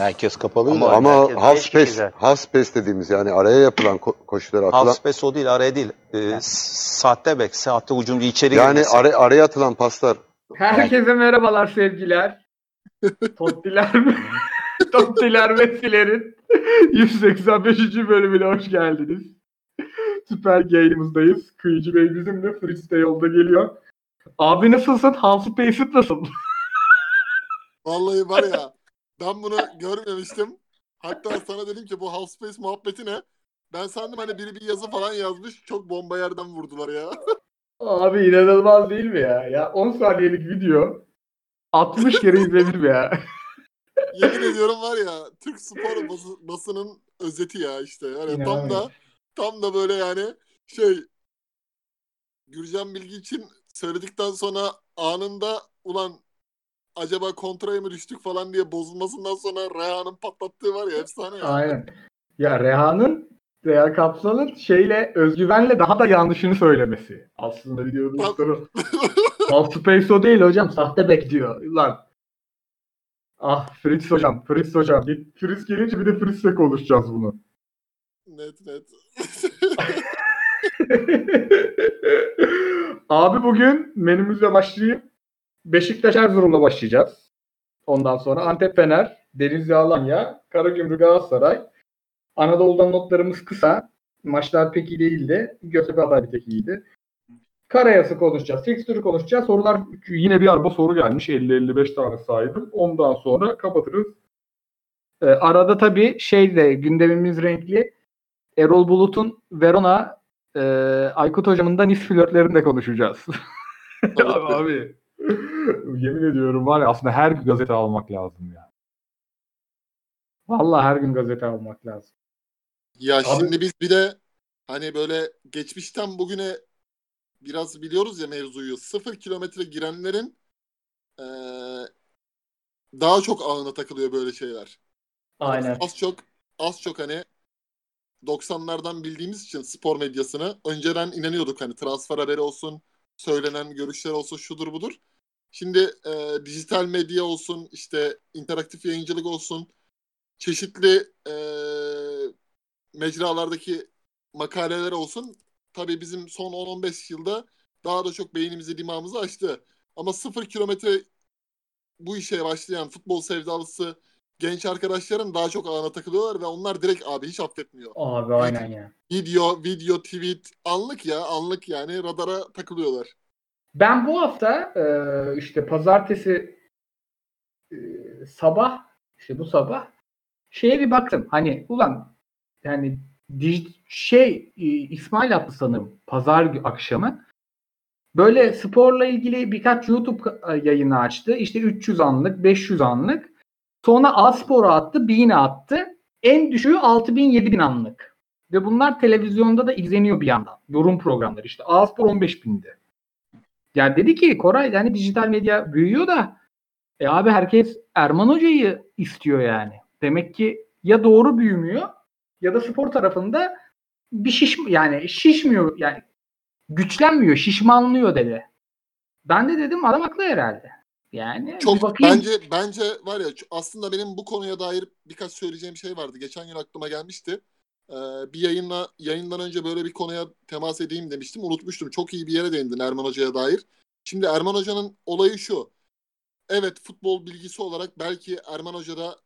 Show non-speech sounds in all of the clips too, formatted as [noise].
Merkez kapalıydı. Ama, Ama merkez half space, half space dediğimiz yani araya yapılan ko- koşulara atılan Half space o değil, araya değil. Ee, saatte bek, saatte ucuncu içeri yani girmesi. ara- araya atılan paslar Herkese merhabalar sevgiler. [laughs] Tottiler [laughs] Tottiler Messi'lerin 185. [laughs] bölümüne hoş geldiniz. Süper yayınımızdayız. Kıyıcı Bey bizimle. Fritz de yolda geliyor. Abi nasılsın? Half Space'in nasıl? Vallahi var ya ben bunu görmemiştim. Hatta sana dedim ki bu Half Space muhabbeti ne? Ben sandım hani biri bir yazı falan yazmış. Çok bomba yerden vurdular ya. [laughs] Abi inanılmaz değil mi ya? Ya 10 saniyelik video 60 kere izlenir ya? Yemin ediyorum var ya Türk spor bası- basının özeti ya işte. Yani tam da İnanamıyorum. tam da böyle yani şey Gürcan Bilgi için söyledikten sonra anında ulan acaba kontraya mı düştük falan diye bozulmasından sonra Reha'nın patlattığı var ya efsane ya. Aynen. Ya Reha'nın Reha Kapsal'ın şeyle özgüvenle daha da yanlışını söylemesi. Aslında Bak- sonu. Half o değil hocam. Sahte bek diyor. Ulan. Ah Fritz hocam. Fritz hocam. Bir Fritz gelince bir de Fritz'le konuşacağız bunu. Net net. [laughs] Abi bugün menümüzle başlayayım. Beşiktaş Erzurum'la başlayacağız. Ondan sonra Antep Fener, Denizli Alanya, Karagümrük Galatasaray. Anadolu'dan notlarımız kısa. Maçlar pek iyi değildi. Göztepe Hatay tek iyiydi. Karayası konuşacağız. Fikstürü konuşacağız. Sorular yine bir araba soru gelmiş. 50-55 tane saydım. Ondan sonra kapatırız. Ee, arada tabii şey de gündemimiz renkli. Erol Bulut'un Verona e, Aykut hocamın da Nice flörtlerini de konuşacağız. [laughs] abi, abi. Yemin ediyorum var ya aslında her gün gazete almak lazım ya. Vallahi her gün gazete almak lazım. Ya şimdi biz bir de hani böyle geçmişten bugüne biraz biliyoruz ya mevzuyu. Sıfır kilometre girenlerin eee, daha çok ağına takılıyor böyle şeyler. Aynen. Az çok az çok hani 90'lardan bildiğimiz için spor medyasını önceden inanıyorduk hani transfer haberi olsun, söylenen görüşler olsun şudur budur. Şimdi e, dijital medya olsun, işte interaktif yayıncılık olsun, çeşitli e, mecralardaki makaleler olsun. Tabii bizim son 10-15 yılda daha da çok beynimizi, dimağımızı açtı. Ama sıfır kilometre bu işe başlayan futbol sevdalısı genç arkadaşların daha çok ağına takılıyorlar ve onlar direkt abi hiç affetmiyor. Abi aynen ya. Video, video, tweet anlık ya anlık yani radara takılıyorlar. Ben bu hafta e, işte pazartesi e, sabah işte bu sabah şeye bir baktım. Hani ulan yani şey e, İsmail attı sanırım pazar akşamı. Böyle sporla ilgili birkaç YouTube yayını açtı. İşte 300 anlık, 500 anlık. Sonra A-Spor'a attı, Bean'e attı. En düşüğü 6000 7000 anlık. Ve bunlar televizyonda da izleniyor bir yandan. Yorum programları işte. A-Spor 15000'di. Yani dedi ki Koray yani dijital medya büyüyor da e abi herkes Erman Hoca'yı istiyor yani. Demek ki ya doğru büyümüyor ya da spor tarafında bir şiş yani şişmiyor yani güçlenmiyor, şişmanlıyor dedi. Ben de dedim adam haklı herhalde. Yani Çok bakayım. bence bence var ya aslında benim bu konuya dair birkaç söyleyeceğim şey vardı. Geçen gün aklıma gelmişti. Ee, bir yayınla yayından önce böyle bir konuya temas edeyim demiştim. Unutmuştum. Çok iyi bir yere değindin Erman Hoca'ya dair. Şimdi Erman Hoca'nın olayı şu. Evet futbol bilgisi olarak belki Erman Hoca da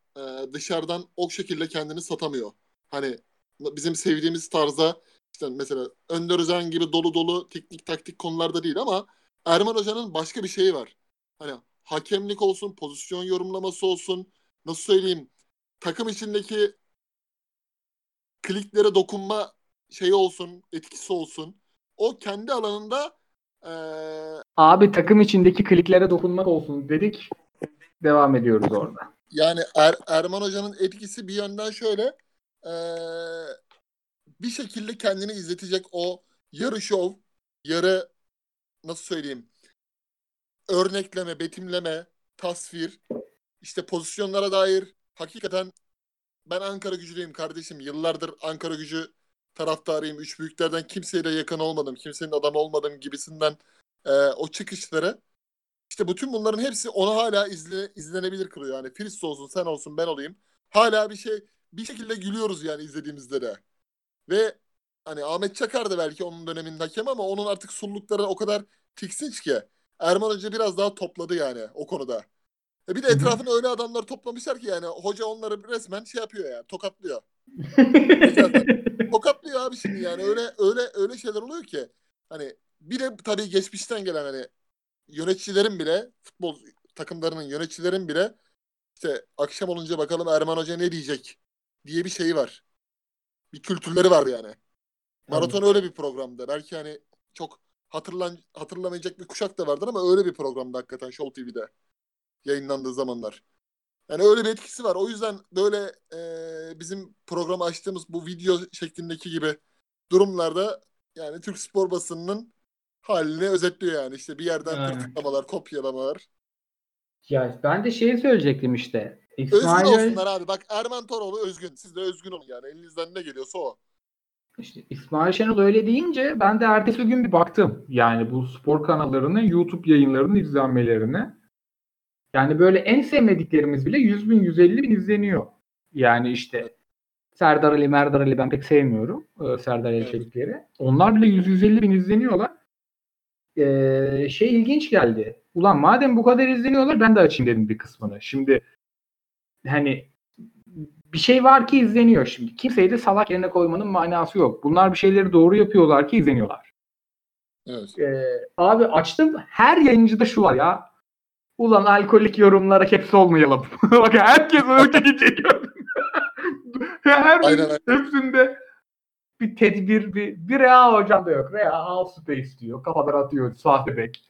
e, dışarıdan o şekilde kendini satamıyor. Hani bizim sevdiğimiz tarzda işte mesela Önder Özen gibi dolu dolu teknik taktik konularda değil ama Erman Hoca'nın başka bir şeyi var. Hani hakemlik olsun, pozisyon yorumlaması olsun, nasıl söyleyeyim, takım içindeki kliklere dokunma şeyi olsun, etkisi olsun. O kendi alanında eee, Abi takım içindeki kliklere dokunmak olsun dedik. Devam ediyoruz orada. yani Er- Erman Hoca'nın etkisi bir yönden şöyle eee, bir şekilde kendini izletecek o yarı şov, yarı nasıl söyleyeyim örnekleme, betimleme, tasvir, işte pozisyonlara dair hakikaten ben Ankara gücüyüm kardeşim. Yıllardır Ankara gücü taraftarıyım. Üç büyüklerden kimseyle yakın olmadım. Kimsenin adamı olmadım gibisinden e, o çıkışları. İşte bütün bunların hepsi onu hala izle, izlenebilir kılıyor. Yani Filiz olsun, sen olsun, ben olayım. hala bir şey bir şekilde gülüyoruz yani izlediğimizde de. Ve hani Ahmet Çakar da belki onun döneminin hakemi ama onun artık sunlukları o kadar tiksinç ki. Erman Hoca biraz daha topladı yani o konuda. E bir de etrafına öyle adamlar toplamışlar ki yani hoca onları resmen şey yapıyor yani tokatlıyor. [laughs] Tokatlıyor abi şimdi yani öyle öyle öyle şeyler oluyor ki. Hani bir de tabii geçmişten gelen hani yöneticilerin bile futbol takımlarının yöneticilerin bile işte akşam olunca bakalım Erman Hoca ne diyecek diye bir şey var. Bir kültürleri var yani. Maraton öyle bir programda. Belki hani çok hatırlan hatırlamayacak bir kuşak da vardır ama öyle bir programda hakikaten Show TV'de yayınlandığı zamanlar. Yani öyle bir etkisi var. O yüzden böyle e, bizim programı açtığımız bu video şeklindeki gibi durumlarda yani Türk spor basınının halini özetliyor yani. İşte bir yerden Aynen. tırtıklamalar, kopyalamalar. Ya ben de şeyi söyleyecektim işte. Özgün İsmail olsunlar abi. Bak Erman Toroğlu özgün. Siz de özgün olun yani. Elinizden ne geliyorsa o. İşte İsmail Şenol öyle deyince ben de ertesi gün bir baktım. Yani bu spor kanallarının YouTube yayınlarının izlenmelerine. Yani böyle en sevmediklerimiz bile 100 bin 150 bin izleniyor. Yani işte Serdar Ali, Merdar Ali ben pek sevmiyorum. e, Serdar Ali Evet. içerikleri. Onlar bile 100-150 bin izleniyorlar. Ee, şey ilginç geldi. Ulan madem bu kadar izleniyorlar ben de açayım dedim bir kısmını. Şimdi hani bir şey var ki izleniyor şimdi. Kimseyi de salak yerine koymanın manası yok. Bunlar bir şeyleri doğru yapıyorlar ki izleniyorlar. Evet. Ee, abi açtım her yayıncıda şu var ya. Ulan alkolik yorumlara hepsi olmayalım. [laughs] Bak herkes öyle çekiyor. [laughs] her Aynen, aynen. hepsinde bir tedbir, bir, bir Rea hocam da yok. Rea all space diyor. Kafadan atıyor sahte bek.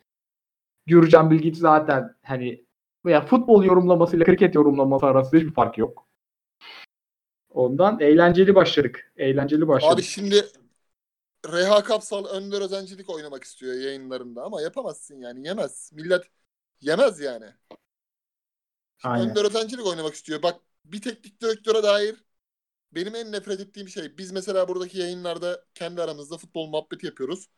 Gürcan Bilgiç zaten hani veya futbol yorumlamasıyla kriket yorumlaması arasında hiçbir fark yok. Ondan eğlenceli başladık. Eğlenceli başladık. Abi şimdi Reha Kapsal Önder Özencilik oynamak istiyor yayınlarında ama yapamazsın yani yemez. Millet yemez yani. Aynen. Önder Özencilik oynamak istiyor. Bak bir teknik direktöre dair benim en nefret ettiğim şey. Biz mesela buradaki yayınlarda kendi aramızda futbol muhabbeti yapıyoruz.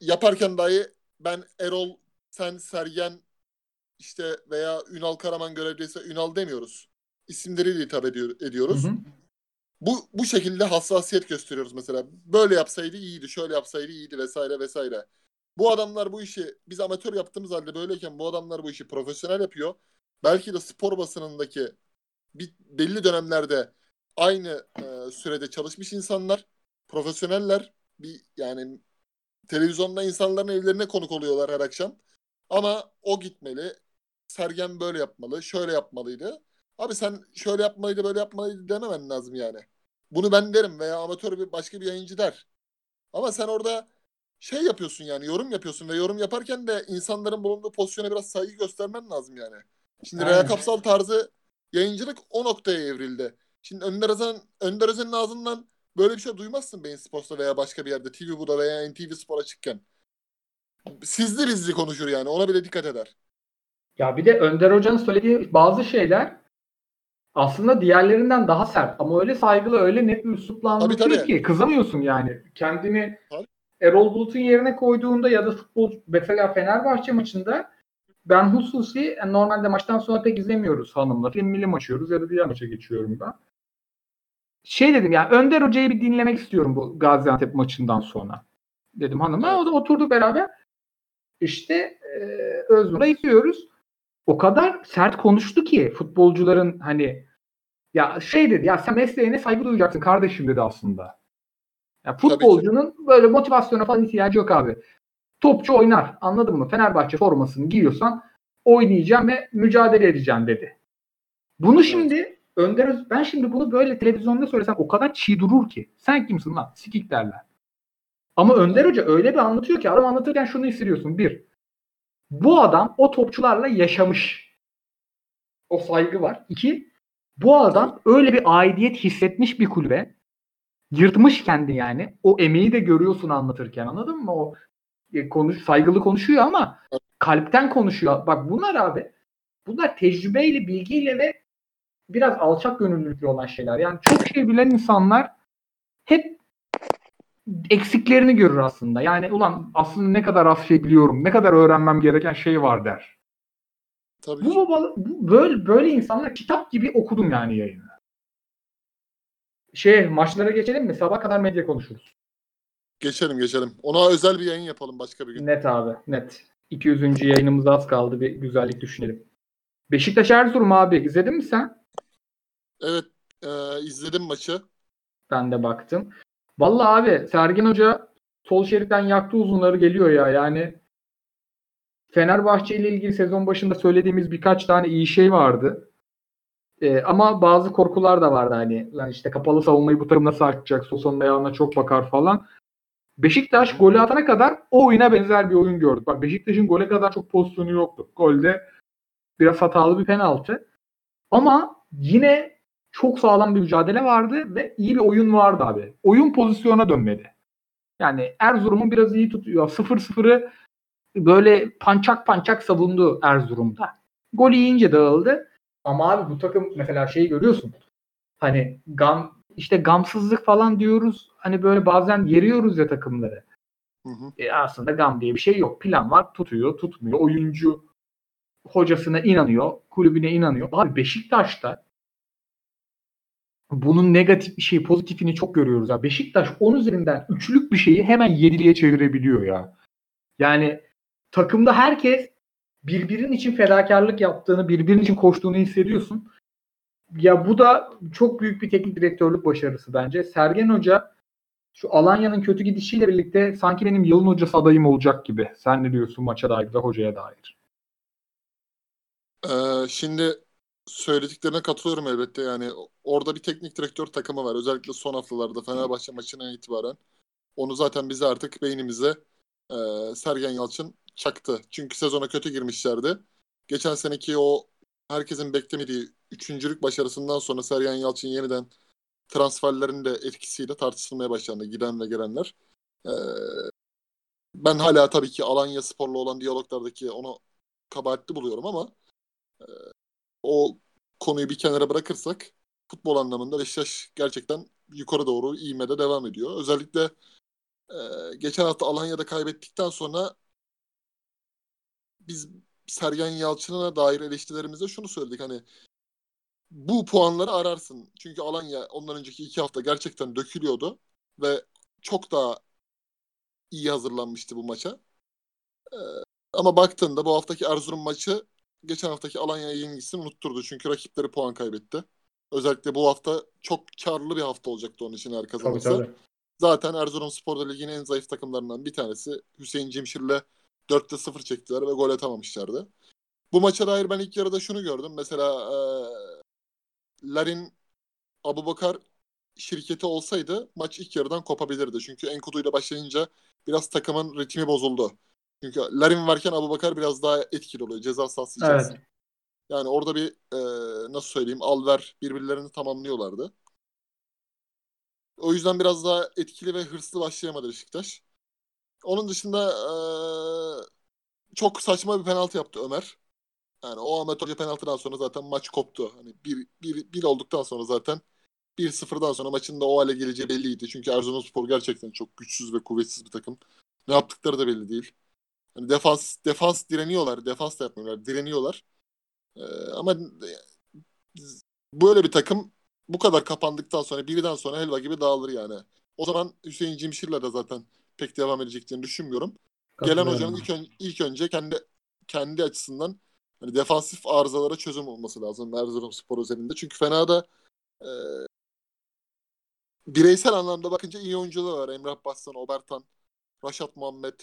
Yaparken dahi ben Erol, sen Sergen işte veya Ünal Karaman görevliyse Ünal demiyoruz. İsimleriyle hitap ediyor, ediyoruz. Hı hı. Bu bu şekilde hassasiyet gösteriyoruz mesela. Böyle yapsaydı iyiydi, şöyle yapsaydı iyiydi vesaire vesaire. Bu adamlar bu işi biz amatör yaptığımız halde böyleyken bu adamlar bu işi profesyonel yapıyor. Belki de spor basınındaki bir, belli dönemlerde aynı e, sürede çalışmış insanlar, profesyoneller. Bir yani televizyonda insanların evlerine konuk oluyorlar her akşam. Ama o gitmeli. Sergen böyle yapmalı, şöyle yapmalıydı. Abi sen şöyle yapmalıydı, böyle yapmalıydı dememen lazım yani. Bunu ben derim veya amatör bir başka bir yayıncı der. Ama sen orada şey yapıyorsun yani yorum yapıyorsun ve yorum yaparken de insanların bulunduğu pozisyona biraz saygı göstermen lazım yani. Şimdi Aynen. Reha Kapsal tarzı yayıncılık o noktaya evrildi. Şimdi Önder Özen, Önder Özen'in ağzından böyle bir şey duymazsın Beyin Sports'ta veya başka bir yerde. TV Bu'da veya NTV Spor açıkken. Sizli bizli konuşur yani. Ona bile dikkat eder. Ya bir de Önder Hoca'nın söylediği bazı şeyler aslında diğerlerinden daha sert ama öyle saygılı öyle net bir üslupla anlatıyor ki kızamıyorsun yani. Kendini Tabii. Erol Bulut'un yerine koyduğunda ya da futbol mesela Fenerbahçe maçında ben hususi yani normalde maçtan sonra pek izlemiyoruz hanımla. Film milim açıyoruz ya da diğer maça geçiyorum ben. Şey dedim ya Önder Hoca'yı bir dinlemek istiyorum bu Gaziantep maçından sonra. Dedim hanıma o da oturduk beraber. İşte e, Öznur'a izliyoruz o kadar sert konuştu ki futbolcuların hani ya şey dedi ya sen mesleğine saygı duyacaksın kardeşim dedi aslında. Ya futbolcunun böyle motivasyona falan ihtiyacı yok abi. Topçu oynar anladın mı? Fenerbahçe formasını giyiyorsan oynayacağım ve mücadele edeceğim dedi. Bunu şimdi Önder Öz- ben şimdi bunu böyle televizyonda söylesem o kadar çiğ durur ki. Sen kimsin lan? Sikik derler. Ama Önder Hoca öyle bir anlatıyor ki adam anlatırken şunu hissediyorsun. Bir, bu adam o topçularla yaşamış. O saygı var. İki, bu adam öyle bir aidiyet hissetmiş bir kulübe. Yırtmış kendi yani. O emeği de görüyorsun anlatırken anladın mı? O e, konuş, saygılı konuşuyor ama kalpten konuşuyor. Bak bunlar abi bunlar tecrübeyle, bilgiyle ve biraz alçak gönüllülükle olan şeyler. Yani çok şey bilen insanlar hep eksiklerini görür aslında. Yani ulan aslında ne kadar az şey biliyorum, ne kadar öğrenmem gereken şey var der. Tabii Bu, bu böyle böyle insanlar kitap gibi okudum yani yayını. Şey maçlara geçelim mi? Sabah kadar medya konuşuruz. Geçelim geçelim. Ona özel bir yayın yapalım başka bir gün. Net abi net. 200. yayınımız az kaldı bir güzellik düşünelim. Beşiktaş Erzurum abi izledin mi sen? Evet e, izledim maçı. Ben de baktım. Vallahi abi Sergen Hoca sol şeritten yaktı uzunları geliyor ya yani Fenerbahçe ile ilgili sezon başında söylediğimiz birkaç tane iyi şey vardı. Ee, ama bazı korkular da vardı hani. Yani işte kapalı savunmayı bu takım nasıl açacak? Sosa'nın ayağına çok bakar falan. Beşiktaş golü atana kadar o oyuna benzer bir oyun gördük. Bak Beşiktaş'ın gole kadar çok pozisyonu yoktu. Golde biraz hatalı bir penaltı. Ama yine çok sağlam bir mücadele vardı ve iyi bir oyun vardı abi. Oyun pozisyona dönmedi. Yani Erzurum'u biraz iyi tutuyor. 0-0'ı böyle pançak pançak savundu Erzurum'da. Gol yiyince dağıldı. Ama abi bu takım mesela şeyi görüyorsun. Hani gam işte gamsızlık falan diyoruz. Hani böyle bazen yeriyoruz ya takımları. Hı hı. E aslında gam diye bir şey yok. Plan var, tutuyor, tutmuyor. Oyuncu hocasına inanıyor, kulübüne inanıyor. Abi Beşiktaş'ta bunun negatif bir şey, pozitifini çok görüyoruz. Ya. Beşiktaş 10 üzerinden üçlük bir şeyi hemen yediliye çevirebiliyor ya. Yani takımda herkes birbirinin için fedakarlık yaptığını, birbirinin için koştuğunu hissediyorsun. Ya bu da çok büyük bir teknik direktörlük başarısı bence. Sergen Hoca şu Alanya'nın kötü gidişiyle birlikte sanki benim yılın hocası adayım olacak gibi. Sen ne diyorsun maça dair ve hocaya dair? Ee, şimdi söylediklerine katılıyorum elbette. Yani orada bir teknik direktör takımı var. Özellikle son haftalarda Fenerbahçe maçından itibaren. Onu zaten bize artık beynimize e, Sergen Yalçın çaktı. Çünkü sezona kötü girmişlerdi. Geçen seneki o herkesin beklemediği üçüncülük başarısından sonra Sergen Yalçın yeniden transferlerin de etkisiyle tartışılmaya başlandı. Giden ve gelenler. Ee, ben hala tabii ki Alanya Spor'la olan diyaloglardaki onu kabahatli buluyorum ama e, o konuyu bir kenara bırakırsak futbol anlamında Beşiktaş gerçekten yukarı doğru ivmede devam ediyor. Özellikle e, geçen hafta Alanya'da kaybettikten sonra biz Sergen Yalçın'a dair eleştirilerimizde şunu söyledik hani bu puanları ararsın. Çünkü Alanya ondan önceki iki hafta gerçekten dökülüyordu ve çok daha iyi hazırlanmıştı bu maça. Ee, ama baktığında bu haftaki Erzurum maçı geçen haftaki Alanya yenilgisini unutturdu. Çünkü rakipleri puan kaybetti. Özellikle bu hafta çok karlı bir hafta olacaktı onun için eğer kazanırsa. Zaten Erzurumspor da ligin en zayıf takımlarından bir tanesi. Hüseyin Cimşir'le 4'te 0 çektiler ve gol atamamışlardı. Bu maça dair ben ilk yarıda şunu gördüm. Mesela e, Larin Abubakar şirketi olsaydı maç ilk yarıdan kopabilirdi. Çünkü Enkudu ile başlayınca biraz takımın ritmi bozuldu. Çünkü Larin varken Abubakar biraz daha etkili oluyor ceza sahası içerisinde. Evet. Yani orada bir e, nasıl söyleyeyim Alver birbirlerini tamamlıyorlardı. O yüzden biraz daha etkili ve hırslı başlayamadı Beşiktaş. Onun dışında e, çok saçma bir penaltı yaptı Ömer. Yani o Hoca penaltıdan sonra zaten maç koptu. Hani bir, bir, bir olduktan sonra zaten 1-0'dan sonra maçın da o hale geleceği belliydi. Çünkü Erzurumspor gerçekten çok güçsüz ve kuvvetsiz bir takım. Ne yaptıkları da belli değil. Hani defans defans direniyorlar. Defans da yapmıyorlar. Direniyorlar. Ee, ama böyle bir takım bu kadar kapandıktan sonra birden sonra helva gibi dağılır yani. O zaman Hüseyin Cimşir'le de zaten pek devam edeceklerini düşünmüyorum. Gelen hocanın ilk, ön, ilk önce kendi kendi açısından hani defansif arızalara çözüm olması lazım Erzurumspor özelinde. Çünkü fena da e, bireysel anlamda bakınca iyi oyuncular var. Emrah Bastan, Obertan, Raşat Muhammed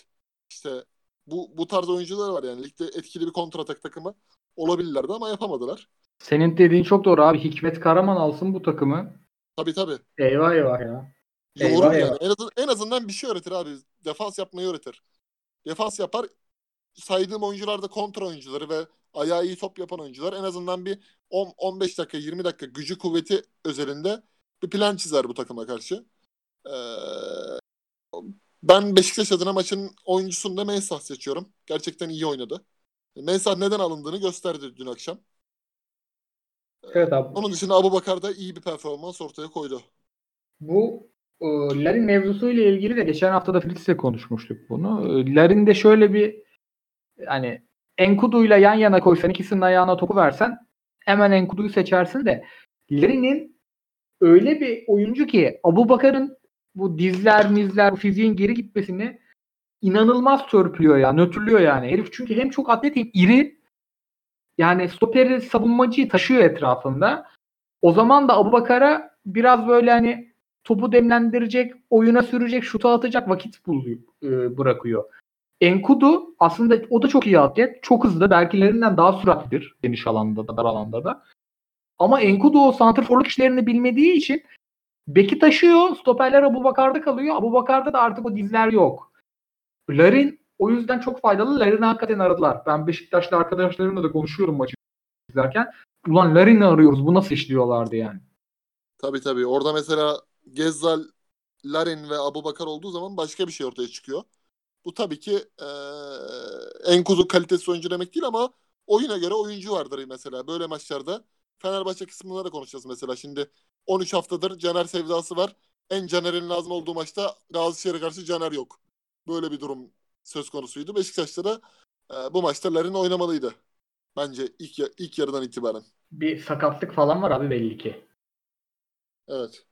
işte bu bu tarz oyuncular var yani ligde etkili bir kontratak takımı olabilirlerdi ama yapamadılar. Senin dediğin çok doğru abi. Hikmet Karaman alsın bu takımı. Tabii tabii. Eyvah eyvah ya. Yoğurur Eyvah yani. eyvah. En, azından, en azından bir şey öğretir abi. Defans yapmayı öğretir. Defans yapar. Saydığım oyuncular da kontra oyuncuları ve ayağı iyi top yapan oyuncular. En azından bir 10 15 dakika 20 dakika gücü kuvveti özelinde bir plan çizer bu takıma karşı. Ee, ben Beşiktaş adına maçın oyuncusunu da Mensah seçiyorum. Gerçekten iyi oynadı. Mensah neden alındığını gösterdi dün akşam. Evet abi. Onun dışında Abu Bakar da iyi bir performans ortaya koydu. Bu Larin mevzusuyla ilgili de geçen hafta da Fritz'le konuşmuştuk bunu. E, Larin'de şöyle bir hani Enkudu'yla yan yana koysan ikisinin ayağına topu versen hemen Enkudu'yu seçersin de Larin'in öyle bir oyuncu ki Abu Bakar'ın bu dizler mizler bu fiziğin geri gitmesini inanılmaz törpülüyor ya. Nötrlüyor yani. Herif çünkü hem çok atlet hem iri yani stoperi savunmacıyı taşıyor etrafında. O zaman da Abu Bakar'a biraz böyle hani topu demlendirecek, oyuna sürecek, şuta atacak vakit buluyor, e, bırakıyor. Enkudu aslında o da çok iyi atlet. Çok hızlı. Belkilerinden daha süratlidir. Geniş alanda da, dar alanda da. Ama Enkudu o santrforluk işlerini bilmediği için beki taşıyor. Stoperler Abu Bakar'da kalıyor. Abu Bakar'da da artık o dizler yok. Larin o yüzden çok faydalı. Larin'i hakikaten aradılar. Ben Beşiktaşlı arkadaşlarımla da konuşuyorum maçı izlerken. Ulan Larin'i arıyoruz. Bu nasıl işliyorlardı yani. Tabii tabii. Orada mesela Gezzal, Larin ve Abu Bakar olduğu zaman başka bir şey ortaya çıkıyor. Bu tabii ki e, en kuzu kalitesi oyuncu demek değil ama oyuna göre oyuncu vardır mesela. Böyle maçlarda Fenerbahçe kısmında da konuşacağız mesela. Şimdi 13 haftadır Caner sevdası var. En Caner'in lazım olduğu maçta Gazişehir'e karşı Caner yok. Böyle bir durum söz konusuydu. Beşiktaş'ta da e, bu maçta Larin oynamalıydı. Bence ilk, ilk yarıdan itibaren. Bir sakatlık falan var abi belli ki. Evet.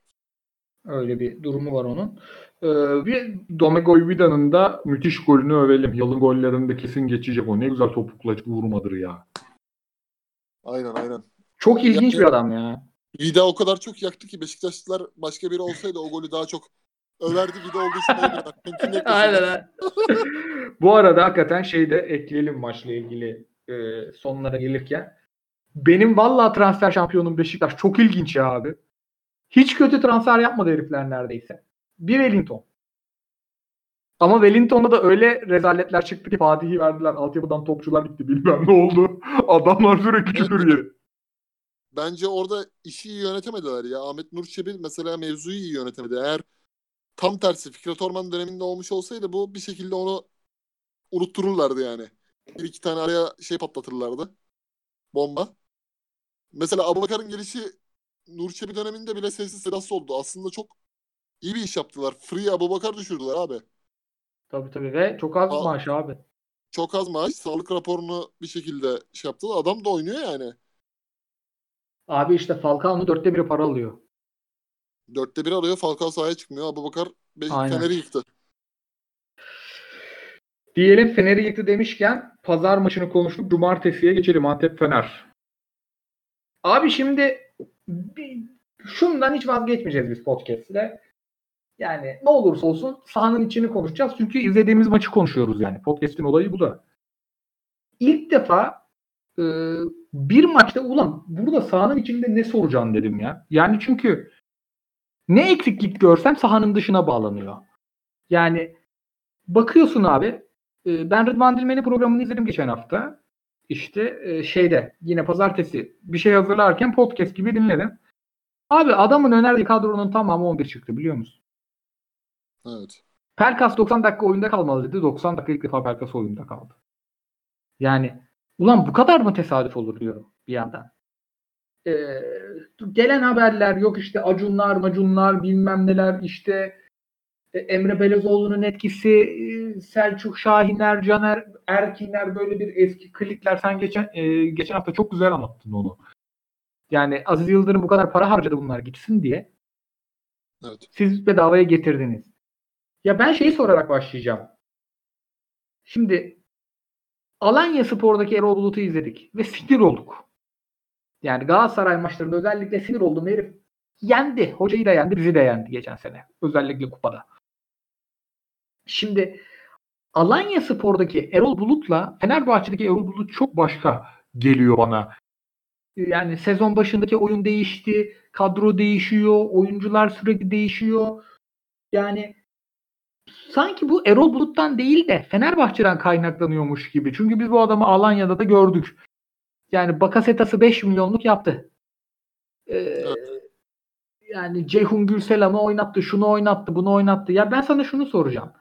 Öyle bir durumu var onun. Ee, bir Domagoj Vida'nın da müthiş golünü övelim. Yılın gollerinde kesin geçecek o. Ne güzel topukla vurmadır ya. Aynen aynen. Çok ilginç bir adam ya. Vida o kadar çok yaktı ki Beşiktaşlılar başka biri olsaydı o golü daha çok överdi. Vida olduğu için. Aynen. Bu arada hakikaten şey de ekleyelim maçla ilgili e, sonlara gelirken. Benim vallahi transfer şampiyonum Beşiktaş. Çok ilginç ya abi. Hiç kötü transfer yapmadı herifler neredeyse. Bir Wellington. Ama Wellington'da da öyle rezaletler çıktı ki Fatih'i verdiler. Altyapıdan topçular gitti. Bilmem ne oldu. [laughs] Adamlar sürekli küfür yedi. Bence orada işi iyi yönetemediler ya. Ahmet Nur Çebi mesela mevzuyu iyi yönetemedi. Eğer tam tersi Fikret Orman döneminde olmuş olsaydı bu bir şekilde onu unuttururlardı yani. Bir iki tane araya şey patlatırlardı. Bomba. Mesela Abubakar'ın gelişi Nur Çebi döneminde bile sessiz sedasız oldu. Aslında çok iyi bir iş yaptılar. Free Abubakar düşürdüler abi. Tabii tabii ve çok az Aa. maaş abi. Çok az maaş. Sağlık raporunu bir şekilde şey yaptılar. Adam da oynuyor yani. Abi işte Falcao'nun dörtte biri para alıyor. Dörtte bir arıyor. Falcao sahaya çıkmıyor. Abubakar. Fener'i yıktı. Diyelim Fener'i yıktı demişken pazar maçını konuştuk. Cumartesiye geçelim Antep Fener. Abi şimdi şundan hiç vazgeçmeyeceğiz biz podcast'te. Yani ne olursa olsun sahanın içini konuşacağız. Çünkü izlediğimiz maçı konuşuyoruz yani. Podcast'in olayı bu da. İlk defa e, bir maçta ulan burada sahanın içinde ne soracaksın dedim ya. Yani çünkü ne eksiklik görsem sahanın dışına bağlanıyor. Yani bakıyorsun abi e, ben Rıdvan Dilmen'in programını izledim geçen hafta. İşte e, şeyde yine pazartesi bir şey hazırlarken podcast gibi dinledim. Abi adamın önerdiği kadronun tamamı 11 çıktı biliyor musun? Evet. Pelkas 90 dakika oyunda kalmalı dedi. 90 dakika ilk defa Pelkas oyunda kaldı. Yani ulan bu kadar mı tesadüf olur diyorum bir yandan. Ee, gelen haberler yok işte acunlar macunlar bilmem neler işte Emre Belezoğlu'nun etkisi e, Selçuk Şahinler, Caner Erkinler böyle bir eski klikler sen geçen e, geçen hafta çok güzel anlattın onu. Yani Aziz Yıldırım bu kadar para harcadı bunlar gitsin diye. Evet. Siz bedavaya getirdiniz. Ya ben şeyi sorarak başlayacağım. Şimdi Alanya Spor'daki Erol Bulut'u izledik ve sinir olduk. Yani Galatasaray maçlarında özellikle sinir oldum herif. Yendi. Hocayı da yendi, bizi de yendi geçen sene. Özellikle kupada. Şimdi Alanya Spor'daki Erol Bulut'la Fenerbahçe'deki Erol Bulut çok başka geliyor bana. Yani sezon başındaki oyun değişti, kadro değişiyor, oyuncular sürekli değişiyor. Yani sanki bu Erol Bulut'tan değil de Fenerbahçe'den kaynaklanıyormuş gibi. Çünkü biz bu adamı Alanya'da da gördük. Yani Bakasetas'ı 5 milyonluk yaptı. Ee, yani Ceyhun Gürselam'ı oynattı, şunu oynattı, bunu oynattı. Ya ben sana şunu soracağım.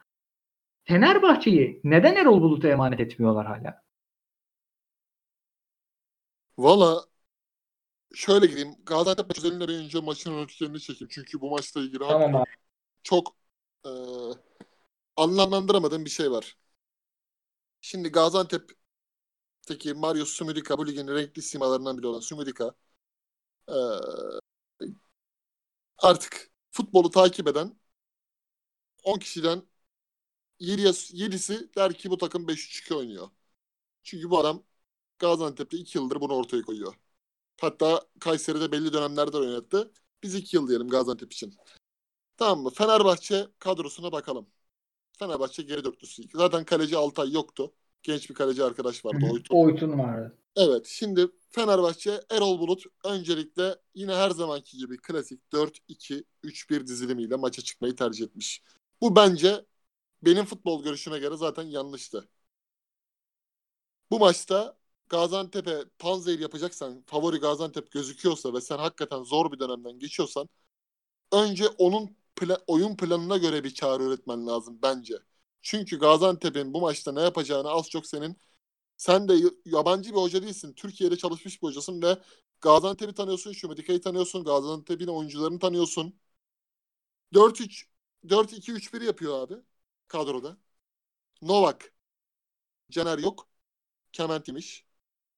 Fenerbahçe'yi neden Erol Bulut'a emanet etmiyorlar hala? Valla şöyle gireyim. Gaziantep maçı üzerinden önce maçın örneklerini çekeyim. Çünkü bu maçla ilgili Tamam çok e, anlamlandıramadığım bir şey var. Şimdi Gaziantep Mario Sumudika bu ligin renkli simalarından biri olan Sumudika ee, artık futbolu takip eden 10 kişiden 7, 7'si der ki bu takım 5-3-2 oynuyor. Çünkü bu adam Gaziantep'te 2 yıldır bunu ortaya koyuyor. Hatta Kayseri'de belli dönemlerde oynattı. Biz 2 yıl diyelim Gaziantep için. Tamam mı? Fenerbahçe kadrosuna bakalım. Fenerbahçe geri dörtlüsü. Zaten kaleci Altay yoktu. Genç bir kaleci arkadaş vardı. Oytun. Oytun vardı. Evet. Şimdi Fenerbahçe Erol Bulut öncelikle yine her zamanki gibi klasik 4-2-3-1 dizilimiyle maça çıkmayı tercih etmiş. Bu bence benim futbol görüşüme göre zaten yanlıştı. Bu maçta Gaziantep'e panzehir yapacaksan, favori Gaziantep gözüküyorsa ve sen hakikaten zor bir dönemden geçiyorsan önce onun pla- oyun planına göre bir çağrı üretmen lazım bence. Çünkü Gaziantep'in bu maçta ne yapacağını az çok senin sen de yabancı bir hoca değilsin. Türkiye'de çalışmış bir hocasın ve Gaziantep'i tanıyorsun, Şumedika'yı tanıyorsun, Gaziantep'in oyuncularını tanıyorsun. 4-3 4-2-3-1 yapıyor abi kadroda. Novak. Caner yok. Kement imiş.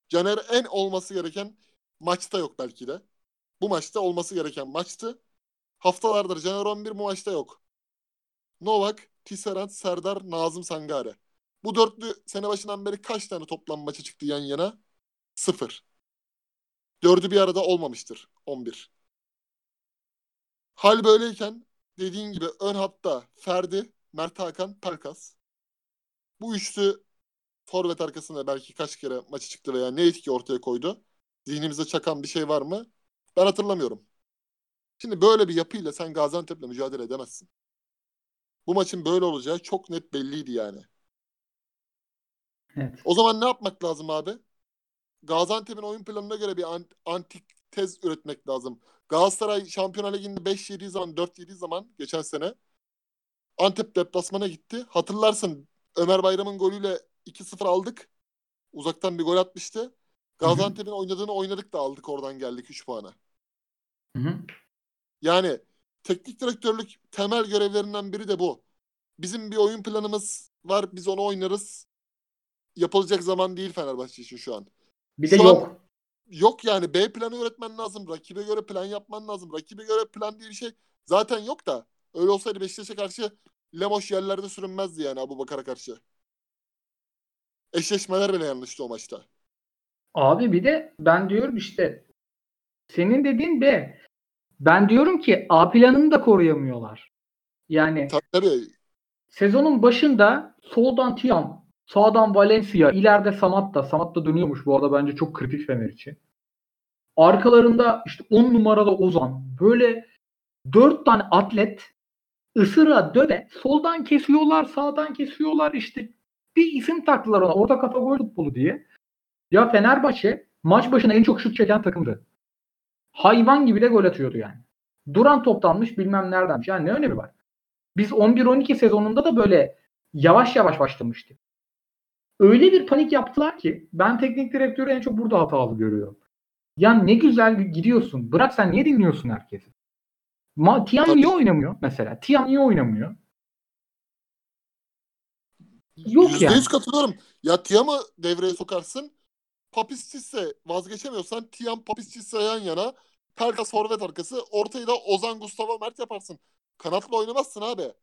Caner en olması gereken maçta yok belki de. Bu maçta olması gereken maçtı. Haftalardır Caner 11 bu maçta yok. Novak, Tisserand, Serdar, Nazım Sangare. Bu dörtlü sene başından beri kaç tane toplam maça çıktı yan yana? Sıfır. Dördü bir arada olmamıştır. 11. Hal böyleyken dediğin gibi ön hatta Ferdi, Mert Hakan, Pelkas. Bu üçlü forvet arkasında belki kaç kere maçı çıktı veya ne etki ortaya koydu? Zihnimize çakan bir şey var mı? Ben hatırlamıyorum. Şimdi böyle bir yapıyla sen Gaziantep'le mücadele edemezsin. Bu maçın böyle olacağı çok net belliydi yani. Evet. O zaman ne yapmak lazım abi? Gaziantep'in oyun planına göre bir antik tez üretmek lazım. Galatasaray Şampiyonlar Ligi'nde 5 yediği zaman 4 yediği zaman geçen sene Antep deplasmana gitti. Hatırlarsın Ömer Bayram'ın golüyle 2-0 aldık. Uzaktan bir gol atmıştı. Gaziantep'in oynadığını oynadık da aldık oradan geldik 3 puana. Hı hı. Yani teknik direktörlük temel görevlerinden biri de bu. Bizim bir oyun planımız var. Biz onu oynarız. Yapılacak zaman değil Fenerbahçe için şu an. Bir de Şu an- yok. Yok yani B planı öğretmen lazım. Rakibe göre plan yapman lazım. Rakibe göre plan diye bir şey zaten yok da. Öyle olsaydı Beşiktaş'a karşı Lemos yerlerde sürünmezdi yani Abu Bakar'a karşı. Eşleşmeler bile yanlıştı o maçta. Abi bir de ben diyorum işte senin dediğin B. Ben diyorum ki A planını da koruyamıyorlar. Yani Tabii tabii. sezonun başında soldan Tiam, sağdan Valencia, ileride Samat da. Samat da dönüyormuş bu arada bence çok kritik Fener için. Arkalarında işte 10 numarada Ozan. Böyle 4 tane atlet ısıra döve soldan kesiyorlar, sağdan kesiyorlar işte bir isim taktılar ona. Orta kafa gol futbolu diye. Ya Fenerbahçe maç başına en çok şut çeken takımdı. Hayvan gibi de gol atıyordu yani. Duran toptanmış bilmem neredenmiş. Yani ne önemi var? Biz 11-12 sezonunda da böyle yavaş yavaş başlamıştık. Öyle bir panik yaptılar ki ben teknik direktörü en çok burada hatalı görüyorum. Ya ne güzel gidiyorsun. Bırak sen niye dinliyorsun herkesi? Ma Tiam Tabii. niye oynamıyor mesela? Tiam niye oynamıyor? Yok Yüzde yani. yüz katılıyorum. Ya Tiam'ı devreye sokarsın. Papistis'e vazgeçemiyorsan Tiam Papistis'e yan yana Pelkas forvet arkası ortayı da Ozan Gustavo Mert yaparsın. Kanatla oynamazsın abi.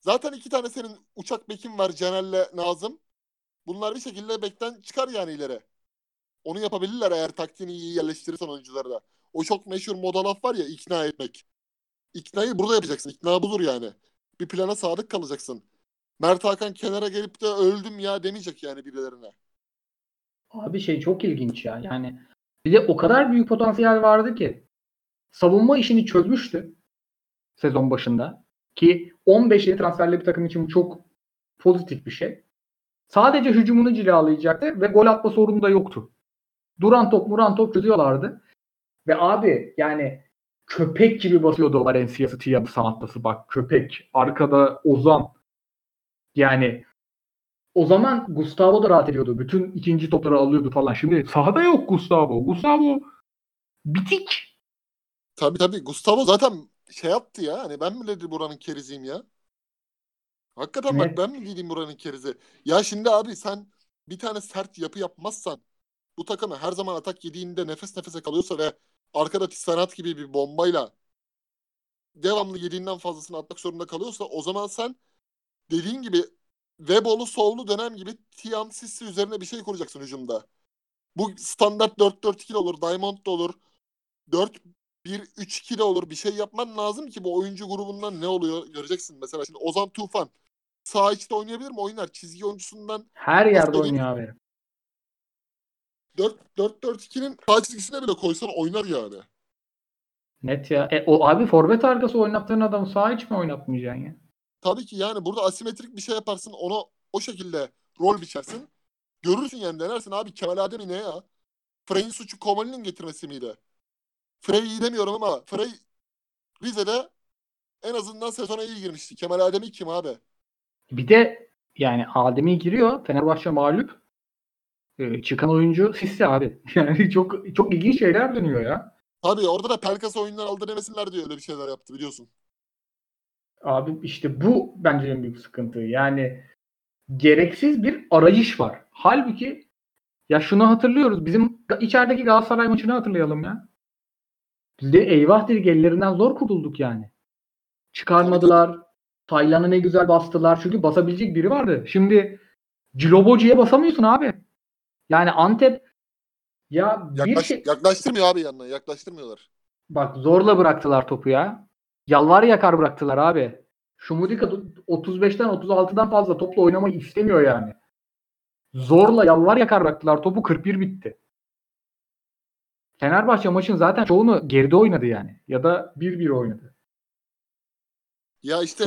Zaten iki tane senin uçak bekin var Caner'le Nazım. Bunlar bir şekilde bekten çıkar yani ileri. Onu yapabilirler eğer taktiğini iyi yerleştirirsen oyuncuları da. O çok meşhur moda laf var ya ikna etmek. İknayı burada yapacaksın. İkna budur yani. Bir plana sadık kalacaksın. Mert Hakan kenara gelip de öldüm ya demeyecek yani birilerine. Abi şey çok ilginç ya. Yani bir de o kadar büyük potansiyel vardı ki savunma işini çözmüştü sezon başında ki 15 yeni transferli bir takım için çok pozitif bir şey. Sadece hücumunu cilalayacaktı ve gol atma sorunu da yoktu. Duran top, muran top çözüyorlardı. Ve abi yani köpek gibi basıyordu Valencia'sı, Tiam'ı, Samatta'sı bak köpek. Arkada Ozan. Yani o zaman Gustavo da rahat ediyordu. Bütün ikinci topları alıyordu falan. Şimdi sahada yok Gustavo. Gustavo bitik. Tabii tabii. Gustavo zaten şey yaptı ya. Hani ben mi dedi buranın keriziyim ya? Hakikaten Ne? bak ben mi diyeyim buranın kerizi? Ya şimdi abi sen bir tane sert yapı yapmazsan bu takımı her zaman atak yediğinde nefes nefese kalıyorsa ve arkada Tisserand gibi bir bombayla devamlı yediğinden fazlasını atmak zorunda kalıyorsa o zaman sen dediğin gibi Webolu sollu dönem gibi Tiam Sissi üzerine bir şey kuracaksın hücumda. Bu standart 4-4-2 de olur, Diamond da olur. 4-1-3-2 de olur. Bir şey yapman lazım ki bu oyuncu grubundan ne oluyor göreceksin. Mesela şimdi Ozan Tufan sağ içte oynayabilir mi? Oynar. Çizgi oyuncusundan Her yerde oynuyor abi. 4-4-2'nin sağ çizgisine bile koysan oynar yani. Net ya. E, o abi forvet arkası oynattığın adamı sağ iç mi oynatmayacaksın ya? Tabii ki yani burada asimetrik bir şey yaparsın. Ona o şekilde rol biçersin. Görürsün yani denersin abi Kemal Ademi ne ya? Frey'in suçu Komali'nin getirmesi miydi? Frey iyi demiyorum ama Frey Rize'de en azından sezona iyi girmişti. Kemal Ademi kim abi? Bir de yani Adem'i giriyor. Fenerbahçe mağlup. Ee, çıkan oyuncu Sissi abi. [laughs] Yani çok çok ilginç şeyler dönüyor ya. Tabii orada da Pelkas oyundan aldı demesinler diye öyle bir şeyler yaptı biliyorsun. Abi işte bu bence en büyük sıkıntı. Yani gereksiz bir arayış var. Halbuki ya şunu hatırlıyoruz. Bizim içerideki Galatasaray maçını hatırlayalım ya. De eyvah dedik ellerinden zor kurtulduk yani. Çıkarmadılar. Taylan'ı ne güzel bastılar. Çünkü basabilecek biri vardı. Şimdi Ciloboci'ye basamıyorsun abi. Yani Antep ya bir Yaklaş, şey Yaklaştırmıyor abi yanına. Yaklaştırmıyorlar. Bak zorla bıraktılar topu ya. Yalvar yakar bıraktılar abi. Şumudika 35'ten 36'dan fazla topla oynamayı istemiyor yani. Zorla yalvar yakar bıraktılar. Topu 41 bitti. Fenerbahçe maçın zaten çoğunu geride oynadı yani. Ya da 1-1 oynadı. Ya işte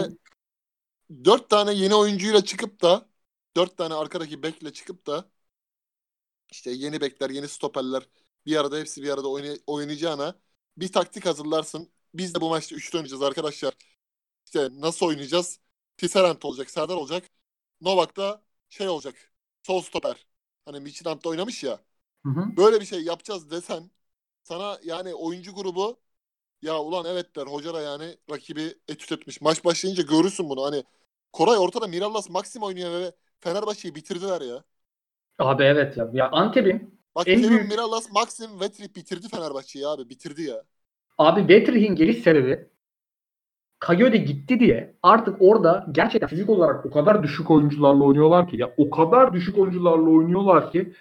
dört tane yeni oyuncuyla çıkıp da dört tane arkadaki bekle çıkıp da işte yeni bekler, yeni stoperler bir arada hepsi bir arada oynay- oynayacağına bir taktik hazırlarsın. Biz de bu maçta üçlü oynayacağız arkadaşlar. İşte nasıl oynayacağız? Tisserand olacak, Serdar olacak. Novak da şey olacak. Sol stoper. Hani Midtjylland'da oynamış ya. Hı hı. Böyle bir şey yapacağız desen sana yani oyuncu grubu ya ulan evet der hoca da yani rakibi etüt etmiş. Maç başlayınca görürsün bunu. Hani Koray ortada Mirallas Maxim oynuyor ve Fenerbahçe'yi bitirdiler ya. Abi evet ya. Ya Antep'in Bak En Kevin büyük- Mirallas Maxim Vetri bitirdi Fenerbahçe'yi abi. Bitirdi ya. abi Vetrih'in geliş sebebi Kayode gitti diye artık orada gerçekten fizik olarak o kadar düşük oyuncularla oynuyorlar ki ya o kadar düşük oyuncularla oynuyorlar ki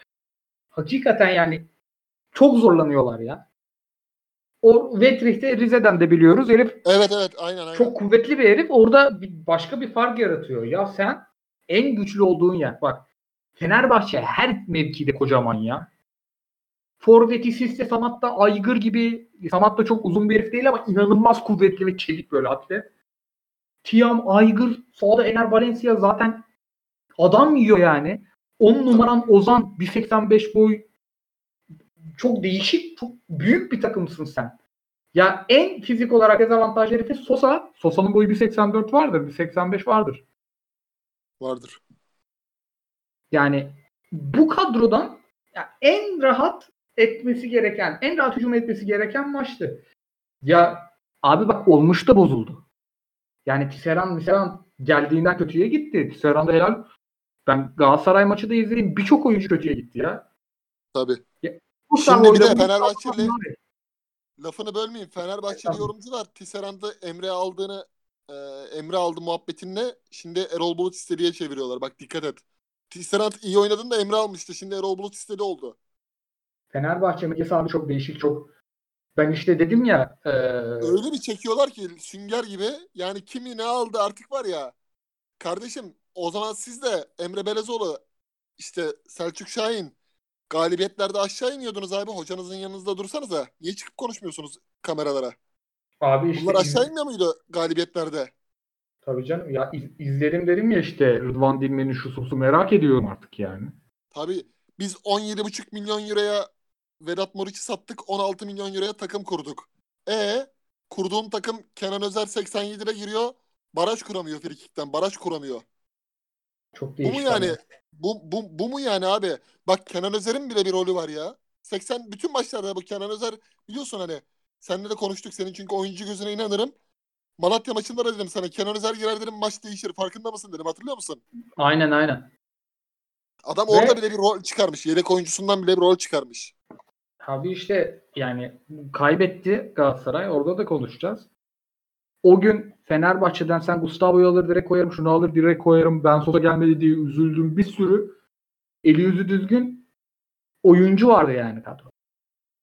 hakikaten yani çok zorlanıyorlar ya. O Vetrih'te Rize'den de biliyoruz. Herif Evet evet aynen aynen. çok kuvvetli bir herif. Orada bir, başka bir fark yaratıyor. Ya sen en güçlü olduğun yer. Bak Fenerbahçe her mevkide kocaman ya. Forvet'i Sisse Samat da aygır gibi. Samat da çok uzun bir herif değil ama inanılmaz kuvvetli ve çelik böyle atlet. Tiam aygır. Sağda Ener Valencia zaten adam yiyor yani. 10 numaran Ozan 1.85 boy. Çok değişik, çok büyük bir takımsın sen. Ya en fizik olarak dezavantajlı herifi Sosa. Sosa'nın boyu 1.84 vardır, 1.85 vardır. Vardır. Yani bu kadrodan ya en rahat etmesi gereken, en rahat hücum etmesi gereken maçtı. Ya abi bak olmuş da bozuldu. Yani Tisserand, Tisserand geldiğinden kötüye gitti. Tisserand'a helal. Ben Galatasaray maçı da izlediğim birçok oyuncu kötüye gitti ya. Tabii. Bu Şimdi bir de Fenerbahçeli- Lafını bölmeyeyim. Fenerbahçeli yorumcular Tisserand'ı Emre aldığını e, Emre aldı muhabbetinle şimdi Erol Bulut istediğe çeviriyorlar. Bak dikkat et. Tisserand iyi oynadın da Emre almıştı. Şimdi Erol Bulut istedi oldu. Fenerbahçe medyası abi çok değişik çok. Ben işte dedim ya e, Öyle bir çekiyorlar ki sünger gibi. Yani kimi ne aldı artık var ya. Kardeşim o zaman siz de Emre Belezoğlu işte Selçuk Şahin galibiyetlerde aşağı iniyordunuz abi. Hocanızın yanınızda dursanıza. Niye çıkıp konuşmuyorsunuz kameralara? abi işte Bunlar aşağı inmiyor muydu galibiyetlerde? Tabii canım. Ya iz- izledim dedim ya işte Rıdvan Dilmen'in şu sosu merak ediyorum artık yani. Tabii biz 17,5 milyon euroya Vedat Muriç'i sattık. 16 milyon euroya takım kurduk. E kurduğun takım Kenan Özer 87'de giriyor. Baraj kuramıyor frikikten. Baraj kuramıyor. Çok Bu mu yani? abi. Bu, bu, bu mu yani abi? Bak Kenan Özer'in bile bir rolü var ya. 80 bütün maçlarda bu Kenan Özer biliyorsun hani seninle de konuştuk senin çünkü oyuncu gözüne inanırım. Malatya maçında da dedim sana Kenan Özer girer dedim maç değişir. Farkında mısın dedim hatırlıyor musun? Aynen aynen. Adam Ve- orada bile bir rol çıkarmış. Yedek oyuncusundan bile bir rol çıkarmış. Abi işte yani kaybetti Galatasaray. Orada da konuşacağız. O gün Fenerbahçe'den sen Gustavo'yu alır direkt koyarım, şunu alır direkt koyarım. Ben Sosa gelmedi diye üzüldüm. Bir sürü eli yüzü düzgün oyuncu vardı yani kadro.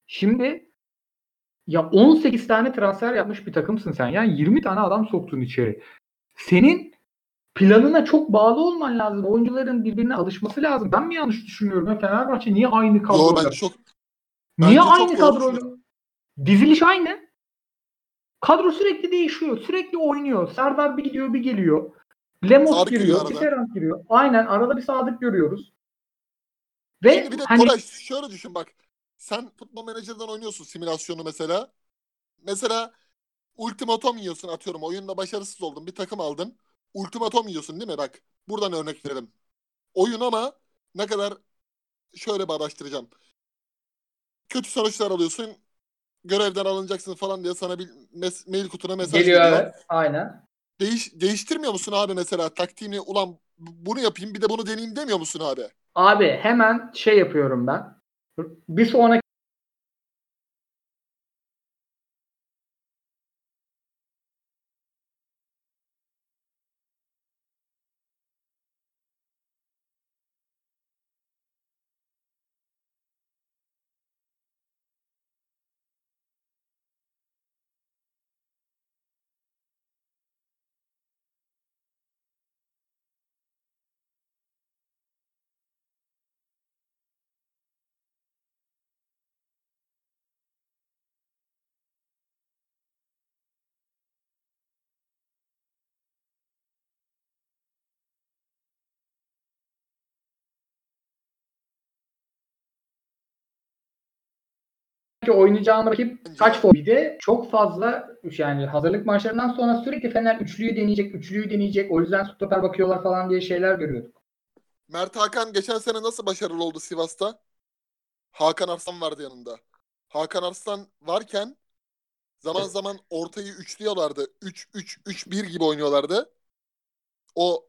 Şimdi ya 18 tane transfer yapmış bir takımsın sen. Yani 20 tane adam soktun içeri. Senin planına çok bağlı olman lazım. Oyuncuların birbirine alışması lazım. Ben mi yanlış düşünüyorum? Ya Fenerbahçe niye aynı Yo kadroyla? bence çok Niye aynı kadroyla? Diziliş aynı. Kadro sürekli değişiyor. Sürekli oynuyor. Serdar bir gidiyor bir geliyor. Lemos Sadık giriyor. arada. Tisserand giriyor. Aynen arada bir sadık görüyoruz. Ve Şimdi bir de hani Koray şöyle düşün bak. Sen futbol menajerden oynuyorsun simülasyonu mesela. Mesela ultimatom yiyorsun atıyorum. Oyunda başarısız oldun. Bir takım aldın. Ultimatom yiyorsun değil mi? Bak buradan örnek verelim. Oyun ama ne kadar şöyle bağdaştıracağım. Kötü sonuçlar alıyorsun. Görevden alınacaksın falan diye sana bir mes- mail kutuna mesaj geliyor geliyor. evet. Aynen. Değiş, değiştirmiyor musun abi mesela taktiğini ulan bunu yapayım bir de bunu deneyeyim demiyor musun abi? Abi hemen şey yapıyorum ben. Bir sonraki oynayacağım rakip kaç form? Bir de çok fazla yani hazırlık maçlarından sonra sürekli Fener üçlüyü deneyecek, üçlüyü deneyecek. O yüzden stoper bakıyorlar falan diye şeyler görüyorduk. Mert Hakan geçen sene nasıl başarılı oldu Sivas'ta? Hakan Arslan vardı yanında. Hakan Arslan varken zaman zaman ortayı üçlüyorlardı. 3-3-3-1 gibi oynuyorlardı. O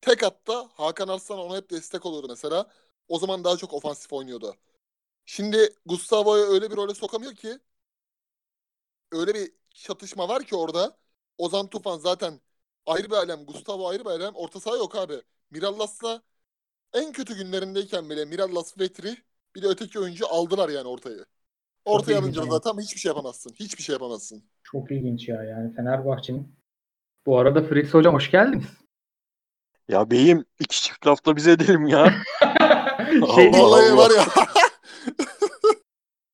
tek hatta Hakan Arslan ona hep destek oluyordu mesela. O zaman daha çok ofansif oynuyordu. Şimdi Gustavo'yu öyle bir role sokamıyor ki öyle bir çatışma var ki orada. Ozan Tufan zaten ayrı bir alem. Gustavo ayrı bir alem. Orta saha yok abi. Mirallas'la en kötü günlerindeyken bile Mirallas Vetri bir de öteki oyuncu aldılar yani ortayı. Ortaya alınca ama. zaten hiçbir şey yapamazsın. Hiçbir şey yapamazsın. Çok ilginç ya yani Fenerbahçe'nin. Bu arada Fritz hocam hoş geldiniz. Ya beyim iki çift lafta biz edelim ya. [laughs] [laughs] şey, Allah Vallahi Allah. var ya.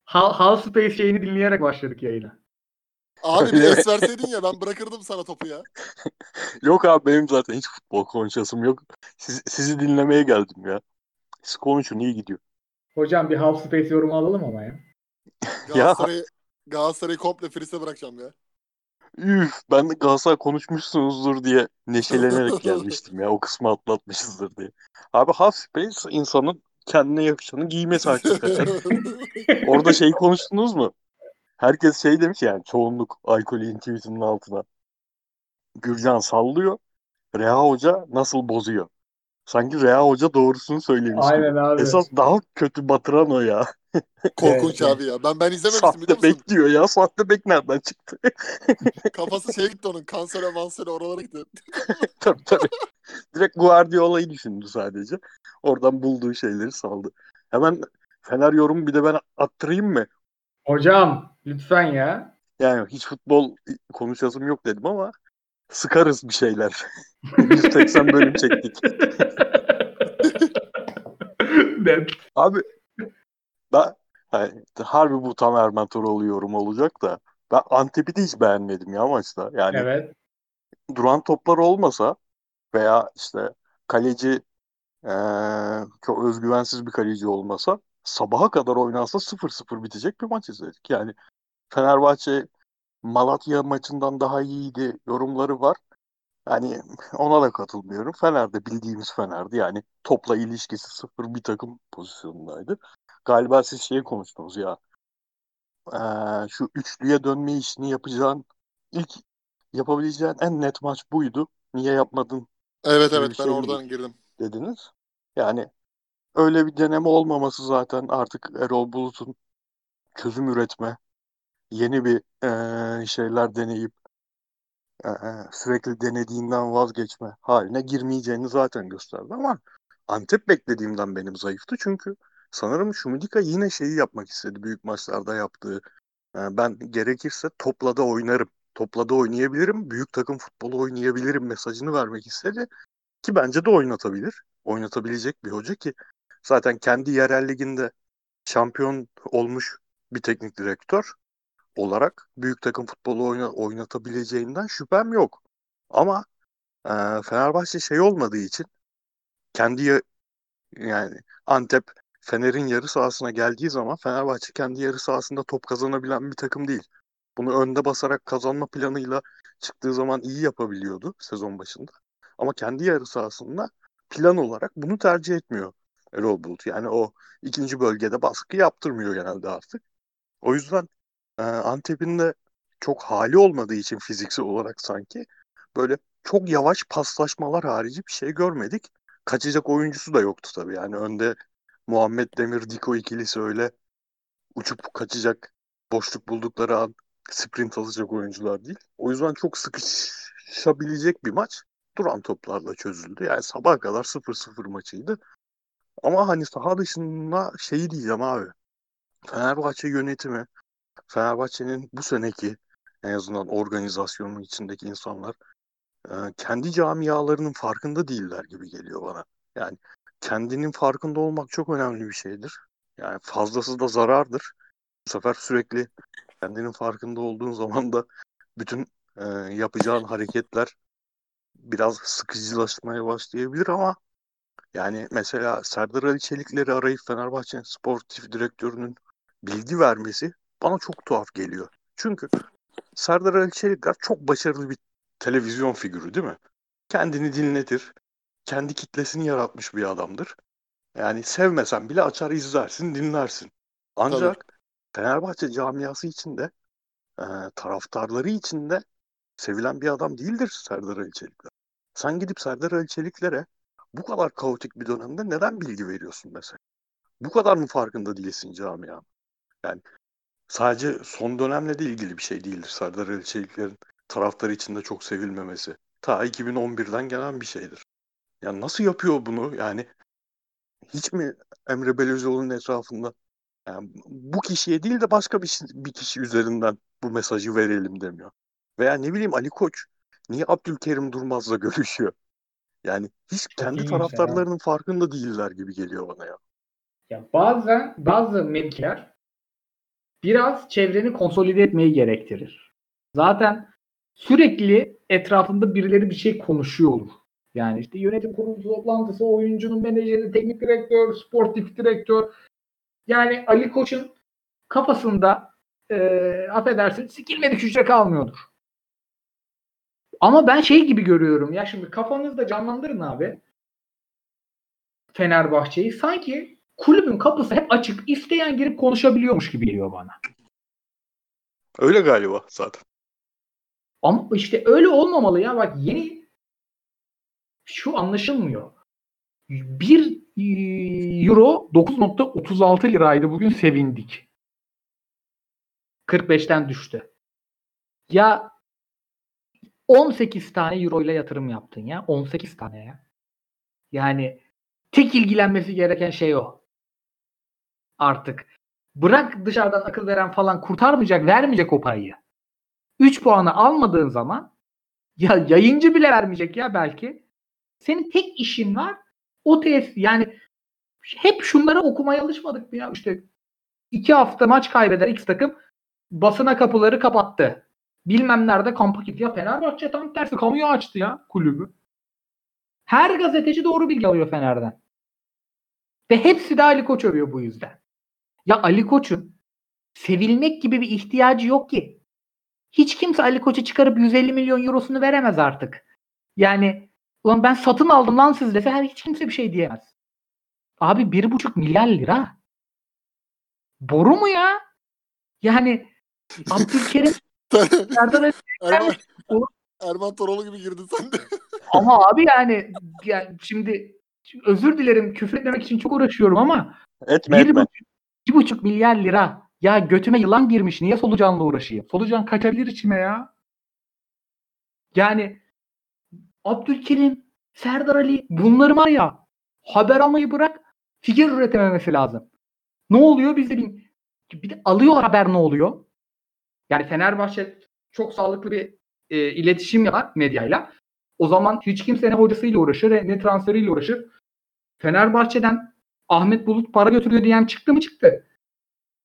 Hal, Hal Space şeyini dinleyerek başladık yayına. Abi bir es verseydin ya ben bırakırdım sana topu ya. [laughs] Yok abi benim zaten hiç futbol konuşasım yok. Siz, sizi dinlemeye geldim ya. Siz konuşun iyi gidiyor. Hocam bir Hal Space yorumu alalım ama ya. [laughs] Galatasaray'ı Galatasaray'ı komple frise bırakacağım ya. Üf ben de Galatasaray konuşmuşsunuzdur diye neşelenerek [laughs] gelmiştim ya. O kısmı atlatmışızdır diye. Abi half space insanın kendine yakışanı giymesi hakikaten. Orada şeyi konuştunuz mu? Herkes şey demiş yani çoğunluk alkolün tweetinin altına. Gürcan sallıyor. Reha Hoca nasıl bozuyor? Sanki Reha Hoca doğrusunu söylemiş. Aynen abi. Esas daha kötü batıran o ya. Korkunç Evet, abi ya. Ben ben izlememiştim biliyor Sahte musun? bek diyor ya. Sahte bek nereden çıktı? Kafası şeye gitti onun. Kansere mansere oralara gitti. [laughs] tabii tabii. [laughs] Direkt Guardiola'yı düşündü sadece. Oradan bulduğu şeyleri saldı. Hemen Fener yorum bir de ben attırayım mı? Hocam lütfen ya. Yani hiç futbol konuşasım yok dedim ama sıkarız bir şeyler. [laughs] 180 bölüm çektik. [laughs] Abi ben hani, harbi bu tam Ermen Toroğlu yorum olacak da ben Antep'i de hiç beğenmedim ya maçta. Yani Evet. duran toplar olmasa veya işte kaleci eee, çok özgüvensiz bir kaleci olmasa sabaha kadar oynansa 0-0 bitecek bir maç izledik. Yani Fenerbahçe Malatya maçından daha iyiydi yorumları var. Yani [laughs] ona da katılmıyorum. Fener de bildiğimiz Fener'di. Yani topla ilişkisi sıfır bir takım pozisyonundaydı. Galiba siz şey konuştunuz ya. eee, şu üçlüye dönme işini yapacağın ilk yapabileceğin en net maç buydu. Niye yapmadın Evet evet ben şey oradan girdim. dediniz. Yani öyle bir deneme olmaması zaten artık Erol Bulut'un çözüm üretme, yeni bir eee, şeyler deneyip eee, sürekli denediğinden vazgeçme haline girmeyeceğini zaten gösterdi ama Antep beklediğimden benim zayıftı çünkü sanırım Şumidika yine şeyi yapmak istedi büyük maçlarda yaptığı. Eee, ben gerekirse topla da oynarım. Topla da oynayabilirim. Büyük takım futbolu oynayabilirim mesajını vermek istedi. Ki bence de oynatabilir. Oynatabilecek bir hoca ki zaten kendi yerel liginde şampiyon olmuş bir teknik direktör olarak büyük takım futbolu oyna, oynatabileceğinden şüphem yok. Ama e, Fenerbahçe şey olmadığı için kendi ya- yani Antep Fener'in yarı sahasına geldiği zaman Fenerbahçe kendi yarı sahasında top kazanabilen bir takım değil. Bunu önde basarak kazanma planıyla çıktığı zaman iyi yapabiliyordu sezon başında. Ama kendi yarı sahasında plan olarak bunu tercih etmiyor Erol Bulut. Yani o ikinci bölgede baskı yaptırmıyor genelde artık. O yüzden e, Antep'in de çok hali olmadığı için fiziksel olarak sanki böyle çok yavaş paslaşmalar harici bir şey görmedik. Kaçacak oyuncusu da yoktu tabii. Yani önde Muhammed Demir Diko ikilisi öyle uçup kaçacak boşluk buldukları an sprint alacak oyuncular değil. O yüzden çok sıkışabilecek bir maç duran toplarla çözüldü. Yani sabaha kadar 0-0 maçıydı. Ama hani saha dışında şeyi diyeceğim abi. Fenerbahçe yönetimi, Fenerbahçe'nin bu seneki en azından organizasyonun içindeki insanlar e, kendi camialarının farkında değiller gibi geliyor bana. Yani kendinin farkında olmak çok önemli bir şeydir. Yani fazlası da zarardır. Bu sefer sürekli kendinin farkında olduğun zaman da bütün e, yapacağın hareketler biraz sıkıcılaşmaya başlayabilir ama yani mesela Serdar Ali Çelikleri arayıp Fenerbahçe'nin sportif direktörünün bilgi vermesi bana çok tuhaf geliyor. Çünkü Serdar Ali Çelikler çok başarılı bir televizyon figürü değil mi? Kendini dinletir. Kendi kitlesini yaratmış bir adamdır. Yani sevmesen bile açar izlersin, dinlersin. Ancak Fenerbahçe camiası içinde, e, taraftarları içinde sevilen bir adam değildir Serdar Ali Çelikler. Sen gidip Serdar Ali Çeliklere bu kadar kaotik bir dönemde neden bilgi veriyorsun mesela? Bu kadar mı farkında değilsin camia? Yani sadece son dönemle de ilgili bir şey değildir Serdar Ali Çelikler'in taraftarı içinde çok sevilmemesi. Ta 2011'den gelen bir şeydir. Yani nasıl yapıyor bunu? Yani hiç mi Emre Belözoğlu'nun etrafında yani bu kişiye değil de başka bir, bir kişi üzerinden bu mesajı verelim demiyor. Veya ne bileyim Ali Koç niye Abdülkerim Durmaz'la [laughs] görüşüyor? Yani hiç kendi taraftarlarının farkında değiller gibi geliyor bana ya. Ya bazen bazı mevkiler biraz çevreni konsolide etmeyi gerektirir. Zaten sürekli etrafında birileri bir şey konuşuyor olur. Yani işte yönetim kurulu toplantısı, oyuncunun menajeri, teknik direktör, sportif direktör. Yani Ali Koç'un kafasında e, affedersin sikilmedik hücre kalmıyordur. Ama ben şey gibi görüyorum ya şimdi kafanızda canlandırın abi. Fenerbahçe'yi sanki kulübün kapısı hep açık. isteyen girip konuşabiliyormuş gibi geliyor bana. Öyle galiba zaten. Ama işte öyle olmamalı ya. Bak yeni şu anlaşılmıyor. 1 euro 9.36 liraydı. Bugün sevindik. 45'ten düştü. Ya 18 tane euro ile yatırım yaptın ya. 18 tane ya. Yani tek ilgilenmesi gereken şey o. Artık. Bırak dışarıdan akıl veren falan kurtarmayacak, vermeyecek o parayı. 3 puanı almadığın zaman ya yayıncı bile vermeyecek ya belki. Senin tek işin var. O tesis yani hep şunları okumaya alışmadık mı ya? İşte iki hafta maç kaybeder X takım basına kapıları kapattı. Bilmem nerede kampa gitti. Ya Fenerbahçe tam tersi kamuya açtı ya kulübü. Her gazeteci doğru bilgi alıyor Fener'den. Ve hepsi de Ali Koç övüyor bu yüzden. Ya Ali Koç'un sevilmek gibi bir ihtiyacı yok ki. Hiç kimse Ali Koç'a çıkarıp 150 milyon eurosunu veremez artık. Yani ulan ben satın aldım lan siz dese her hiç kimse bir şey diyemez. Abi 1,5 milyar lira. Boru mu ya? Yani [laughs] Abdülkerim Serdar Erman, Erman Toroğlu gibi girdin sen de. [laughs] ama abi yani, yani şimdi özür dilerim küfür etmemek için çok uğraşıyorum ama Etme bir etme. buçuk, bir buçuk milyar lira. Ya götüme yılan girmiş. Niye solucanla uğraşayım? Solucan kaçabilir içime ya. Yani Abdülkerim, Serdar Ali bunları var ya haber almayı bırak fikir üretememesi lazım. Ne oluyor bizde bir, bir de alıyorlar haber ne oluyor? Yani Fenerbahçe çok sağlıklı bir e, iletişim yapar medyayla. O zaman hiç kimse ne hocasıyla uğraşır ne transferiyle uğraşır. Fenerbahçe'den Ahmet Bulut para götürüyor diyen çıktı mı çıktı.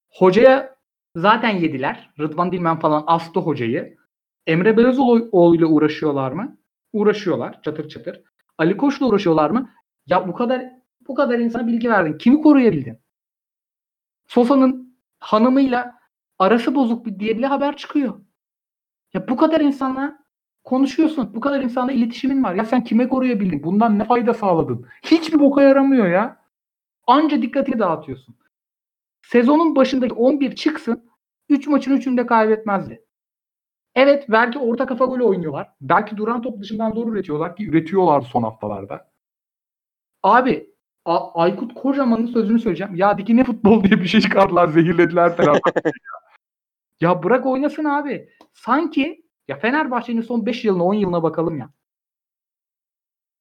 Hocaya zaten yediler. Rıdvan Dilmen falan astı hocayı. Emre Belözoğlu ile uğraşıyorlar mı? Uğraşıyorlar çatır çatır. Ali Koç'la uğraşıyorlar mı? Ya bu kadar bu kadar insana bilgi verdin. Kimi koruyabildin? Sosa'nın hanımıyla arası bozuk bir diye bile haber çıkıyor. Ya bu kadar insanla konuşuyorsun. Bu kadar insanla iletişimin var. Ya sen kime koruyabildin? Bundan ne fayda sağladın? Hiçbir boka yaramıyor ya. Anca dikkatini dağıtıyorsun. Sezonun başındaki 11 çıksın 3 maçın 3'ünü de kaybetmezdi. Evet belki orta kafa golü oynuyorlar. Belki duran top dışından doğru üretiyorlar ki üretiyorlar son haftalarda. Abi A- Aykut Kocaman'ın sözünü söyleyeceğim. Ya dikine futbol diye bir şey çıkardılar zehirlediler ya. [laughs] ya bırak oynasın abi. Sanki ya Fenerbahçe'nin son 5 yılına 10 yılına bakalım ya.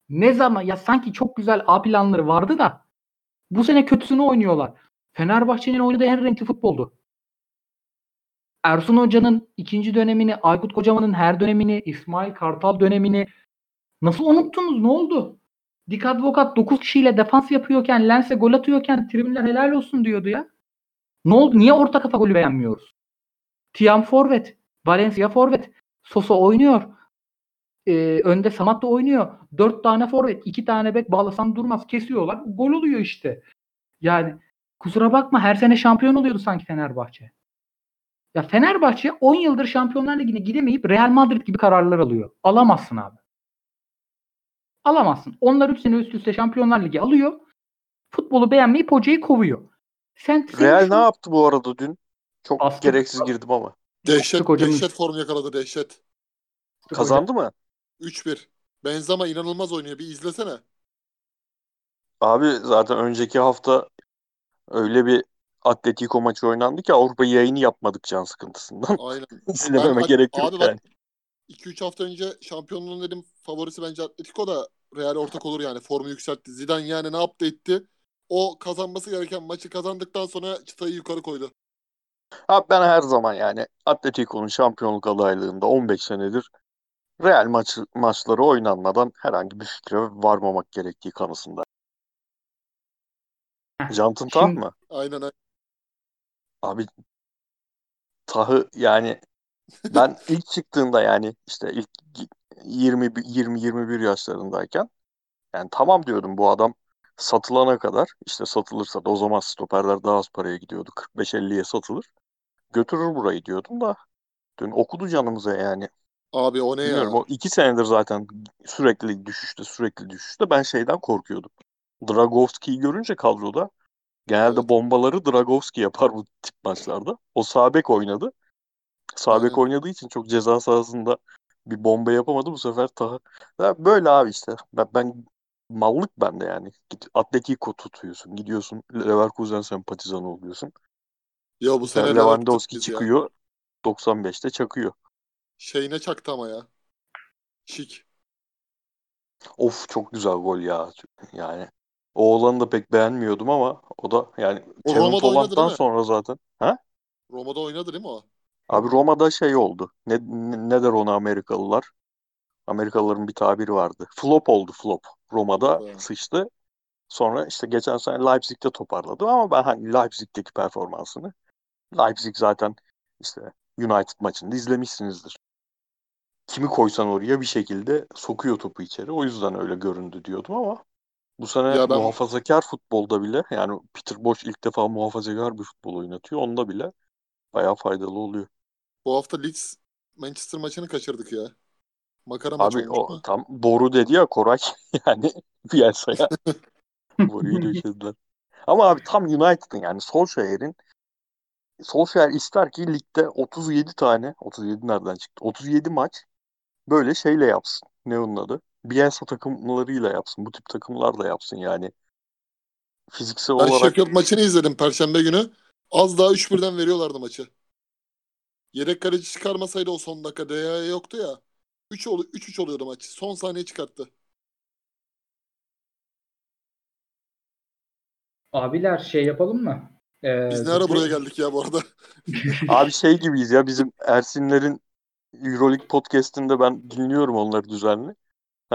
Ne zaman ya sanki çok güzel A planları vardı da bu sene kötüsünü oynuyorlar. Fenerbahçe'nin oynadığı en renkli futboldu. Ersun Hoca'nın ikinci dönemini, Aykut Kocaman'ın her dönemini, İsmail Kartal dönemini nasıl unuttunuz? Ne oldu? Dik Advokat 9 kişiyle defans yapıyorken, Lens'e gol atıyorken tribünler helal olsun diyordu ya. Ne oldu? Niye orta kafa golü beğenmiyoruz? Tiam forvet, Valencia forvet, Sosa oynuyor. Ee, önde Samat da oynuyor. 4 tane forvet, 2 tane bek bağlasan durmaz. Kesiyorlar. Gol oluyor işte. Yani kusura bakma her sene şampiyon oluyordu sanki Fenerbahçe. Ya Fenerbahçe 10 yıldır Şampiyonlar Ligi'ne gidemeyip Real Madrid gibi kararlar alıyor. Alamazsın abi. Alamazsın. Onlar 3 sene üst üste Şampiyonlar Ligi alıyor. Futbolu beğenmeyip hocayı kovuyor. Sen, sen Real şu- ne yaptı bu arada dün? Çok Astık. gereksiz girdim ama. Dehşet, hocam. dehşet form yakaladı dehşet. Kazandı mı? 3-1. Benzema inanılmaz oynuyor. Bir izlesene. Abi zaten önceki hafta öyle bir Atletico maçı oynandı ki Avrupa yayını yapmadık can sıkıntısından. Aynen. [laughs] İzlememe Ben- gerek yok abi yani. 2-3 hafta önce şampiyonluğun dedim favorisi bence Atletico da Real ortak olur yani. Formu yükseltti. Zidane yani ne yaptı etti. O kazanması gereken maçı kazandıktan sonra çıtayı yukarı koydu. Abi ben her zaman yani Atletico'nun şampiyonluk adaylığında 15 senedir Real maçı, maçları oynanmadan herhangi bir fikre varmamak gerektiği kanısında. Jantın Şimdi- mı? Aynen aynen. Abi tahı yani ben [laughs] ilk çıktığında yani işte ilk 20 20 21 yaşlarındayken yani tamam diyordum bu adam satılana kadar işte satılırsa da o zaman stoperler daha az paraya gidiyordu. 45-50'ye satılır. Götürür burayı diyordum da dün okudu canımıza yani. Abi o ne ya? Bilmiyorum o iki senedir zaten sürekli düşüşte sürekli düşüşte ben şeyden korkuyordum. Dragovski'yi görünce kadroda genelde bombaları Dragovski yapar bu tip maçlarda. O sağ bek oynadı. Sağ bek Aynen. oynadığı için çok ceza sahasında bir bomba yapamadı. Bu sefer ta Ya böyle abi işte. Ben, ben mallık bende yani. Git Atletico tutuyorsun. Gidiyorsun Leverkusen sempatizanı oluyorsun. Ya bu sene sefer neler Lewandowski biz ya. çıkıyor. 95'te çakıyor. Şeyine çaktı ama ya. Şik. Of çok güzel gol ya. Yani o olanı da pek beğenmiyordum ama o da yani O Kevin mi? sonra zaten. Ha? Roma'da oynadı değil mi o? Abi Roma'da şey oldu. Ne, ne, ne der ona Amerikalılar? Amerikalıların bir tabiri vardı. Flop oldu flop. Roma'da Evet. sıçtı. Sonra işte geçen sene Leipzig'te toparladı ama ben hani Leipzig'teki performansını Leipzig zaten işte United maçında izlemişsinizdir. Kimi koysan oraya bir şekilde sokuyor topu içeri. O yüzden öyle göründü diyordum ama bu sene Ya ben- muhafazakar futbolda bile yani Peter Bosz ilk defa muhafazakar bir futbol oynatıyor. Onda bile bayağı faydalı oluyor. Bu hafta Leeds Manchester maçını kaçırdık ya. Makara maçı Abi o mu? tam boru dedi ya Koray [laughs] yani piyasaya boruyu [laughs] döşediler. Ama abi tam United'ın yani Solskjaer'in Solskjaer ister ki ligde 37 tane 37 nereden çıktı? 37 maç böyle şeyle yapsın. Ne onun adı? Bielsa takımlarıyla yapsın. Bu tip takımlarla yapsın yani. Fiziksel Ben olarak Sheffield maçını izledim Perşembe günü. Az daha 3-1'den veriyorlardı maçı. Yedek kaleci çıkarmasaydı o son dakika DYA yoktu ya. 3 ol 3-3 oluyordu maç. Son saniye çıkarttı. Abiler şey yapalım mı? Ee, Biz ne ara buraya geldik ya bu arada? [laughs] abi şey gibiyiz ya bizim Ersinlerin Euroleague podcast'inde ben dinliyorum onları düzenli.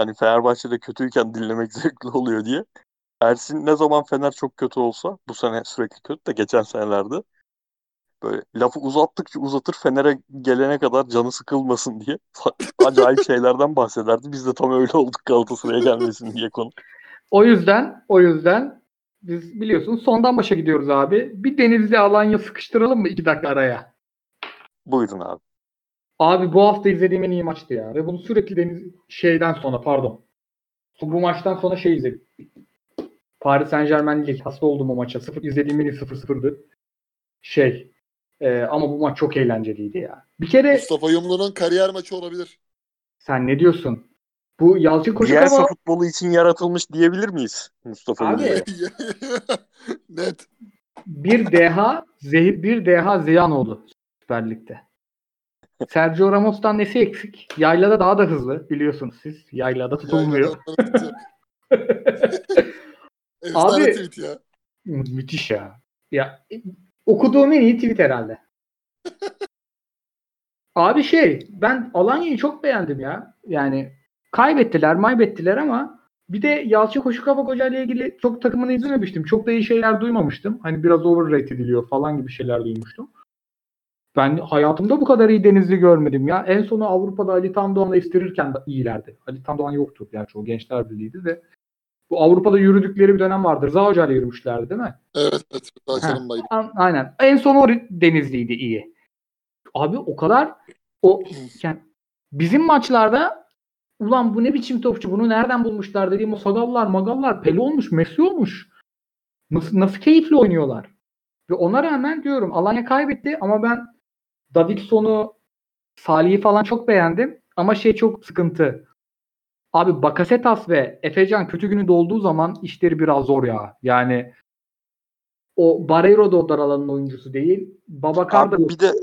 Hani Fenerbahçe'de kötüyken dinlemek [laughs] zevkli oluyor diye. Ersin ne zaman Fener çok kötü olsa bu sene sürekli kötü de geçen senelerde böyle lafı uzattıkça uzatır Fener'e gelene kadar canı sıkılmasın diye [laughs] acayip şeylerden bahsederdi. Biz de tam öyle olduk Galatasaray'a gelmesin diye konu. O yüzden o yüzden biz biliyorsunuz sondan başa gidiyoruz abi. Bir Denizli Alanya sıkıştıralım mı iki dakika araya? Buyurun abi. Abi bu hafta izlediğim en iyi maçtı ya. Ve bunu sürekli Deniz şeyden sonra pardon. Bu maçtan sonra şey izledim. Paris Saint Germain Lille. Hasta oldum o maça. Sıfır, izlediğim en iyi 0-0'dı. Şey. e, ama bu maç çok eğlenceliydi ya. Bir kere Mustafa Yumlu'nun kariyer maçı olabilir. sen ne diyorsun? Bu Yalçın Bielsa Koşukova futbolu için yaratılmış diyebilir miyiz Mustafa Abi? [laughs] Net. bir deha zehir bir deha ziyan oldu Süper Lig'de. Sergio Ramos'tan nesi eksik? Yaylada daha da hızlı biliyorsunuz siz. Yaylada tutulmuyor. [laughs] [laughs] Abi- tweet ya. Müthiş ya. Ya okuduğum en iyi tweet herhalde. [laughs] Abi şey ben Alanya'yı çok beğendim ya. Yani kaybettiler, maybettiler ama bir de Yalçın Koşukava Hoca ile ilgili çok takımını izlememiştim. Çok da iyi şeyler duymamıştım. Hani biraz overrated ediliyor falan gibi şeyler duymuştum. Ben hayatımda bu kadar iyi Denizli görmedim ya. En sonu Avrupa'da Ali Tandoğan'la istirirken de iyilerdi. Ali Tandoğan yoktu. Gerçi o Gençler Birliği'ydi de. Bu Avrupa'da yürüdükleri bir dönem vardı. Rıza Hoca ile yürümüşlerdi değil mi? Evet evet. Açalım bayım. A- Aynen. En son o Denizli'ydi iyi. Abi o kadar o [clears throat] yani bizim maçlarda ulan bu ne biçim topçu bunu nereden bulmuşlar dediğim o sagallar magallar peli olmuş Messi olmuş. Nasıl, nasıl keyifli oynuyorlar. Ve ona rağmen diyorum Alanya kaybetti ama ben Davidson'u Salih'i falan çok beğendim. Ama şey çok sıkıntı. Abi Bakasetas ve Efecan kötü günü dolduğu zaman işleri biraz zor ya. Yani o Barreiro da o dar alanın oyuncusu değil. Babakar da Abi bir de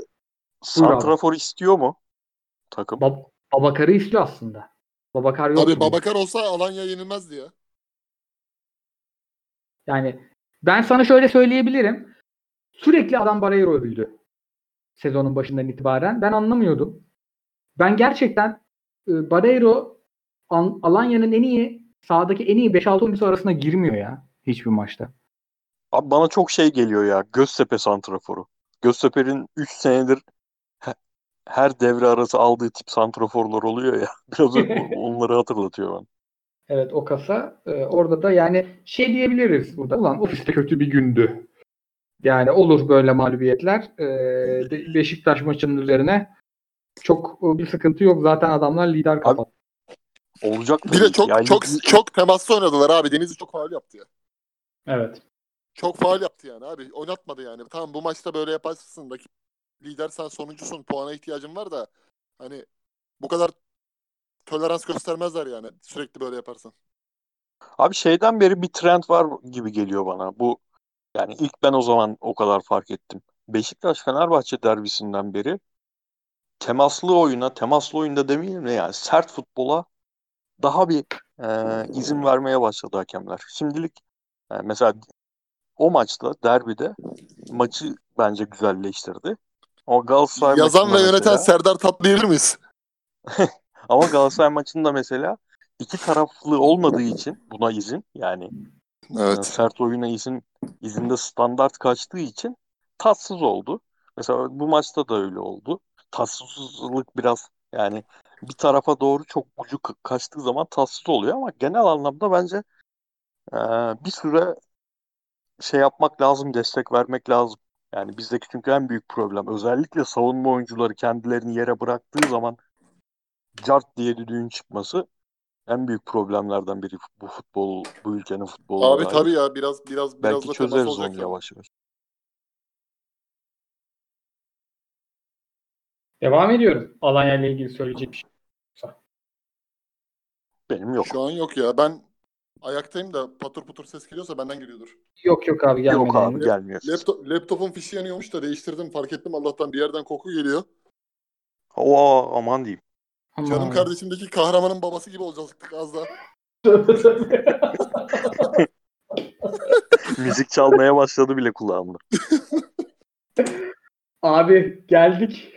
Santrafor istiyor mu takım? Bab- Babakar'ı istiyor aslında. Babakar yok. Abi gibi. Babakar olsa Alanya yenilmezdi ya. Yani ben sana şöyle söyleyebilirim. Sürekli adam Barreiro övüldü. Sezonun başından itibaren. Ben anlamıyordum. Ben gerçekten e, Barreiro An- Alanya'nın en iyi sahadaki en iyi 5-6 oyuncusu arasına girmiyor ya hiçbir maçta. Abi bana çok şey geliyor ya. Göztepe Santrafor'u. Göztepe'nin 3 senedir he- her devre arası aldığı tip santraforlar oluyor ya. [laughs] Biraz onları hatırlatıyor bana. Evet o kasa e, orada da yani şey diyebiliriz burada. Ulan ofiste kötü bir gündü. Yani olur böyle mağlubiyetler. E, Be- Beşiktaş maçının üzerine çok e, bir sıkıntı yok. Zaten adamlar lider kapattı. Olacak Bir de çok Yani çok çok temaslı oynadılar abi. Denizli çok faul yaptı ya. Evet. Çok faul yaptı yani abi. Oynatmadı yani. Tamam bu maçta böyle yaparsın. Rakip lider sen sonuncusun. Puana ihtiyacın var da hani bu kadar tolerans göstermezler yani. Sürekli böyle yaparsan. Abi şeyden beri bir trend var gibi geliyor bana. Bu yani ilk ben o zaman o kadar fark ettim. Beşiktaş Fenerbahçe derbisinden beri temaslı oyuna, temaslı oyunda demeyelim de yani sert futbola daha bir e, izin vermeye başladı hakemler. Şimdilik e, mesela o maçta derbide maçı bence güzelleştirdi. Ama Galatasaray Yazan ve yöneten mesela- Serdar Tatlı'yı miyiz? [laughs] ama Galatasaray maçında mesela iki taraflı olmadığı için buna izin yani yani Evet. sert oyuna izin izinde standart kaçtığı için tatsız oldu. Mesela bu maçta da öyle oldu. Tatsızlık biraz yani bir tarafa doğru çok ucu ka- kaçtığı zaman tatsız oluyor ama genel anlamda bence e, bir süre şey yapmak lazım, destek vermek lazım. Yani bizdeki çünkü en büyük problem özellikle savunma oyuncuları kendilerini yere bıraktığı zaman cart diye düdüğün çıkması en büyük problemlerden biri bu futbol, bu ülkenin futbolu. Abi tabii ya biraz biraz biraz Belki da çözeriz olacak onu ya. yavaş yavaş. Devam ediyorum. Alanya ile ilgili söyleyecek bir şey. Benim yok. Şu an yok ya. Ben ayaktayım da patır putur ses geliyorsa benden geliyordur. Yok yok abi gelmedi. Yok abi gelmiyor. Laptop, laptopun fişi yanıyormuş da değiştirdim. Fark ettim Allah'tan bir yerden koku geliyor. Oo aman diyeyim. Aman. Canım kardeşimdeki kahramanın babası gibi olacaktık az daha. [laughs] Müzik çalmaya başladı bile kulağımda. Abi geldik.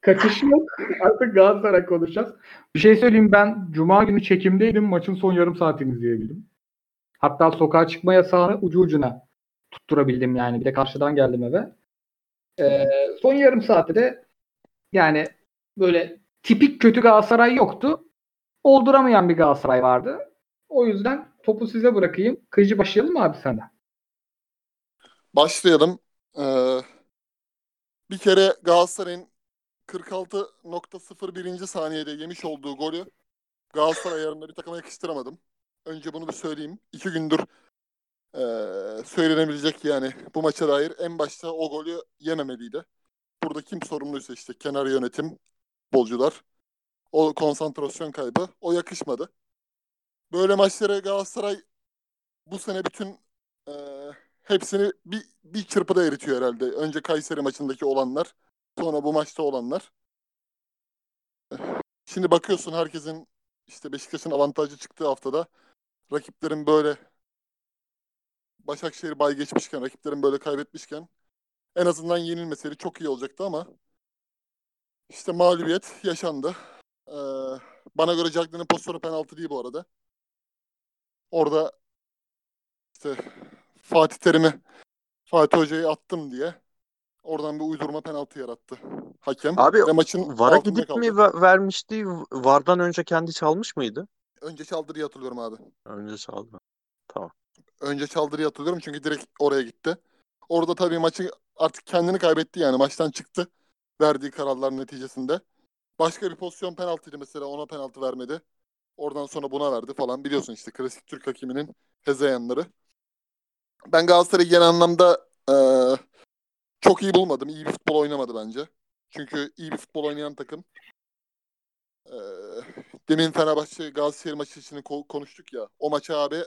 Kaçış yok. Artık Galatasaray konuşacağız. Bir şey söyleyeyim ben Cuma günü çekimdeydim. Maçın son yarım saatini izleyebildim. Hatta sokağa çıkma yasağını ucu ucuna tutturabildim yani. Bir de karşıdan geldim eve. Ee, son yarım saati de yani böyle tipik kötü Galatasaray yoktu. Olduramayan bir Galatasaray vardı. O yüzden topu size bırakayım. Kıyıcı başlayalım mı abi senden? Başlayalım. Ee, bir kere Galatasaray'ın 46.01. saniyede yemiş olduğu golü Galatasaray ayarında bir takıma yakıştıramadım. Önce bunu bir söyleyeyim. İki gündür ee, söylenebilecek yani bu maça dair en başta o golü yememeliydi. Burada kim sorumluysa işte kenar yönetim, bolcular. O konsantrasyon kaybı. O yakışmadı. Böyle maçlara Galatasaray bu sene bütün ee, hepsini bir, bir çırpıda eritiyor herhalde. Önce Kayseri maçındaki olanlar, sonra bu maçta olanlar. Şimdi bakıyorsun herkesin işte Beşiktaş'ın avantajı çıktığı haftada rakiplerin böyle Başakşehir bay geçmişken, rakiplerin böyle kaybetmişken en azından yenilmeseydi çok iyi olacaktı ama işte mağlubiyet yaşandı. Ee, bana göre Cagney'in pozisyonu penaltı değil bu arada. Orada işte Fatih Terim'i Fatih Hoca'yı attım diye oradan bir uydurma penaltı yarattı hakem. Abi Ve maçın VAR'a gidip kaldı. mi ver- vermişti? VAR'dan önce kendi çalmış mıydı? Önce çaldırıyı hatırlıyorum abi. Önce çaldı. Önce çaldırıyı hatırlıyorum çünkü direkt oraya gitti. Orada tabii maçı artık kendini kaybetti yani maçtan çıktı verdiği kararlar neticesinde. Başka bir pozisyon penaltıydı mesela ona penaltı vermedi. Oradan sonra buna verdi falan biliyorsun işte klasik Türk hakiminin hezeyanları. Ben Galatasaray'ı genel anlamda eee, çok iyi bulmadım. İyi bir futbol oynamadı bence. Çünkü iyi bir futbol oynayan takım eee, demin Fenerbahçe Galatasaray maçı için ko- konuştuk ya. O maça abi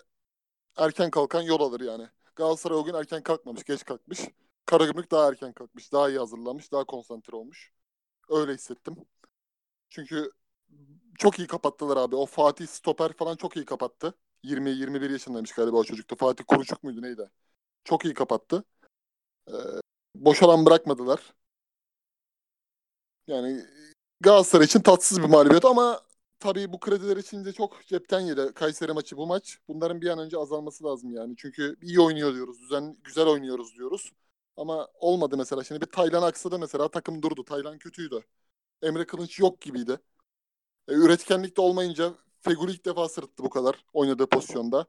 erken kalkan yol alır yani. Galatasaray o gün erken kalkmamış, geç kalkmış. Karagümrük daha erken kalkmış, daha iyi hazırlanmış, daha konsantre olmuş. Öyle hissettim. Çünkü çok iyi kapattılar abi. O Fatih stoper falan çok iyi kapattı. 20-21 yaşındaymış galiba o çocukta. Fatih Kuruçuk muydu neydi? Çok iyi kapattı. Ee, boş alan bırakmadılar. Yani Galatasaray için tatsız bir mağlubiyet ama tabii bu krediler için de çok cepten yedi. Kayseri maçı bu maç. Bunların bir an önce azalması lazım yani. Çünkü iyi oynuyor diyoruz. Düzen, güzel oynuyoruz diyoruz. Ama olmadı mesela. Şimdi bir Taylan aksadı mesela takım durdu. Taylan kötüydü. Emre Kılınç yok gibiydi. E, üretkenlik de olmayınca Feguli ilk defa sırıttı bu kadar oynadığı pozisyonda.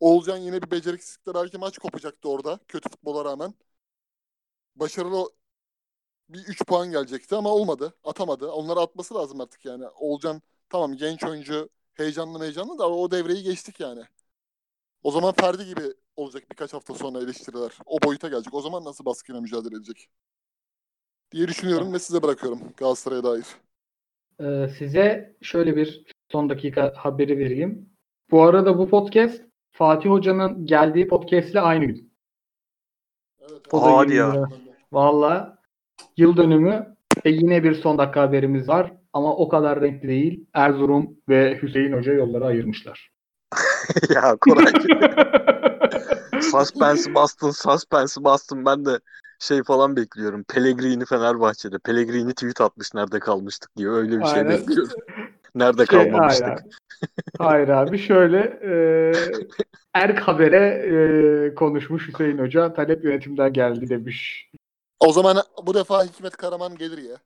Oğulcan yine bir beceriksizlikle belki maç kopacaktı orada. Kötü futbola rağmen. Başarılı bir 3 puan gelecekti ama olmadı. Atamadı. Onları atması lazım artık yani. Oğulcan tamam genç oyuncu heyecanlı heyecanlı da o devreyi geçtik yani. O zaman Ferdi gibi olacak birkaç hafta sonra eleştiriler. O boyuta gelecek. O zaman nasıl baskıyla mücadele edecek? Diye düşünüyorum ve size bırakıyorum Galatasaray'a dair. Ee, size şöyle bir son dakika haberi vereyim. Bu arada bu podcast Fatih Hoca'nın geldiği podcast ile aynı gün. Evet. O da Hadi ya. 20 lira. Valla yıl dönümü ve yine bir son dakika haberimiz var. Ama o kadar renkli değil. Erzurum ve Hüseyin Hoca yolları ayırmışlar. [laughs] ya Koray [laughs] suspense'i bastın, suspense'i bastın. Ben de şey falan bekliyorum. Pellegrini Fenerbahçe'de. Pellegrini tweet atmış nerede kalmıştık diye. Öyle bir şey Aynen. bekliyorum. [laughs] Nerede Şey, kalmamıştık. hayır, abi. hayır abi şöyle e, Erk Haber'e e, konuşmuş Hüseyin Hoca. Talep yönetimden geldi demiş. O zaman bu defa Hikmet Karaman gelir ya.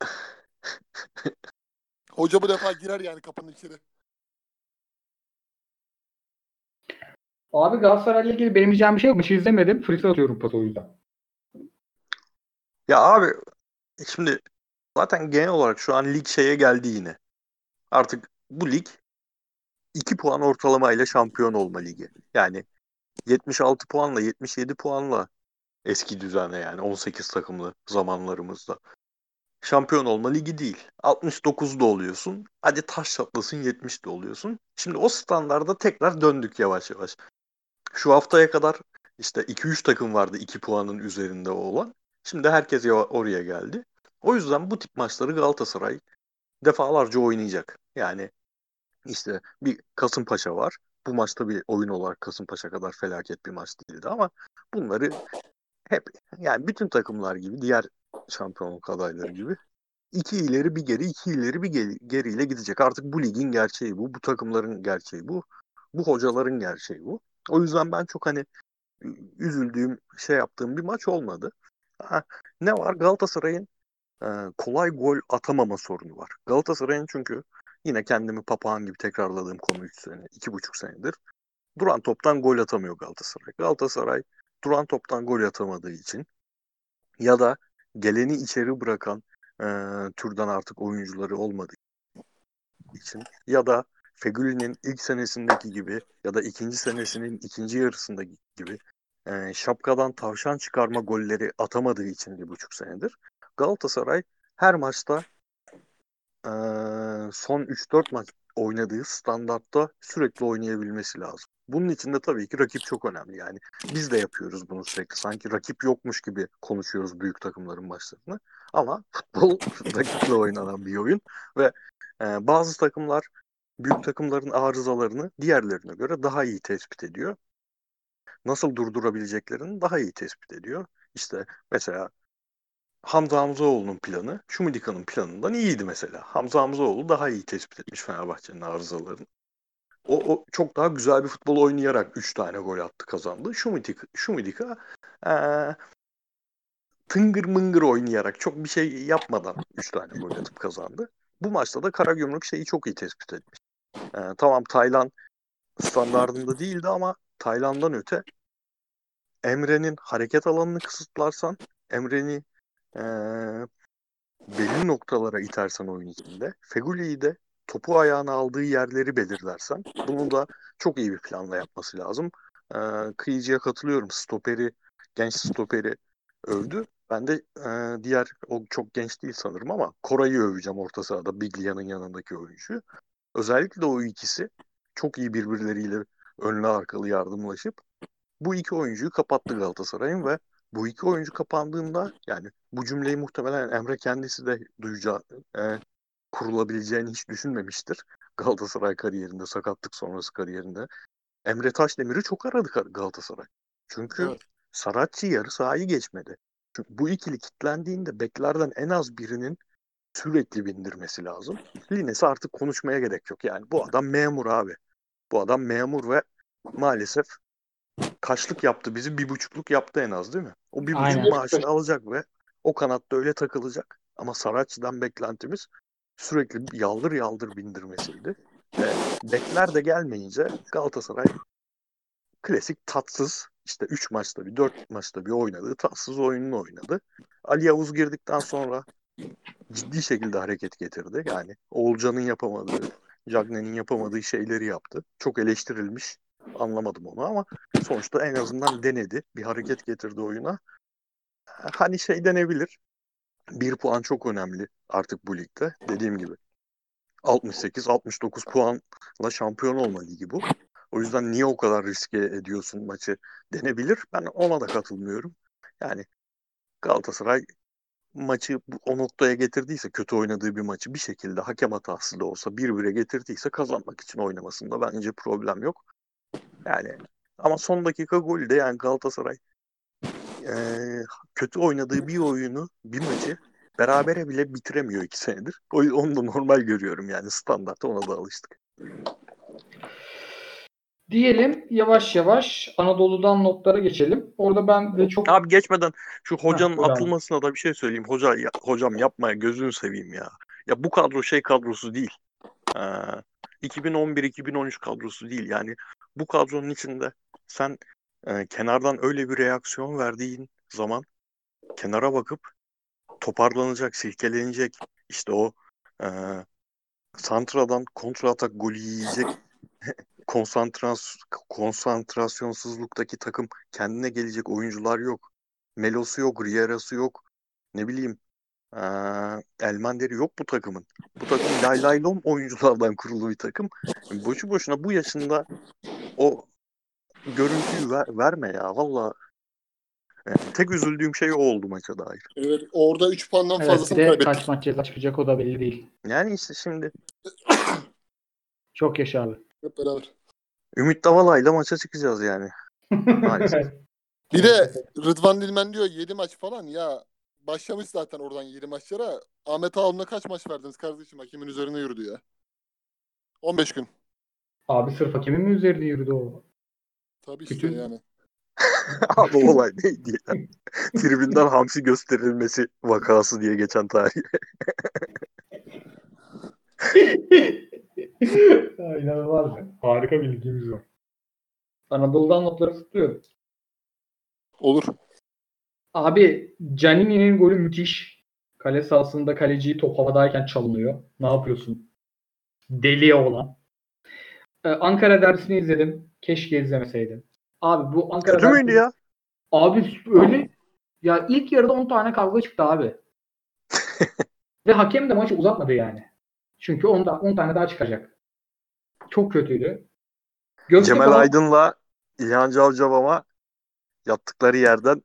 [laughs] Hoca bu defa girer yani kapının içeri. Abi Galatasaray'la ilgili benim diyeceğim bir şey yok. Maçı izlemedim. Free atıyorum pası o yüzden. Ya abi şimdi zaten genel olarak şu an lig şeye geldi yine. Artık bu lig 2 puan ortalamayla şampiyon olma ligi. Yani 76 puanla 77 puanla eski düzene yani 18 takımlı zamanlarımızda. şampiyon olma ligi değil. 69'da oluyorsun. Hadi taş çatlasın 70'de oluyorsun. Şimdi o standarda tekrar döndük yavaş yavaş. Şu haftaya kadar işte 2-3 takım vardı 2 puanın üzerinde olan. Şimdi herkes oraya geldi. O yüzden bu tip maçları Galatasaray defalarca oynayacak. Yani işte bir Kasımpaşa var. Bu maçta bir oyun olarak Kasımpaşa kadar felaket bir maç değildi ama bunları hep yani bütün takımlar gibi diğer şampiyonluk adayları gibi iki ileri bir geri iki ileri bir geri, geriyle gidecek. Artık bu ligin gerçeği bu. Bu takımların gerçeği bu. Bu hocaların gerçeği bu. O yüzden ben çok hani üzüldüğüm şey yaptığım bir maç olmadı. Ha, ne var? Galatasaray'ın e, kolay gol atamama sorunu var. Galatasaray'ın çünkü yine kendimi papağan gibi tekrarladığım konu 3 sene, 2,5 senedir. Duran toptan gol atamıyor Galatasaray. Galatasaray duran toptan gol atamadığı için ya da geleni içeri bırakan e, türden artık oyuncuları olmadığı için ya da Fegüli'nin ilk senesindeki gibi ya da ikinci senesinin ikinci yarısındaki gibi e, şapkadan tavşan çıkarma golleri atamadığı için bir buçuk senedir Galatasaray her maçta e, son 3-4 maç oynadığı standartta sürekli oynayabilmesi lazım. Bunun için de tabii ki rakip çok önemli. Yani biz de yapıyoruz bunu sürekli. Sanki rakip yokmuş gibi konuşuyoruz büyük takımların maçlarını. Ama futbol [laughs] rakiple oynanan bir oyun ve e, bazı takımlar büyük takımların arızalarını diğerlerine göre daha iyi tespit ediyor. Nasıl durdurabileceklerini daha iyi tespit ediyor. İşte mesela Hamza Hamzaoğlu'nun planı Şumidika'nın planından iyiydi mesela. Hamza Hamzaoğlu daha iyi tespit etmiş Fenerbahçe'nin arızalarını. O, o çok daha güzel bir futbol oynayarak 3 tane gol attı kazandı. Şumidika, Şumidika ee, tıngır mıngır oynayarak çok bir şey yapmadan 3 tane gol atıp kazandı. Bu maçta da Karagümrük şeyi çok iyi tespit etmiş. Ee, tamam Taylan standartında değildi ama Tayland'dan öte Emre'nin hareket alanını kısıtlarsan Emre'ni e, belli noktalara itersen oyun içinde Feguli'yi de topu ayağına aldığı yerleri belirlersen bunu da çok iyi bir planla yapması lazım. E, kıyıcıya katılıyorum. Stoperi, genç stoperi övdü. Ben de e, diğer, o çok genç değil sanırım ama Koray'ı öveceğim orta sahada Biglia'nın yanındaki oyuncu. Özellikle o ikisi çok iyi birbirleriyle önlü arkalı yardımlaşıp bu iki oyuncuyu kapattı Galatasaray'ın ve bu iki oyuncu kapandığında yani bu cümleyi muhtemelen Emre kendisi de duyacağı, e, kurulabileceğini hiç düşünmemiştir. Galatasaray kariyerinde, sakatlık sonrası kariyerinde. Emre Taşdemir'i çok aradı Galatasaray. Çünkü evet. Saratçı yarı sahayı geçmedi. Çünkü bu ikili kitlendiğinde beklerden en az birinin sürekli bindirmesi lazım. Lines'e artık konuşmaya gerek yok. Yani bu adam memur abi. Bu adam memur ve maalesef kaçlık yaptı bizi? Bir buçukluk yaptı en az değil mi? O bir buçuk Aynen. maaşını alacak ve o kanatta öyle takılacak. Ama Saratçı'dan beklentimiz sürekli yaldır yaldır bindirmesiydi. Ve bekler de gelmeyince Galatasaray klasik tatsız işte 3 maçta bir 4 maçta bir oynadığı tatsız oyununu oynadı. Ali Yavuz girdikten sonra ciddi şekilde hareket getirdi. Yani Oğulcan'ın yapamadığı, Cagney'in yapamadığı şeyleri yaptı. Çok eleştirilmiş. Anlamadım onu ama sonuçta en azından denedi. Bir hareket getirdi oyuna. Hani şey denebilir. Bir puan çok önemli artık bu ligde. Dediğim gibi. 68-69 puanla şampiyon olma ligi bu. O yüzden niye o kadar riske ediyorsun maçı denebilir. Ben ona da katılmıyorum. Yani Galatasaray maçı o noktaya getirdiyse kötü oynadığı bir maçı bir şekilde hakem hatası da olsa bir bire getirdiyse kazanmak için oynamasında bence problem yok. Yani ama son dakika golü de yani Galatasaray e, kötü oynadığı bir oyunu bir maçı berabere bile bitiremiyor iki senedir. O, onu da normal görüyorum yani standart ona da alıştık. Diyelim yavaş yavaş Anadolu'dan notlara geçelim. Orada ben de çok... Abi geçmeden şu hocanın Heh, atılmasına da bir şey söyleyeyim. Hoca ya, hocam yapmaya gözünü seveyim ya. Ya bu kadro şey kadrosu değil. Ee, 2011-2013 kadrosu değil. Yani bu kadronun içinde sen e, kenardan öyle bir reaksiyon verdiğin zaman kenara bakıp toparlanacak, silkelenecek işte o e, santradan kontra atak golü yiyecek [laughs] konsantras konsantrasyonsuzluktaki takım kendine gelecek oyuncular yok. Melosu yok, Riera'sı yok. Ne bileyim Ee, Elmanderi yok bu takımın. Bu takım lay lay lom oyunculardan kurulu bir takım. Boşu boşuna bu yaşında o görüntüyü ver- verme ya. Valla yani tek üzüldüğüm şey o oldu maça dair. Evet orada 3 puandan Evet, fazlasını kaybettik. kaç maç ceza çıkacak o da belli değil. Yani işte şimdi [coughs] Çok yaşa abi. Hep beraber. Ümit Davala'yla maça çıkacağız yani. Maalesef. [laughs] Bir de Rıdvan Dilmen diyor 7 maç falan ya başlamış zaten oradan 7 maçlara. Ahmet Ağol'una kaç maç verdiniz kardeşim? Hakimin üzerine yürüdü ya. 15 gün. Abi sırf hakemin mi üzerine yürüdü o? Tabii işte Bütün- yani. [laughs] Abi olay neydi ya? [laughs] Tribünden hamsi gösterilmesi vakası diye geçen tarih. Ya, İnanılmaz. Harika bilgimiz var. Anadolu'dan notları tutuyor. Olur. Abi Canini'nin golü müthiş. Kale sahasında kaleciyi top havadayken çalınıyor. Ne yapıyorsun? Deliye olan. Ee, Ankara dersini izledim. Keşke izlemeseydim. Abi bu Ankara Kötü müydü dersi- ya? Abi öyle ya ilk yarıda 10 tane kavga çıktı abi. [laughs] Ve hakem de maçı uzatmadı yani. Çünkü 10, da, 10 tane daha çıkacak. Çok kötüydü. Göztepe Cemal Aydın'la İlhan Cavcavama yattıkları yerden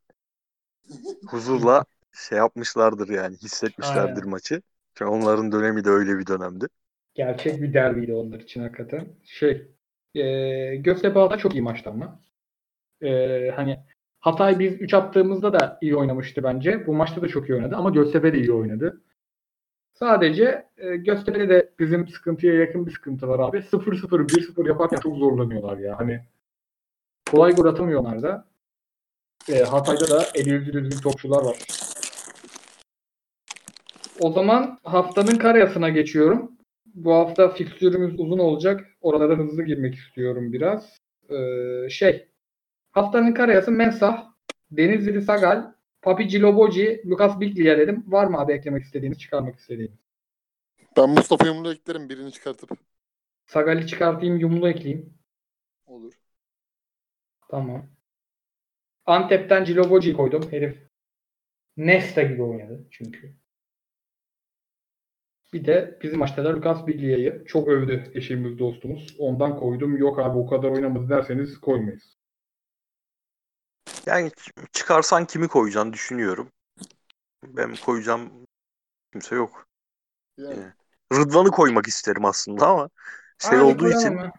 huzurla şey yapmışlardır yani hissetmişlerdir Aynen. maçı. Çünkü onların dönemi de öyle bir dönemdi. Gerçek bir derbiydi onlar için hakikaten. Şey, e, Göztepe Hatay çok iyi maçtı ama. E, hani Hatay biz 3 attığımızda da iyi oynamıştı bence. Bu maçta da çok iyi oynadı ama Göztepe de iyi oynadı. Sadece e, Göztepe'de de bizim sıkıntıya yakın bir sıkıntı var abi. 0-0, 1-0 yaparken çok zorlanıyorlar ya. Hani kolay gol atamıyorlar da. E, Hatay'da da eli yüzü düzgün topçular var. O zaman haftanın karayasına geçiyorum. Bu hafta fikstürümüz uzun olacak. Oralara hızlı girmek istiyorum biraz. Ee, şey, haftanın karayası Mensah, Denizli Sagal, Papi Ciloboci, Lucas Biglia dedim. Var mı abi eklemek istediğiniz, çıkarmak istediğiniz? Ben Mustafa Yumru'ya eklerim birini çıkartıp. Sagal'i çıkartayım, Yumlu ekleyeyim. Olur. Tamam. Antep'ten Ciloboci koydum. Herif Nesta gibi oynadı çünkü. Bir de bizim maçta da Lucas Biglia'yı çok övdü eşimiz dostumuz. Ondan koydum. Yok abi o kadar oynamadı derseniz koymayız. Yani çıkarsan kimi koyacaksın düşünüyorum. Ben koyacağım kimse yok. Yani. Evet. Rıdvan'ı koymak isterim aslında ama şey Abi olduğu için ya.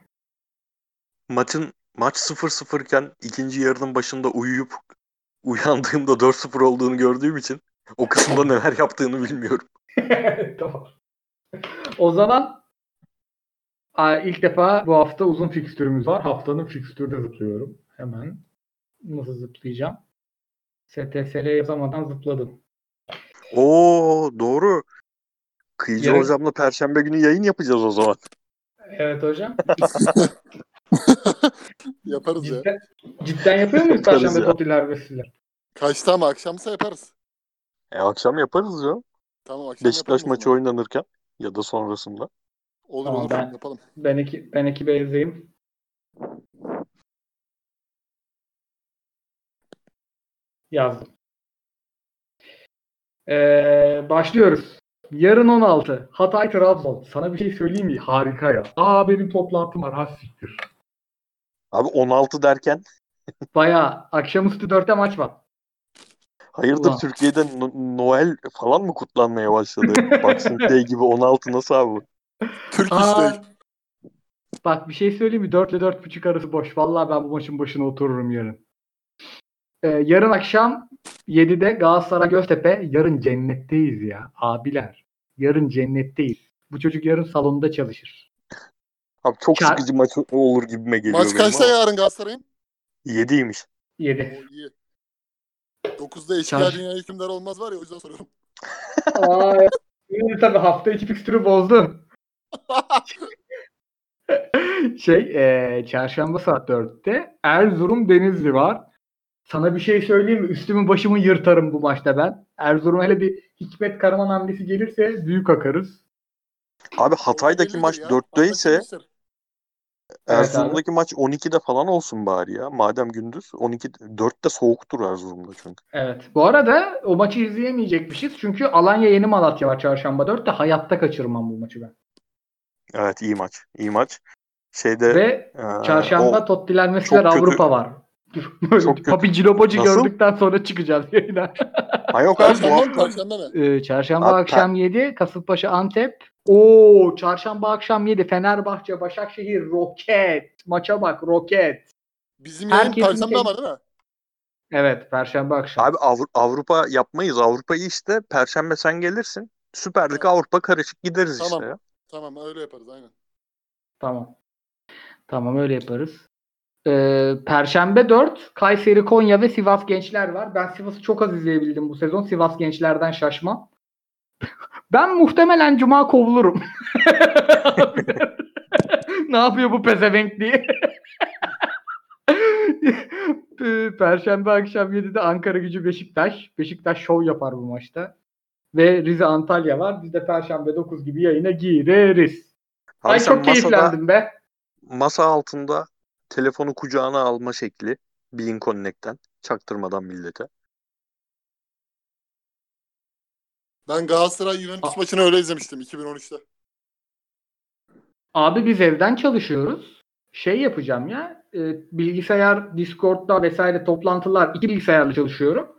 maçın maç 0-0 iken ikinci yarının başında uyuyup uyandığımda 4-0 olduğunu gördüğüm için o kısımda neler yaptığını bilmiyorum. [laughs] tamam. O zaman ilk defa bu hafta uzun fikstürümüz var. Haftanın fikstürde zıplıyorum. Hemen. Nasıl zıplayacağım? STSL yazamadan zıpladım. Oo doğru. Kıyıcı Yarın- hocamla perşembe günü yayın yapacağız o zaman. Evet hocam. [laughs] Yaparız ya. Cidden, cidden yapıyor muyuz Perşembe ya. Totiler vesiler? Kaçta ama akşamsa yaparız. E, akşam yaparız ya. Tamam akşam Beşiktaş maçı oynanırken ya da sonrasında. Olur Tamam, olur ben- yapalım. Ben, iki, ben ekibe yazayım. Yazdım. Ee, başlıyoruz. Yarın 16. Hatay Trabzon. Sana bir şey söyleyeyim mi? Harika ya. Aa benim toplantım var. Ha siktir. Abi 16 derken Baya akşamüstü 4'te maç var. hayırdır Ulan. Türkiye'de No- Noel falan mı kutlanmaya başladı? [laughs] Boxing Day gibi 16 nasıl abi? Türk Aa, işte. bak bir şey söyleyeyim mi? 4 ile 4.5 arası boş. Vallahi ben bu maçın başına otururum yarın. Ee, yarın akşam 7'de Galatasaray Göztepe. Yarın cennetteyiz ya abiler. Yarın cennetteyiz. Bu çocuk yarın salonda çalışır. Abi çok Kar- sıkıcı maç olur gibime geliyor Maç kaçta yarın Galatasaray'ın? 7'ymiş. 7. O iyi. 9'da eşkıya Çarş- dünya hükümdarı olmaz var ya o yüzden soruyorum. Aa, yine tabii hafta içi fikstürü bozdun. [laughs] şey, e, çarşamba saat 4'te Erzurum Denizli var. Sana bir şey söyleyeyim mi? Üstümü başımı yırtarım bu maçta ben. Erzurum hele bir Hikmet Karaman hamlesi gelirse büyük akarız. Abi Hatay'daki maç ya. 4'te ise. Erzurum'daki maç 12'de falan olsun bari ya. Madem gündüz 12 4'te soğuktur Erzurum'da çünkü. Evet. Bu arada o maçı izleyemeyecekmişiz. Çünkü Alanya Yeni Malatya var çarşamba 4'te. Hayatta kaçırmam bu maçı ben. Evet iyi maç. İyi maç. Şeyde Ve e, çarşamba Tottiler Messi'ler çok kötü- Avrupa var. Çok kötü. Papi Nasıl? gördükten sonra çıkacağız yayına. [laughs] ha yok abi bu Perşembe mi? hafta Perşembe mi? Ee, çarşamba Abi, akşam 7 Kasımpaşa Antep. Oo çarşamba akşam 7 Fenerbahçe Başakşehir Roket. Maça bak Roket. Bizim yayın Herkesin Perşembe şey- ama değil mi? Evet perşembe akşam. Abi Avru- Avrupa yapmayız. Avrupa'yı işte Perşembe sen gelirsin. Süper Lig Tamam. Avrupa karışık gideriz Tamam. işte ya. Tamam öyle yaparız aynen. Tamam. Tamam öyle yaparız. Ee, Perşembe 4 Kayseri, Konya ve Sivas Gençler var. Ben Sivas'ı çok az izleyebildim bu sezon. Sivas Gençlerden şaşmam. [laughs] Ben muhtemelen Cuma kovulurum. [laughs] ne yapıyor bu pezevenk diye. [laughs] Perşembe akşam 7'de Ankara gücü Beşiktaş. Beşiktaş şov yapar bu maçta. Ve Rize Antalya var. Biz de Perşembe 9 gibi yayına gireriz. Abi Ay çok masada, keyiflendim be. masa altında telefonu kucağına alma şekli Bean Connect'ten çaktırmadan millete. Ben Galatasaray Juventus Aa. maçını öyle izlemiştim 2013'te. Abi biz evden çalışıyoruz. Şey yapacağım ya. e, bilgisayar, Discord'da vesaire toplantılar. iki bilgisayarla çalışıyorum.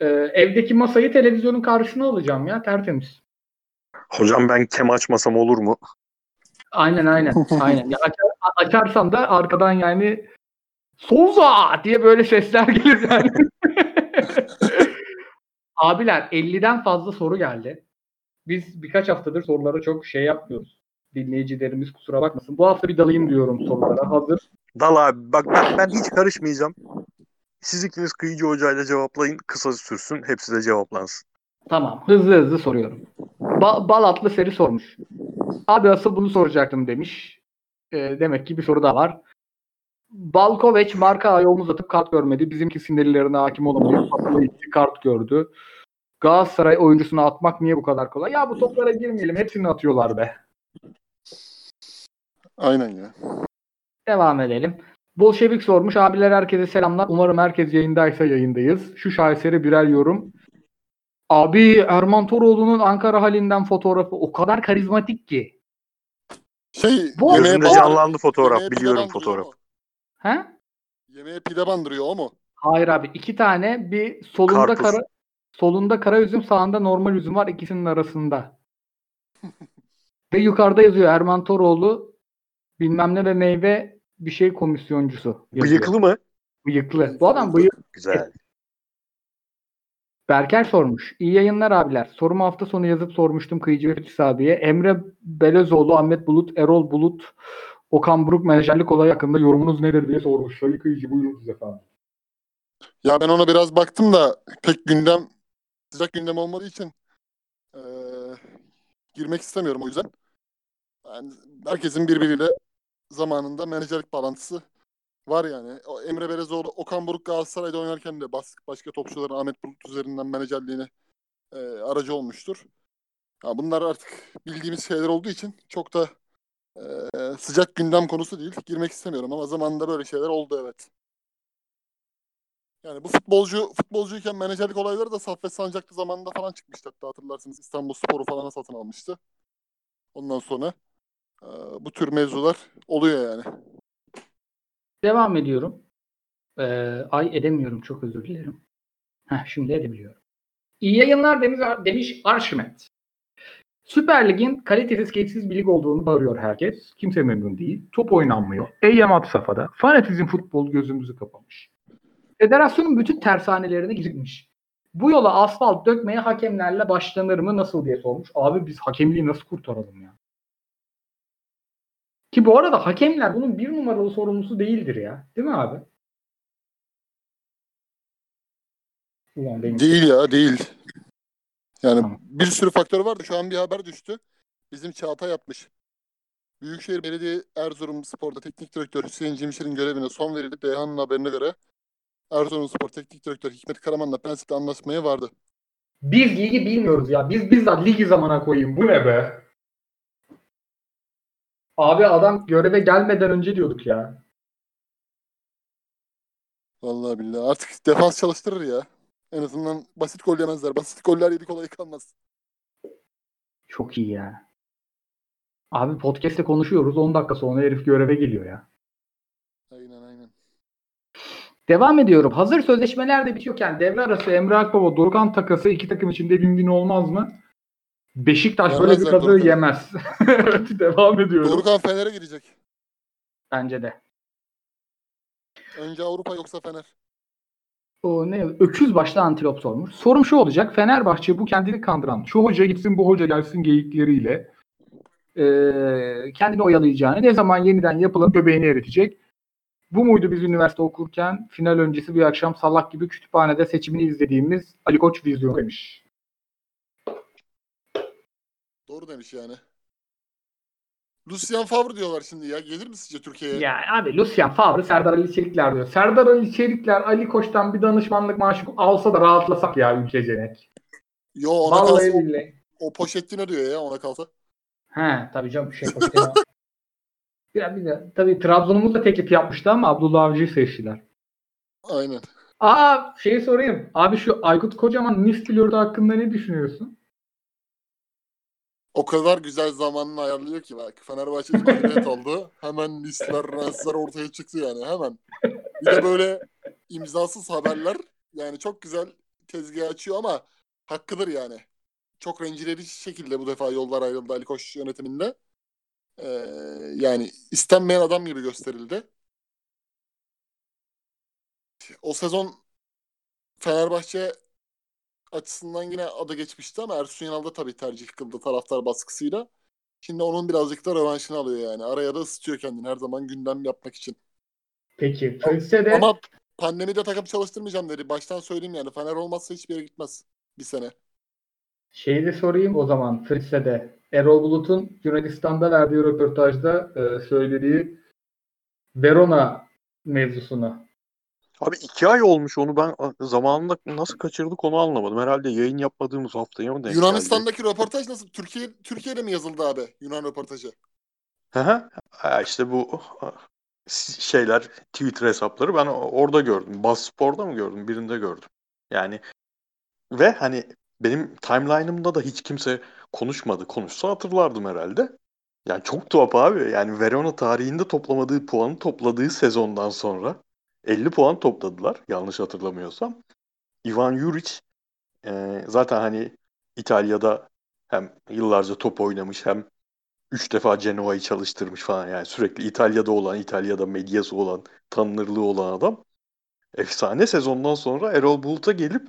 E, evdeki masayı televizyonun karşısına alacağım ya. Tertemiz. Hocam ben kem açmasam olur mu? Aynen aynen. aynen. Ya açar- açarsam da arkadan yani Souza diye böyle sesler gelir yani. [laughs] Abiler 50'den fazla soru geldi. Biz birkaç haftadır sorulara çok şey yapmıyoruz. Dinleyicilerimiz kusura bakmasın. Bu hafta bir dalayım diyorum sorulara. Hazır. Dal abi bak ben, ben hiç karışmayacağım. Siz ikiniz Kıyıcı Hoca'yla cevaplayın. Kısa sürsün. Hepsi de cevaplansın. Tamam. Hızlı hızlı soruyorum. Ba- Balatlı seri sormuş. Abi asıl bunu soracaktım demiş. Ee, demek ki bir soru daha var. Balkoveç marka aya omuz atıp kart görmedi. Bizimki sinirlerine hakim olamıyor. Pasını itti, kart gördü. Galatasaray oyuncusunu atmak niye bu kadar kolay? Ya bu toplara girmeyelim. Hepsini atıyorlar be. Aynen ya. Devam edelim. Bolşevik sormuş. Abiler herkese selamlar. Umarım herkes yayındaysa yayındayız. Şu şaheseri birer yorum. Abi Erman Toroğlu'nun Ankara halinden fotoğrafı o kadar karizmatik ki. Şey, Bu- yemeğe Gözünde bal- canlandı fotoğraf. yemeğe pide Biliyorum bandırıyor fotoğrafı. mu? He? Yemeğe pide bandırıyor o mu? Hayır abi. iki tane bir solunda Karpuz. kara solunda kara üzüm sağında normal üzüm var ikisinin arasında. [laughs] ve yukarıda yazıyor Erman Toroğlu bilmem ne ve meyve bir şey komisyoncusu. yazıyor. Bıyıklı mı? Bıyıklı. Bu adam bıyık. Güzel. Berker sormuş. İyi yayınlar abiler. Sorumu hafta sonu yazıp sormuştum Kıyıcı Fetis abiye. Emre Belezoğlu, Ahmet Bulut, Erol Bulut, Okan Buruk menajerlik olayı hakkında yorumunuz nedir diye sormuş. Sayın Kıyıcı buyurunuz efendim. Ya ben ona biraz baktım da pek gündem sıcak gündem olmadığı için eee, girmek istemiyorum o yüzden. Yani herkesin birbiriyle zamanında menajerlik bağlantısı var yani. Emre Belezoğlu, Okan Buruk Galatasaray'da oynarken de bas, başka topçuların Ahmet Bulut üzerinden menajerliğine eee, aracı olmuştur. Ya bunlar artık bildiğimiz şeyler olduğu için çok da eee, sıcak gündem konusu değil. Girmek istemiyorum ama zamanında böyle şeyler oldu evet. Yani bu futbolcu futbolcuyken menajerlik olayları da Saffet Sancaklı zamanında falan çıkmıştı hatta hatırlarsınız. İstanbul Sporu falan satın almıştı. Ondan sonra e, bu tür mevzular oluyor yani. Devam ediyorum. Ee, ay edemiyorum çok özür dilerim. Heh, şimdi edebiliyorum. İyi yayınlar demiş, demiş Arşimet. Süper Lig'in kalitesiz, keyifsiz bir lig olduğunu bağırıyor herkes. Kimse memnun değil. Top oynanmıyor. Eyyem had safhada. Fanatizm futbol gözümüzü kapamış. Federasyonun bütün tersanelerine girmiş. Bu yola asfalt dökmeye hakemlerle başlanır mı nasıl diye sormuş. Abi biz hakemliği nasıl kurtaralım ya? Ki bu arada hakemler bunun bir numaralı sorumlusu değildir ya. Değil mi abi? Ulan benim Değil ya değil. Yani bir sürü faktör vardı. Şu an bir haber düştü. Bizim Çağatay yapmış. Büyükşehir Belediye Erzurum Spor'da teknik direktör Hüseyin Cimşir'in görevine son verildi. Beyhan'ın haberine göre Erzurum Spor teknik direktör Hikmet Karaman'la prensipte anlaşmaya vardı. Biz ligi bilmiyoruz ya. Biz bizzat ligi zamana koyayım. Bu ne be? Abi adam göreve gelmeden önce diyorduk ya. Vallahi billahi artık defans çalıştırır ya. En azından basit gol yemezler. Basit goller yedi kolay kalmaz. Çok iyi ya. Abi podcast'te konuşuyoruz. 10 dakika sonra herif göreve geliyor ya. Aynen aynen. Devam ediyorum. Hazır sözleşmeler de bitiyorken devre arası Emre Akbaba Dorukhan takası iki takım içinde win-win olmaz mı? Beşiktaş böyle bir Dorukhan. yemez. [laughs] evet devam ediyorum. Dorukhan Fener'e gidecek. Bence de. Önce Avrupa yoksa Fener. O ne? Öküz başlı antilop sormuş. Sorum şu olacak. Fenerbahçe bu kendini kandıran şu hoca gitsin bu hoca gelsin geyikleriyle eee kendini oyalayacağını ne zaman yeniden yapılıp göbeğini eritecek. Bu muydu biz üniversite okurken final öncesi bir akşam salak gibi kütüphanede seçimini izlediğimiz Ali Koç vizyonu demiş. Doğru demiş yani. Lucien Favre diyorlar şimdi ya. Gelir mi sizce Türkiye'ye? Ya abi Lucien Favre Serdar Ali Çelikler diyor. Serdar Ali Çelikler Ali Koç'tan bir danışmanlık maaşı alsa da rahatlasak ya ülkecenek. Yo ona Vallahi kalsa o, billahi. o Pochettino diyor ya ona kalsa. He tabii canım şey Pochettino. [laughs] ya bir de tabii Trabzon'umuz da teklif yapmıştı ama Abdullah Avcı'yı seçtiler. Aynen. Aa şeyi sorayım. Abi şu Aykut Kocaman Nice flörtü hakkında ne düşünüyorsun? O kadar güzel zamanını ayarlıyor ki bak. Fenerbahçe [laughs] mağlubiyet oldu. Hemen listler, rensler ortaya çıktı yani hemen. Bir de böyle imzasız haberler. Yani çok güzel tezgah açıyor ama hakkıdır yani. Çok rencide edici şekilde bu defa yollar ayrıldı Ali Koç yönetiminde. Ee, yani istenmeyen adam gibi gösterildi. O sezon Fenerbahçe açısından yine adı geçmişti ama Ersun Yanal da tabii tercih kıldı taraftar baskısıyla. Şimdi onun birazcık da rövanşını alıyor yani. Araya da ısıtıyor kendini her zaman gündem yapmak için. Peki. Fritz'e de Ama pandemide takım çalıştırmayacağım dedi. Baştan söyleyeyim yani. Fener olmazsa hiçbir yere gitmez. Bir sene. şeyi de sorayım o zaman Fritz'e de. Erol Bulut'un Yunanistan'da verdiği röportajda e, söylediği Verona mevzusunu. Abi iki ay olmuş onu ben zamanında nasıl kaçırdık onu anlamadım. Herhalde yayın yapmadığımız haftaya mı denk geldi? Yunanistan'daki röportaj nasıl? Türkiye Türkiye'de mi yazıldı abi? Yunan röportajı. Hı hı. İşte bu şeyler Twitter hesapları ben orada gördüm. Bas Spor'da mı gördüm? Birinde gördüm. Yani ve hani benim timeline'ımda da hiç kimse konuşmadı. Konuşsa hatırlardım herhalde. Yani çok tuhaf abi. Yani Verona tarihinde toplamadığı puanı topladığı sezondan sonra 50 puan topladılar yanlış hatırlamıyorsam. Ivan Juric e, zaten hani İtalya'da hem yıllarca top oynamış hem 3 defa Genoa'yı çalıştırmış falan yani sürekli İtalya'da olan, İtalya'da medyası olan, tanınırlığı olan adam. Efsane sezondan sonra Erol Bulut'a gelip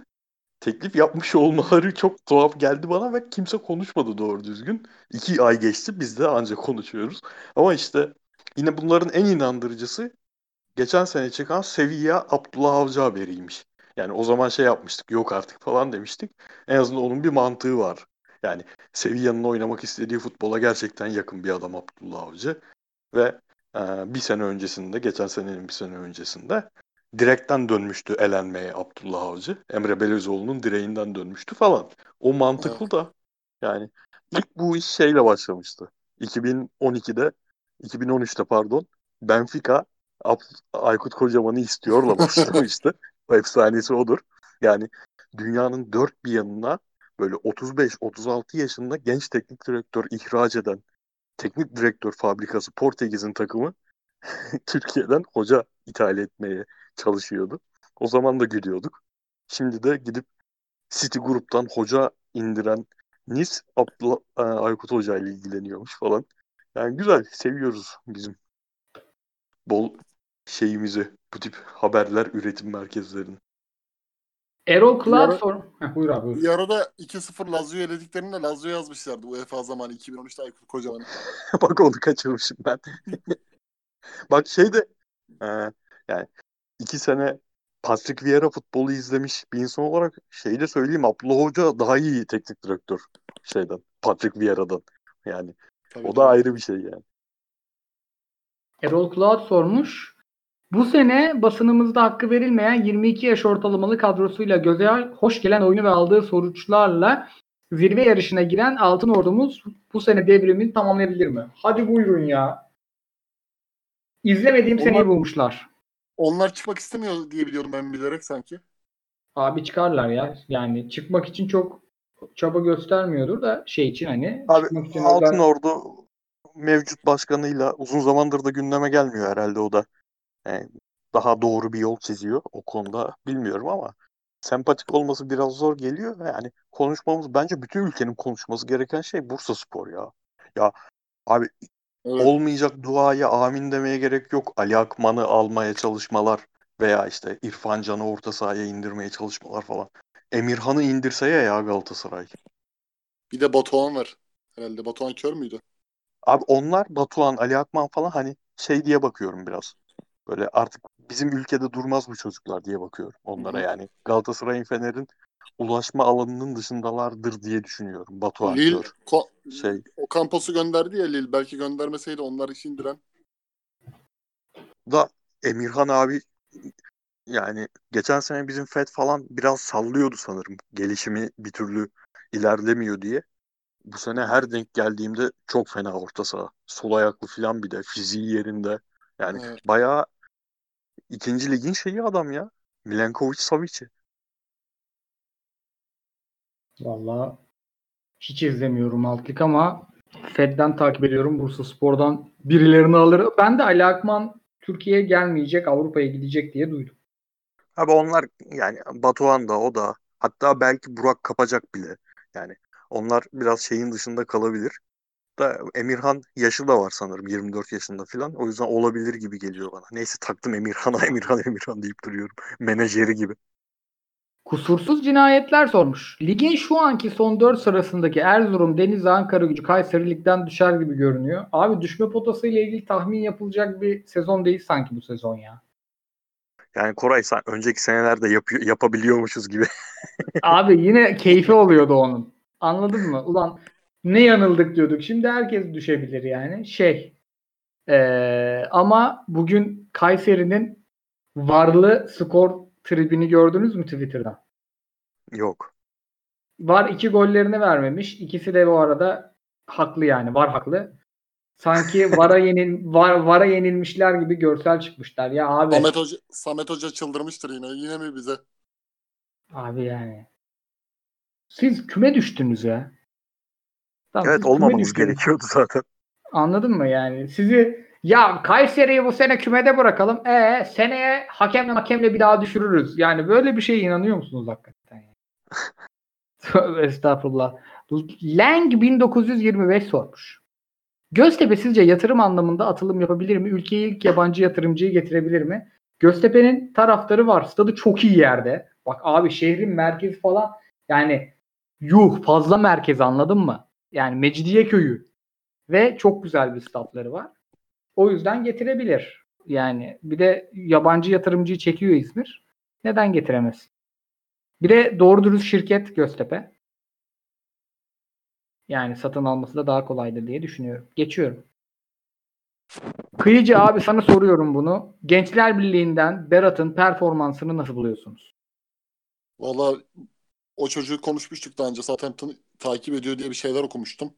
teklif yapmış [laughs] olmaları çok tuhaf geldi bana ve kimse konuşmadı doğru düzgün. İki ay geçti biz de ancak konuşuyoruz. Ama işte yine bunların en inandırıcısı geçen sene çıkan Sevilla Abdullah Avcı haberiymiş. Yani o zaman şey yapmıştık yok artık falan demiştik. En azından onun bir mantığı var. Yani Sevilla'nın oynamak istediği futbola gerçekten yakın bir adam Abdullah Avcı. Ve e, bir sene öncesinde, geçen senenin bir sene öncesinde direkten dönmüştü elenmeye Abdullah Avcı. Emre Belözoğlu'nun direğinden dönmüştü falan. O mantıklı da yani ilk bu iş şeyle başlamıştı. 2012'de 2013'te pardon Benfica Aykut Kocaman'ı istiyorla başlamıştı. [laughs] o efsanesi odur. Yani dünyanın dört bir yanına böyle 35-36 yaşında genç teknik direktör ihraç eden teknik direktör fabrikası Portekiz'in takımı [laughs] Türkiye'den hoca ithal etmeye çalışıyordu. O zaman da gülüyorduk. Şimdi de gidip City Group'tan hoca indiren Nice Abdullah Aykut Hoca ile ilgileniyormuş falan. Yani güzel, seviyoruz bizim bol şeyimizi, bu tip haberler üretim merkezlerini. Erol ara- sor. Heh, buyur abi. Bir arada 2-0 Lazio'yu elediklerinde Lazio yazmışlardı UEFA zamanı 2013'te Aykut Kocaman. [laughs] Bak onu kaçırmışım ben. [laughs] Bak şey de e, yani iki sene Patrick Vieira futbolu izlemiş bir insan olarak şeyi de söyleyeyim Abdullah Hoca daha iyi teknik direktör şeyden Patrick Vieira'dan. Yani Tabii o da ayrı bir şey yani. Erol Cloud sormuş. Bu sene basınımızda hakkı verilmeyen 22 yaş ortalamalı kadrosuyla göze hoş gelen oyunu ve aldığı sonuçlarla zirve yarışına giren Altın Ordumuz bu sene devrimini tamamlayabilir mi? Hadi buyurun ya. İzlemediğim Onlar- seneyi bulmuşlar. Onlar çıkmak istemiyor diye biliyorum ben bilerek sanki. Abi çıkarlar ya. Yani çıkmak için çok çaba göstermiyordur da şey için hani Abi için Altın özel- Ordu mevcut başkanıyla uzun zamandır da gündeme gelmiyor herhalde o da. Yani daha doğru bir yol çiziyor o konuda bilmiyorum ama sempatik olması biraz zor geliyor. Yani konuşmamız bence bütün ülkenin konuşması gereken şey Bursa Spor ya. Ya abi Evet. olmayacak duaya amin demeye gerek yok. Ali Akman'ı almaya çalışmalar veya işte İrfan Can'ı orta sahaya indirmeye çalışmalar falan. Emirhan'ı indirseye ya Galatasaray. Bir de Batuhan var. Herhalde Batuhan kör müydü? Abi onlar Batuhan, Ali Akman falan hani şey diye bakıyorum biraz. Böyle artık bizim ülkede durmaz bu çocuklar diye bakıyorum onlara Hı hı. yani. Galatasaray'ın Fener'in ulaşma alanının dışındalardır diye düşünüyorum. Batuhan Lille kör. ko- Şey o Campos'u gönderdi ya Lille. Belki göndermeseydi onlar işi indiren. da Emirhan abi yani geçen sene bizim FED falan biraz sallıyordu sanırım. Gelişimi bir türlü ilerlemiyor diye. Bu sene her denk geldiğimde çok fena orta saha. Sol ayaklı falan bir de fiziği yerinde. Yani Evet. bayağı ikinci ligin şeyi adam ya. Milenkovic Savic'i. Vallahi hiç izlemiyorum alt lig ama Fed'den takip ediyorum. Bursa Spor'dan birilerini alır. Ben de Ali Akman Türkiye'ye gelmeyecek, Avrupa'ya gidecek diye duydum. Abi onlar yani Batuhan da o da hatta belki Burak kapacak bile. Yani onlar biraz şeyin dışında kalabilir. Da Emirhan yaşı da var sanırım 24 yaşında falan. O yüzden olabilir gibi geliyor bana. Neyse taktım Emirhan'a [laughs] Emirhan Emirhan deyip duruyorum. Menajeri gibi. Kusursuz cinayetler sormuş. Ligin şu anki son 4 sırasındaki Erzurum, Denizli, Ankara gücü Kayseri ligden düşer gibi görünüyor. Abi düşme potası ile ilgili tahmin yapılacak bir sezon değil sanki bu sezon ya. Yani Koray sen önceki senelerde yapıyor, yapabiliyormuşuz gibi. Abi yine keyfi oluyordu onun. Anladın mı? Ulan ne yanıldık diyorduk. Şimdi herkes düşebilir yani. Şey eee, ama bugün Kayseri'nin varlı skor tribini gördünüz mü Twitter'dan? Yok. Var iki gollerini vermemiş. İkisi de bu arada haklı yani. Var haklı. Sanki [laughs] vara yenil var, vara yenilmişler gibi görsel çıkmışlar. Ya abi Samet Hoca, Samet Hoca çıldırmıştır yine. Yine mi bize? abi yani. Siz küme düştünüz ya. Tamam, Evet olmamamız gerekiyordu zaten. Anladın mı yani? Sizi ya Kayseri'yi bu sene kümede bırakalım. E seneye hakemle hakemle bir daha düşürürüz. Yani böyle bir şeye inanıyor musunuz hakikaten? Yani? [laughs] Tövbe Estağfurullah. Lang 1925 sormuş. Göztepe sizce yatırım anlamında atılım yapabilir mi? Ülkeye ilk yabancı yatırımcıyı getirebilir mi? Göztepe'nin taraftarı var. Stadı çok iyi yerde. Bak abi şehrin merkezi falan yani yuh fazla merkez anladın mı? Yani Mecidiye köyü ve çok güzel bir statları var. O yüzden getirebilir. Yani bir de yabancı yatırımcıyı çekiyor İzmir. Neden getiremez? Bir de doğru dürüst şirket Göztepe. Yani satın alması da daha kolaydır diye düşünüyorum. Geçiyorum. Kıyıcı abi sana soruyorum bunu. Gençler Birliği'nden Berat'ın performansını nasıl buluyorsunuz? Valla o çocuğu konuşmuştuk daha önce. Southampton takip ediyor diye bir şeyler okumuştum.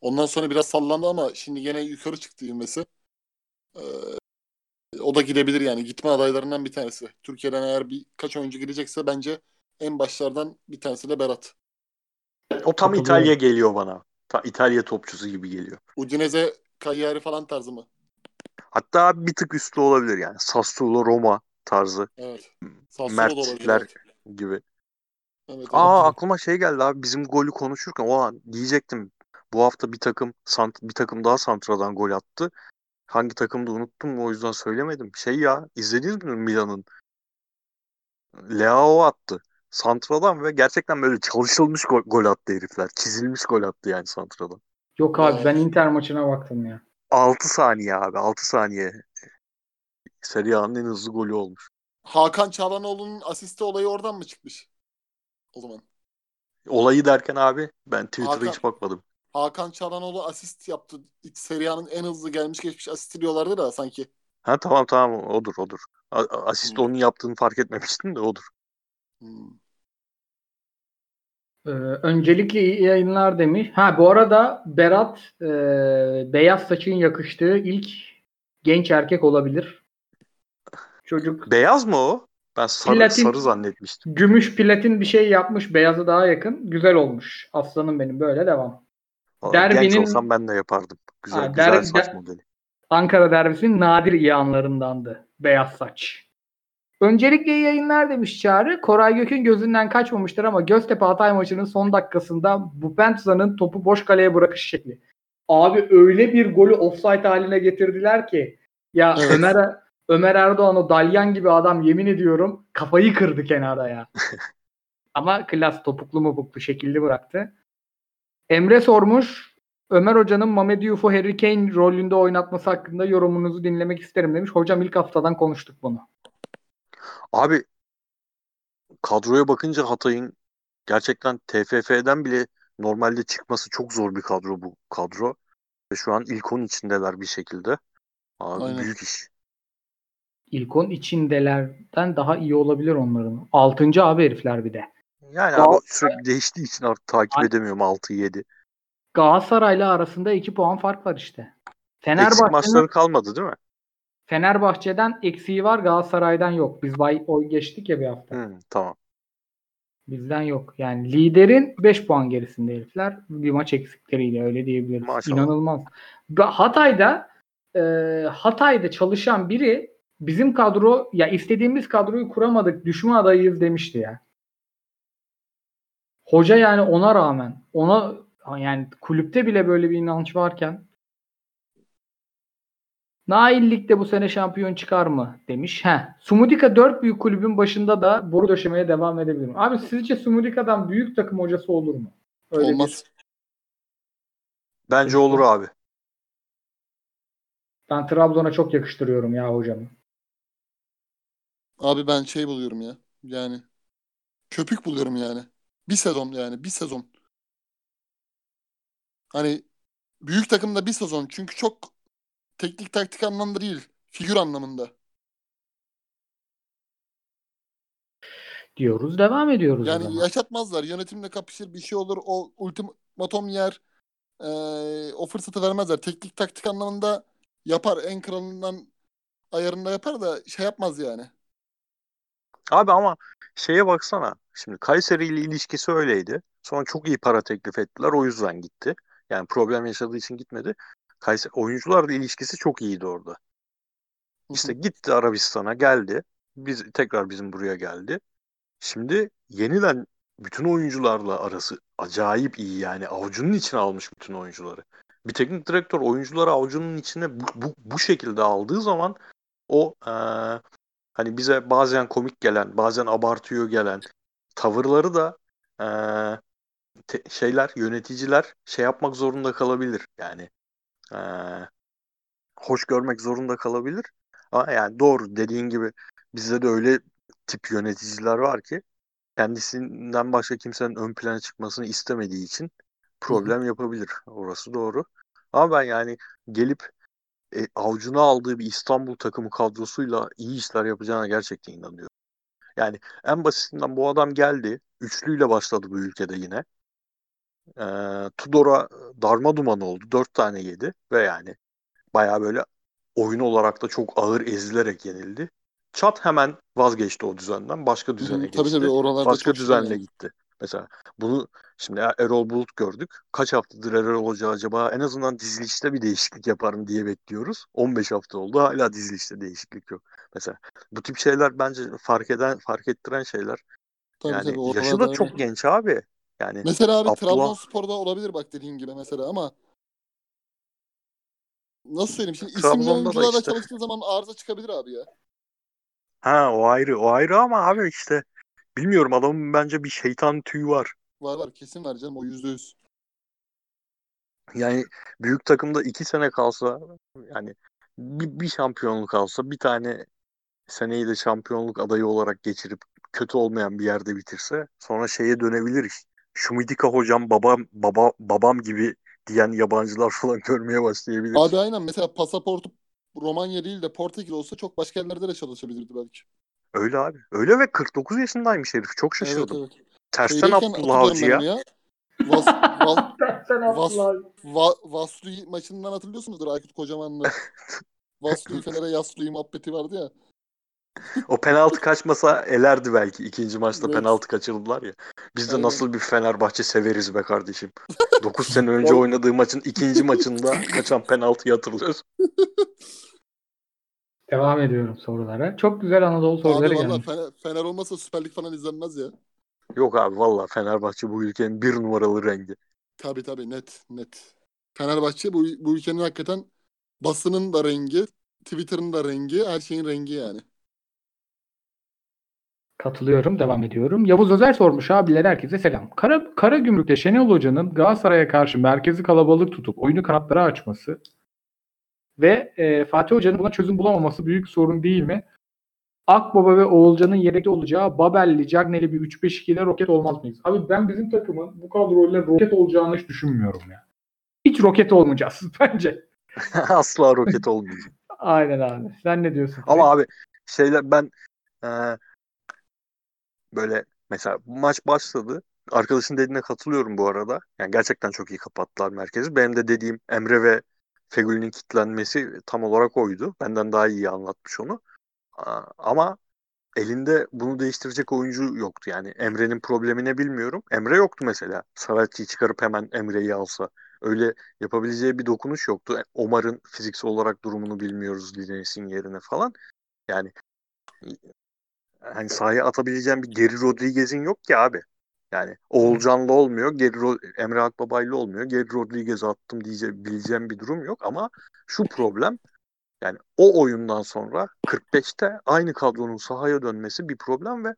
Ondan sonra biraz sallandı ama şimdi yine yukarı çıktı ivmesi. Ee, o da gidebilir yani. Gitme adaylarından bir tanesi. Türkiye'den eğer birkaç oyuncu gidecekse bence en başlardan bir tanesi de Berat. O tam. İtalya geliyor bana. Ta İtalya topçusu gibi geliyor. Udinese, Cagliari falan tarzı mı? Hatta bir tık üstü olabilir yani. Sassuolo, Roma tarzı. Evet. Sassuolo da olabilir. Mertler Evet. gibi. Evet. Aa aklıma şey geldi abi bizim golü konuşurken o an diyecektim. Bu hafta bir takım sant bir takım daha Santra'dan gol attı. Hangi takımda unuttum o yüzden söylemedim. Şey ya izlediniz mi Milan'ın? Leao attı. Santra'dan ve gerçekten böyle çalışılmış gol, gol attı herifler. Çizilmiş gol attı yani Santra'dan. Yok abi ben Inter maçına baktım ya. 6 saniye abi 6 saniye. Serie A'nın en hızlı golü olmuş. Hakan Çalhanoğlu'nun asisti olayı oradan mı çıkmış? O zaman. Olayı derken abi ben Twitter'a Hakan- hiç bakmadım. Hakan Çalhanoğlu asist yaptı. İlk Serie A'nın en hızlı gelmiş geçmiş asisti diyorlardı da sanki. Ha tamam tamam odur odur. A- a- asist Hmm. onun yaptığını fark etmemiştim de odur. Hmm. Ee, öncelikle iyi yayınlar demiş. Ha bu arada Berat e, beyaz saçın yakıştığı ilk genç erkek olabilir. Çocuk Beyaz mı o? Ben sarı, Platin- sarı zannetmiştim. gümüş platin bir şey yapmış. Beyazı daha yakın. Güzel olmuş. Aslanım benim böyle devam. Vallahi Genç Derbinin- olsam ben de yapardım. Güzel, Ha, güzel der- saç der- modeli. Ankara derbisinin nadir iyi anlarındandı. Beyaz saç. Öncelikle yayınlar demiş Çağrı. Koray Gök'ün gözünden kaçmamıştır ama Göztepe Hatay maçının son dakikasında Bupentiza'nın topu boş kaleye bırakış şekli. Abi öyle bir golü offside haline getirdiler ki ya Evet. Ömer Ömer Erdoğan o dalyan gibi adam yemin ediyorum kafayı kırdı kenarda ya. [laughs] ama klas topuklu mopuklu şekilli bıraktı. Emre sormuş. Ömer Hoca'nın Mamed Yufo Harry Kane rolünde oynatması hakkında yorumunuzu dinlemek isterim demiş. Hocam ilk haftadan konuştuk bunu. Abi kadroya bakınca Hatay'ın gerçekten TFF'den bile normalde çıkması çok zor bir kadro bu kadro. Ve şu an ilk 10 içindeler bir şekilde. Abi Aynen. büyük iş. İlkon içindelerden daha iyi olabilir onların. Altıncı abi herifler bir de. Yani Gal- abi sürekli değiştiği için artık takip Ay- edemiyorum 6-7. Galatasaray'la arasında 2 puan fark var işte. Eksik maçları kalmadı değil mi? Fenerbahçe'den eksiği var Galatasaray'dan yok. Biz bay oy geçtik ya bir hafta. Hı, tamam. Bizden yok. Yani liderin 5 puan gerisinde herifler. Bir maç eksikleriyle öyle diyebiliriz. Maşallah. İnanılmaz. Hatay'da e, Hatay'da çalışan biri bizim kadro ya istediğimiz kadroyu kuramadık düşme adayıyız demişti ya. Hoca yani ona rağmen ona yani kulüpte bile böyle bir inanç varken Nail Lig'de bu sene şampiyon çıkar mı demiş. He. Sumudika dört büyük kulübün başında da boru döşemeye devam edebilir mi? Abi sizce Sumudika'dan büyük takım hocası olur mu? Öyle bir- Olmaz. Bence olur abi. ben Trabzon'a çok yakıştırıyorum ya hocamı. Abi ben şey buluyorum ya. Yani köpük buluyorum yani. Bir sezon yani bir sezon. Hani büyük takımda bir sezon. Çünkü çok teknik taktik anlamında değil. Figür anlamında. Diyoruz devam ediyoruz Yani zaman. yaşatmazlar. Yönetimle kapışır bir şey olur. O ultimatom yer. Ee, o fırsatı vermezler. Teknik taktik anlamında yapar. En kralından ayarında yapar da şey yapmaz yani. Abi ama şeye baksana. Şimdi Kayseri ile ilişkisi öyleydi. Sonra çok iyi para teklif ettiler. O yüzden gitti. Yani problem yaşadığı için gitmedi. Kayseri oyuncularla ilişkisi çok iyiydi orada. İşte gitti Arabistan'a geldi. Biz tekrar bizim buraya geldi. Şimdi yeniden bütün oyuncularla arası acayip iyi yani. Avucunun içine almış bütün oyuncuları. Bir teknik direktör oyuncuları avucunun içine bu, bu, bu şekilde aldığı zaman o eee, hani bize bazen komik gelen, bazen abartıyor gelen tavırları da eee, te- şeyler, yöneticiler şey yapmak zorunda kalabilir. Yani eee, hoş görmek zorunda kalabilir. Ama yani doğru dediğin gibi bizde de öyle tip yöneticiler var ki kendisinden başka kimsenin ön plana çıkmasını istemediği için problem yapabilir. Orası doğru. Ama ben yani gelip e, avucuna aldığı bir İstanbul takımı kadrosuyla iyi işler yapacağına gerçekten inanıyorum. Yani en basitinden bu adam geldi. Üçlüyle başladı bu ülkede yine. Ee, Tudor'a darma duman oldu. Dört tane yedi ve yani bayağı böyle oyun olarak da çok ağır ezilerek yenildi. Çat hemen vazgeçti o düzenden. Başka düzene Hı, tabii geçti. tabii oralarda Başka şey düzenle yani. gitti. Mesela bunu şimdi Erol Bulut gördük. Kaç haftadır Erol Hoca acaba en azından dizilişte bir değişiklik yaparım diye bekliyoruz. 15 hafta oldu hala dizilişte değişiklik yok. Mesela bu tip şeyler bence fark eden fark ettiren şeyler. Tabii yani tabii yaşı da çok genç abi. Yani Mesela abi Abdullah- Trabzonspor'da olabilir bak dediğin gibi mesela ama nasıl söyleyeyim şimdi isimli oyuncularla işte. çalıştığı zaman arıza çıkabilir abi ya. ha o ayrı o ayrı ama abi işte bilmiyorum adamın bence bir şeytan tüyü var. Var var kesin var canım o yüzde yüz. Yani büyük takımda iki sene kalsa yani bir, bir şampiyonluk alsa bir tane seneyi de şampiyonluk adayı olarak geçirip kötü olmayan bir yerde bitirse sonra şeye dönebilir iş. Şumidika hocam babam baba babam gibi diyen yabancılar [laughs] falan görmeye başlayabilir. Abi aynen mesela pasaportu Romanya değil de Portekiz olsa çok başka yerlerde de çalışabilirdi belki. Öyle abi. Öyle ve 49 yaşındaymış herif. Çok Evet şaşırdım. evet. Tersten Şeydeyken Abdullah hatırlıyorum Avcı ben ya. onu ya. Vas, [laughs] vas, Vas- Abdullah. va, Vaslu'yu maçından hatırlıyorsunuzdur Aykut Kocaman'la. [laughs] Vaslu'yu Fener'e Yaslu'yu muhabbeti vardı ya. O penaltı kaçmasa elerdi belki. İkinci maçta Evet. penaltı kaçırdılar ya. Biz de Aynen. nasıl bir Fenerbahçe severiz be kardeşim. [laughs] 9 sene önce oynadığı maçın ikinci maçında kaçan penaltıyı hatırlıyoruz. Devam ediyorum sorulara. Çok güzel Anadolu soruları Abi valla gelmiş. Fener, Fener olmasa Süper Lig falan izlenmez ya. Yok abi valla Fenerbahçe bu ülkenin bir numaralı rengi. Tabii tabii net net. Fenerbahçe bu, bu ülkenin hakikaten basının da rengi, Twitter'ın da rengi, her şeyin rengi yani. Katılıyorum. Devam ediyorum. Yavuz Özer sormuş abiler herkese selam. Kara, Kara Gümrük'te Şenol Hoca'nın Galatasaray'a karşı merkezi kalabalık tutup oyunu kanatlara açması ve e, Fatih Hoca'nın buna çözüm bulamaması büyük sorun değil mi? Akbaba ve Oğulcan'ın yedekte olacağı Babelli, Cagney'li bir 3-5-2'de roket olmaz mıyız? Abi ben bizim takımın bu kadroyla roket olacağını hiç düşünmüyorum ya. Hiç roket olmayacağız [laughs] bence. [laughs] Asla roket olmayacak. Aynen abi. Sen ne diyorsun? Ama abi şeyler ben e, böyle mesela maç başladı. Arkadaşın dediğine katılıyorum bu arada. Yani gerçekten çok iyi kapattılar merkezi. Benim de dediğim Emre ve Fegüli'nin kitlenmesi tam olarak oydu. Benden daha iyi anlatmış onu. Ama elinde bunu değiştirecek oyuncu yoktu. Yani Emre'nin problemi ne bilmiyorum. Emre yoktu mesela. Saratçı'yı çıkarıp hemen Emre'yi alsa. Öyle yapabileceği bir dokunuş yoktu. Omar'ın fiziksel olarak durumunu bilmiyoruz Lines'in yerine falan. Yani hani sahaya atabileceğim bir Geri Rodriguez'in yok ki abi. Yani Oğulcan'la olmuyor, Geri Emre Akbabay'la olmuyor. Geri Rodriguez'e attım diyebileceğim bir durum yok ama şu problem yani o oyundan sonra 45'te aynı kadronun sahaya dönmesi bir problem ve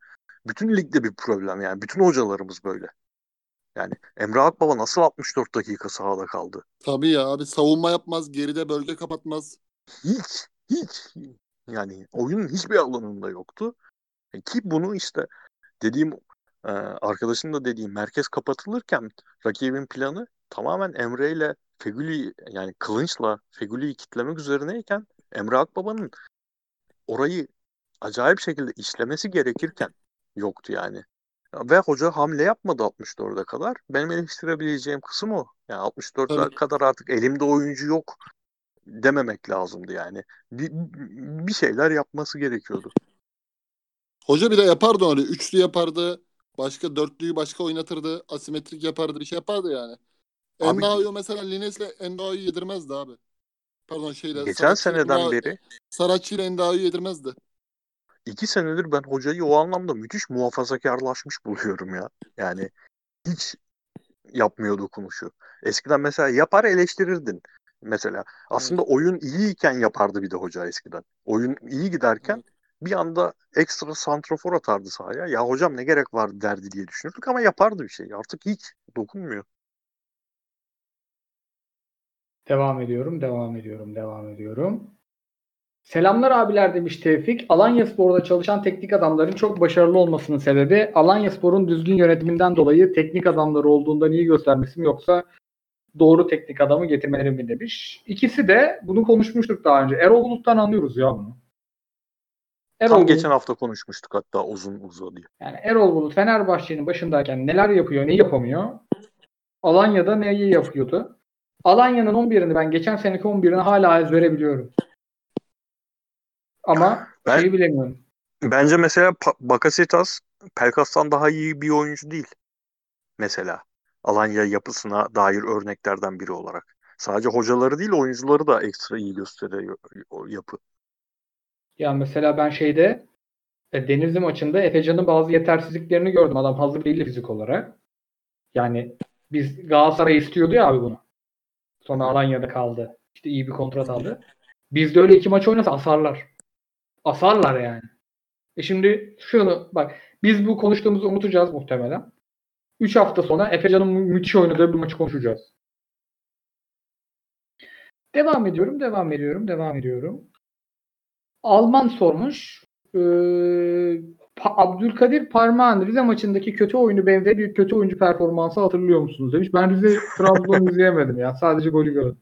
bütün ligde bir problem yani bütün hocalarımız böyle. Yani Emre Akbaba nasıl 64 dakika sahada kaldı? Tabii ya abi savunma yapmaz, geride bölge kapatmaz. Hiç, hiç yani oyunun hiçbir alanında yoktu. E Ki bunu işte dediğim e, arkadaşın da dediğim merkez kapatılırken rakibin planı tamamen Emre ile Fegüli yani Kılınç'la Fegüli'yi kitlemek üzerineyken Emre Akbaba'nın orayı acayip şekilde işlemesi gerekirken yoktu yani. Ve hoca hamle yapmadı 64'e kadar. Benim eleştirebileceğim kısım o. Yani 64'e Tabii. kadar artık elimde oyuncu yok dememek lazımdı yani. Bir, bir şeyler yapması gerekiyordu. Hoca bir de yapardı öyle. Üçlü yapardı. Başka dörtlüyü başka oynatırdı. Asimetrik yapardı. Bir şey yapardı yani. Abi- Endao'yu mesela Lines'le Endao'yu yedirmezdi abi. Pardon şeyle. Geçen Saratçı- seneden Enda- beri Saratçı ile Endao'yu yedirmezdi. iki senedir ben hocayı o anlamda müthiş muhafazakarlaşmış buluyorum ya. Yani hiç yapmıyor dokunuşu. Eskiden mesela yapar eleştirirdin. Mesela aslında oyun iyiyken yapardı bir de hoca eskiden. Oyun iyi giderken bir anda ekstra santrafor atardı sahaya. Ya hocam ne gerek var derdi diye düşünürdük ama yapardı bir şey. Artık hiç dokunmuyor. Devam ediyorum, devam ediyorum, devam ediyorum. Selamlar abiler demiş Tevfik. Alanya Spor'da çalışan teknik adamların çok başarılı olmasının sebebi Alanya Spor'un düzgün yönetiminden dolayı teknik adamları olduğundan iyi göstermesi mi yoksa doğru teknik adamı getirmeleri mi demiş. İkisi de bunu konuşmuştuk daha önce. Erol Bulut'tan anlıyoruz ya bunu. Erol Tam Bulut, geçen hafta konuşmuştuk hatta uzun uzadı. yani Erol Bulut Fenerbahçe'nin başındayken neler yapıyor, ne yapamıyor? Alanya'da neyi yapıyordu? Alanya'nın 11'ini ben geçen seneki 11'ini hala ezbere biliyorum. Ama Ben- şeyi bilemiyorum. Bence mesela Bakasetas Pelkas'tan daha iyi bir oyuncu değil. Mesela Alanya yapısına dair örneklerden biri olarak. Sadece hocaları değil oyuncuları da ekstra iyi gösteriyor yapı. Ya mesela ben şeyde e, Denizli maçında Efecan'ın bazı yetersizliklerini gördüm. Adam hazır değil fizik olarak. Yani biz Galatasaray istiyordu ya abi bunu. Sonra Alanya'da kaldı. İşte iyi bir kontrat aldı. Biz de öyle iki maç oynasa asarlar. Asarlar yani. E şimdi şunu bak biz bu konuştuğumuzu unutacağız muhtemelen. 3 hafta sonra Efecan'ın mü- müthiş oynadığı bir maçı konuşacağız. Devam ediyorum, devam ediyorum, devam ediyorum. Alman sormuş. Ee, Abdülkadir Parmağan Rize maçındaki kötü oyunu benzeri bir kötü oyuncu performansı hatırlıyor musunuz demiş. Ben Rize [laughs] Trabzon izleyemedim ya. Sadece golü gördüm.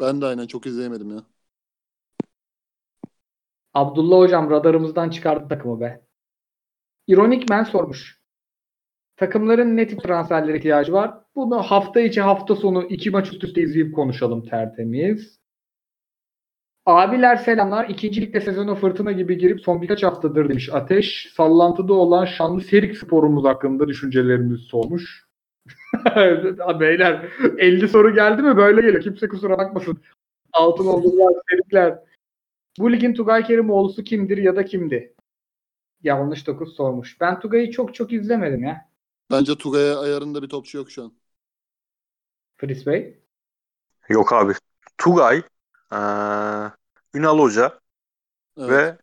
Ben de aynen çok izleyemedim ya. Abdullah hocam radarımızdan çıkardı takımı be. İronik men sormuş. Takımların ne tip transferlere ihtiyacı var? Bunu hafta içi hafta sonu iki maç üst üste izleyip konuşalım tertemiz. Abiler selamlar. İkinci ligde sezona fırtına gibi girip son birkaç haftadır demiş Ateş. Sallantıda olan şanlı Serik sporumuz hakkında düşüncelerimizi sormuş. [laughs] Beyler 50 soru geldi mi böyle geliyor. Kimse kusura bakmasın. Altın oldular Serikler. Bu ligin Tugay Kerimoğlu'su kimdir ya da kimdi? Yanlış 9 sormuş. Ben Tugay'ı çok çok izlemedim ya. Bence Tugay'a ayarında bir topçu yok şu an. Fris Bey. Yok abi. Tugay, eee, Ünal Hoca Evet. ve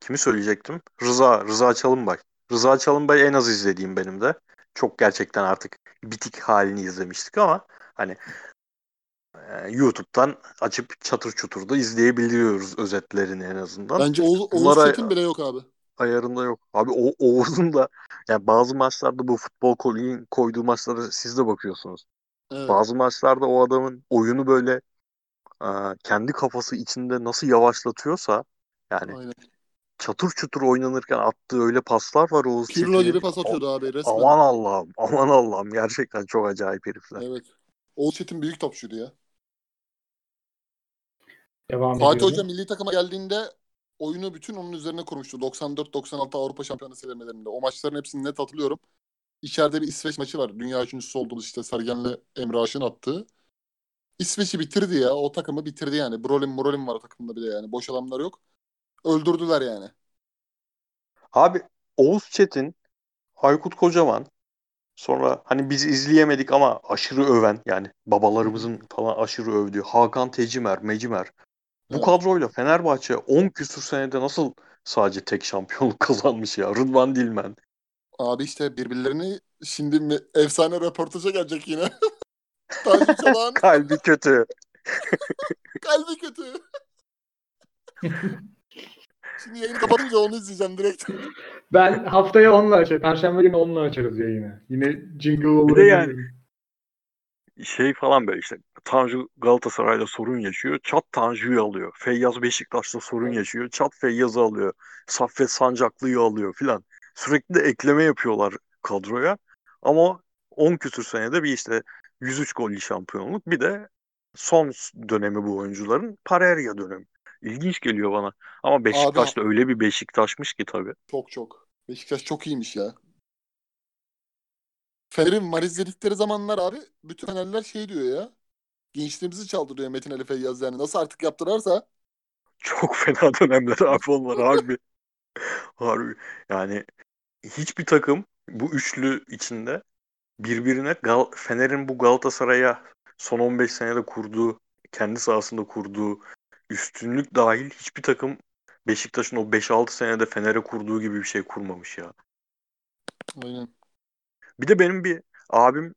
kimi söyleyecektim? Rıza, Rıza Çalınbay. Rıza Çalınbay en az izlediğim benim de. Çok gerçekten artık bitik halini izlemiştik ama hani e, YouTube'dan açıp çatır çutur da izleyebiliyoruz özetlerini en azından. Bence Oğuz, Oğuz Çetin bile yok abi. ayarında yok. Abi o Oğuz'un da yani bazı maçlarda bu futbol kolinin koyduğu maçlara siz de bakıyorsunuz. Evet. Bazı maçlarda o adamın oyunu böyle kendi kafası içinde nasıl yavaşlatıyorsa yani Aynen. çatır çutur oynanırken attığı öyle paslar var Oğuz Pirlo Çetin'in. gibi pas atıyordu abi resmen. Aman Allah'ım, aman Allah'ım gerçekten çok acayip herifler. Evet. Oğuz Çetin büyük topçuydu ya. Devam Fatih ediyorum. Hoca milli takıma geldiğinde oyunu bütün onun üzerine kurmuştu. 94-96 Avrupa Şampiyonası elemelerinde. O maçların hepsini net hatırlıyorum. İçeride bir İsveç maçı var. Dünya üçüncüsü olduğumuz işte Sergen'le Emre Aşın attığı. İsveç'i bitirdi ya. O takımı bitirdi yani. Brolin Brolin var o takımda bile yani. Boş adamlar yok. Öldürdüler yani. Abi Oğuz Çetin, Aykut Kocaman sonra hani biz izleyemedik ama aşırı öven yani babalarımızın falan aşırı övdüğü Hakan Tecimer, Mecimer. Bu Evet. kadroyla Fenerbahçe 10 küsür senede nasıl sadece tek şampiyonluk [laughs] kazanmış ya? Rıdvan Dilmen. Abi işte birbirlerini şimdi efsane röportaja gelecek yine. [laughs] Tanju [laughs] Çolak'ın Kalbi kötü. [laughs] kalbi kötü. Şimdi yayını kapatınca onu izleyeceğim direkt. [laughs] Ben haftaya onunla açarım. Perşembe günü onunla açarız yayını. Yine jingle olur. Bir de yani- Şey falan böyle işte Tanju Galatasaray'da sorun yaşıyor. Çat Tanju'yu alıyor. Feyyaz Beşiktaş'ta sorun yaşıyor. Çat Feyyaz'ı alıyor. Saffet Sancaklı'yı alıyor filan. Sürekli de ekleme yapıyorlar kadroya. Ama 10 küsür senede bir işte 103 gollü şampiyonluk. Bir de son dönemi bu oyuncuların Parerya dönemi. İlginç geliyor bana. Ama Beşiktaş da öyle bir Beşiktaş'mış ki tabii. Çok çok. Beşiktaş çok iyiymiş ya. Fener'in Mariz dedikleri zamanlar abi bütün Fenerler şey diyor ya. Gençliğimizi çaldırıyor Metin Ali Feyyaz yani. Nasıl artık yaptırarsa Çok fena [laughs] dönemler abi onlar harbi. [laughs] Harbi. Yani hiçbir takım bu üçlü içinde birbirine Gal- Fener'in bu Galatasaray'a son 15 senede kurduğu, kendi sahasında kurduğu üstünlük dahil hiçbir takım Beşiktaş'ın o 5-6 senede Fener'e kurduğu gibi bir şey kurmamış ya. aynen. Bir de benim bir abim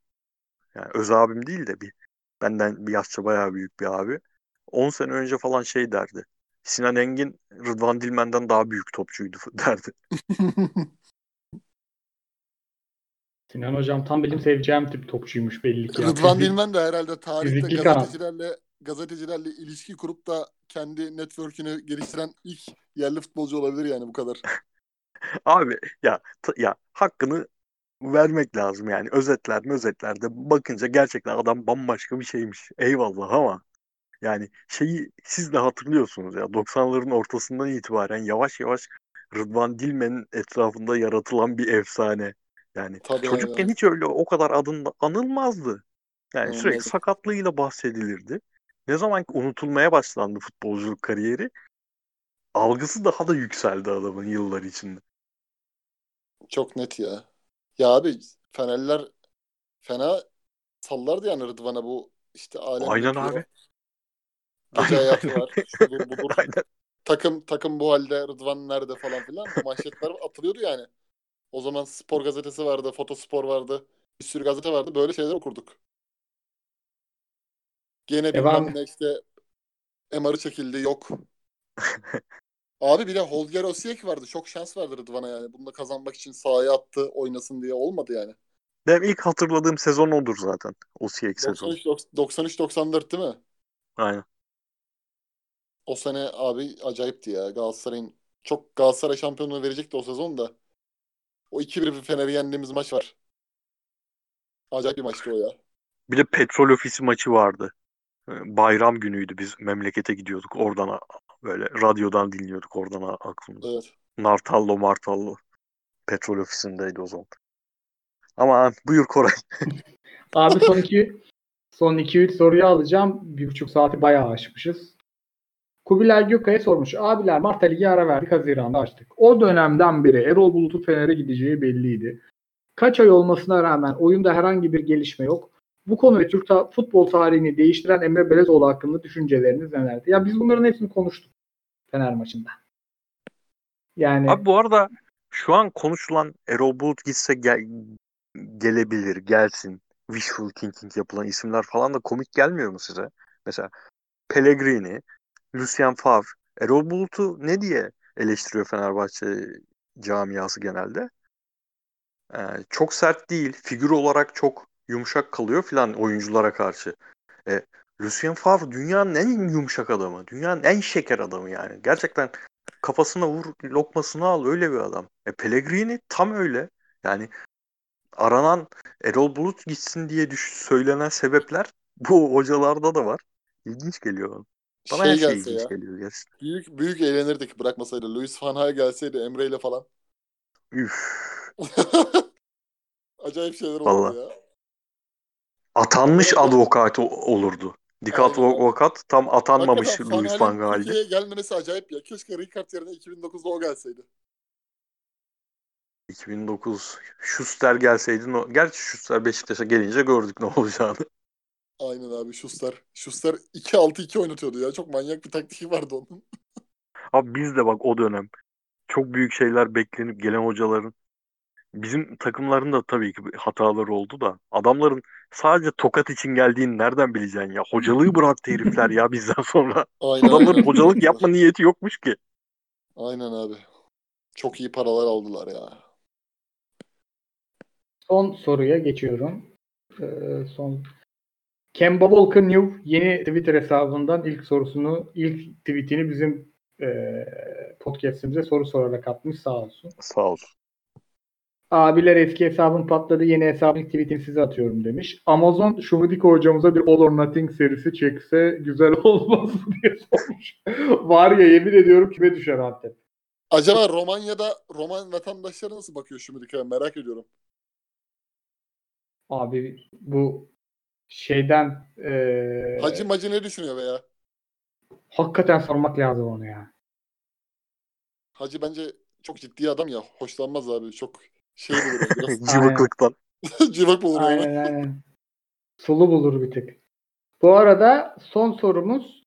yani öz abim değil de bir benden bir yaşça bayağı büyük bir abi. 10 sene önce falan şey derdi. Sinan Engin Rıdvan Dilmen'den daha büyük topçuydu [laughs] derdi. [laughs] Sinan Hocam tam benim seveceğim tip topçuymuş belli ki. Rıdvan Dilmen de herhalde tarihte kanat. gazetecilerle gazetecilerle ilişki kurup da kendi network'ünü geliştiren ilk yerli futbolcu olabilir yani bu kadar. [laughs] Abi ya ya hakkını vermek lazım yani özetler özetlerde bakınca gerçekten adam bambaşka bir şeymiş. Eyvallah ama yani şeyi siz de hatırlıyorsunuz ya 90'ların ortasından itibaren yavaş yavaş Rıdvan Dilmen'in etrafında yaratılan bir efsane. Yani Tabii çocukken abi. hiç öyle o kadar adında anılmazdı. Yani sürekli Anılmazdı. sakatlığıyla bahsedilirdi. Ne zaman ki unutulmaya başlandı futbolculuk kariyeri algısı daha da yükseldi adamın yıllar içinde. Çok net ya. Ya abi Fenerler fena sallardı yani Rıdvan'a bu işte alem Aynen yapıyor. abi. Gece Aynen, hayatı var. Şudur budur. [laughs] Aynen. takım takım bu halde Rıdvan nerede falan filan manşetler atılıyordu yani. O zaman spor gazetesi vardı, fotospor vardı. Bir sürü gazete vardı. Böyle şeyler okurduk. Gene Devam. bilmem ne işte MR'ı çekildi yok. Abi bir de Holger Osijek vardı. Çok şans verdi Rıdvan'a yani. Bunu da kazanmak için sahaya attı, oynasın diye olmadı yani. Benim ilk hatırladığım sezon odur zaten. O CX sezonu. 93-94 değil mi? Aynen. O sene abi acayipti ya. Galatasaray'ın çok Galatasaray şampiyonluğu verecekti o sezon da. O 2-1 Fener'i yendiğimiz maç var. Acayip bir maçtı o ya. Bir de petrol ofisi maçı vardı. Ee, Bayram günüydü biz memlekete gidiyorduk. Oradan böyle radyodan dinliyorduk oradan a- aklımız. Evet. Nartallo Martallo petrol ofisindeydi o zaman. Ama buyur Koray. [laughs] Abi son iki son 2-3 soruyu alacağım. Bir buçuk saati bayağı aşmışız. Kubilay Gökay'a sormuş. Abiler Mart'a ligi ara verdik. Haziran'da açtık. O dönemden beri Erol Bulut'un Fener'e gideceği belliydi. Kaç ay olmasına rağmen oyunda herhangi bir gelişme yok. Bu konu ve Türk ta- futbol tarihini değiştiren Emre Belezoğlu hakkında düşünceleriniz nelerdi? Ya biz bunların hepsini konuştuk Fener maçında. Yani Abi bu arada şu an konuşulan Erol Bulut gitse gel, gelebilir, gelsin. Wishful thinking yapılan isimler falan da komik gelmiyor mu size? Mesela Pellegrini, Lucien Favre, Erol Bulut'u ne diye eleştiriyor Fenerbahçe camiası genelde? Ee, çok sert değil, figür olarak çok yumuşak kalıyor filan oyunculara karşı. E, Lucien Favre dünyanın en yumuşak adamı, dünyanın en şeker adamı yani. Gerçekten kafasına vur, lokmasını al öyle bir adam. E, Pellegrini tam öyle. Yani aranan Erol Bulut gitsin diye düş söylenen sebepler bu hocalarda da var. İlginç geliyor bana. Bana şey her şey gelse ya. geliyor gerçekten. Büyük büyük eğlenirdik bırakmasaydı. Luis Van Gaal gelseydi Emre ile falan. Üf. [laughs] Acayip şeyler olurdu ya. Atanmış avukat olurdu. Öyle. avukat tam atanmamış Hakikaten Luis Van Gaal'de. Türkiye'ye gelmemesi acayip ya. Keşke Rijkaard yerine 2009'da o gelseydi. 2009 Schuster gelseydi. No... Gerçi Schuster Beşiktaş'a gelince gördük ne olacağını. Aynen abi Schuster. Schuster 2-6-2 oynatıyordu ya. Çok manyak bir taktiği vardı onun. [laughs] Abi biz de bak o dönem çok büyük şeyler beklenip gelen hocaların bizim takımların da tabii ki hataları oldu da adamların sadece tokat için geldiğini nereden bileceksin ya? Hocalığı [laughs] bıraktı herifler ya bizden sonra. Aynen. Adamların aynen. hocalık yapma [laughs] niyeti yokmuş ki. Aynen abi. Çok iyi paralar aldılar ya. Son soruya geçiyorum. Ee, son Kemba Walker New yeni Twitter hesabından ilk sorusunu, ilk tweetini bizim e, podcast'imize soru sorarak atmış sağ olsun. Sağ olsun. Abiler eski hesabın patladı yeni hesabın ilk tweetini size atıyorum demiş. Amazon Şumudiko hocamıza bir All or Nothing serisi çekse güzel [laughs] olmaz mı diye sormuş. Var ya yemin ediyorum kime düşer Antep. Acaba Romanya'da Roman vatandaşları nasıl bakıyor Şumidika'ya merak ediyorum. Abi bu şeyden e, Hacı Macı ne düşünüyor veya? hakikaten sormak lazım onu ya. Hacı bence çok ciddi adam ya. Hoşlanmaz abi. Çok şey bulur. Biraz [laughs] Cıvıklıktan. [laughs] cıvık bulur yani. Aynen aynen. Sulu bulur bir tık. Bu arada son sorumuz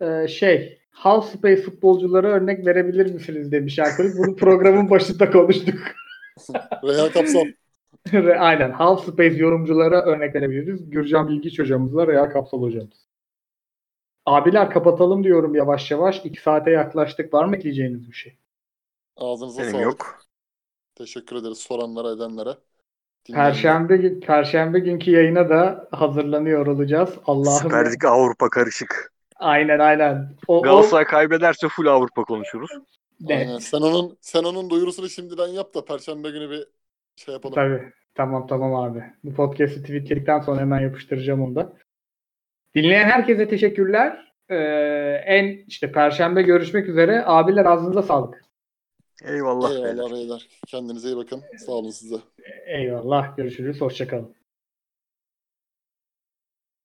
e, şey Half Space futbolculara örnek verebilir misiniz demiş alkolik. Bunu programın başında konuştuk. [laughs] Reyhan Kapsam. [laughs] aynen. Half Space yorumculara örnek verebiliriz. Gürcan Bilgiç hocamızla Real Kapsal hocamız. Abiler kapatalım diyorum yavaş yavaş. İki saate yaklaştık. Var mı ekleyeceğiniz bir şey? Ağzınıza Benim sağlık. yok. Teşekkür ederiz soranlara edenlere. Perşembe, Perşembe günkü yayına da hazırlanıyor olacağız. Allah'ım. Süper Lig Avrupa karışık. Aynen aynen. O, o, Galatasaray kaybederse full Avrupa konuşuruz. net. Aynen. Sen onun sen onun duyurusunu şimdiden yap da perşembe günü bir şey yapalım. Tabii. Tamam tamam abi. Bu podcast'i tweetledikten sonra hemen yapıştıracağım onu da. Dinleyen herkese teşekkürler. Ee, en işte Perşembe görüşmek üzere. Abiler ağzınıza sağlık. Eyvallah. beyler. Eyvallah beyler. Kendinize iyi bakın. Sağ olun size. Eyvallah. Görüşürüz. Hoşçakalın.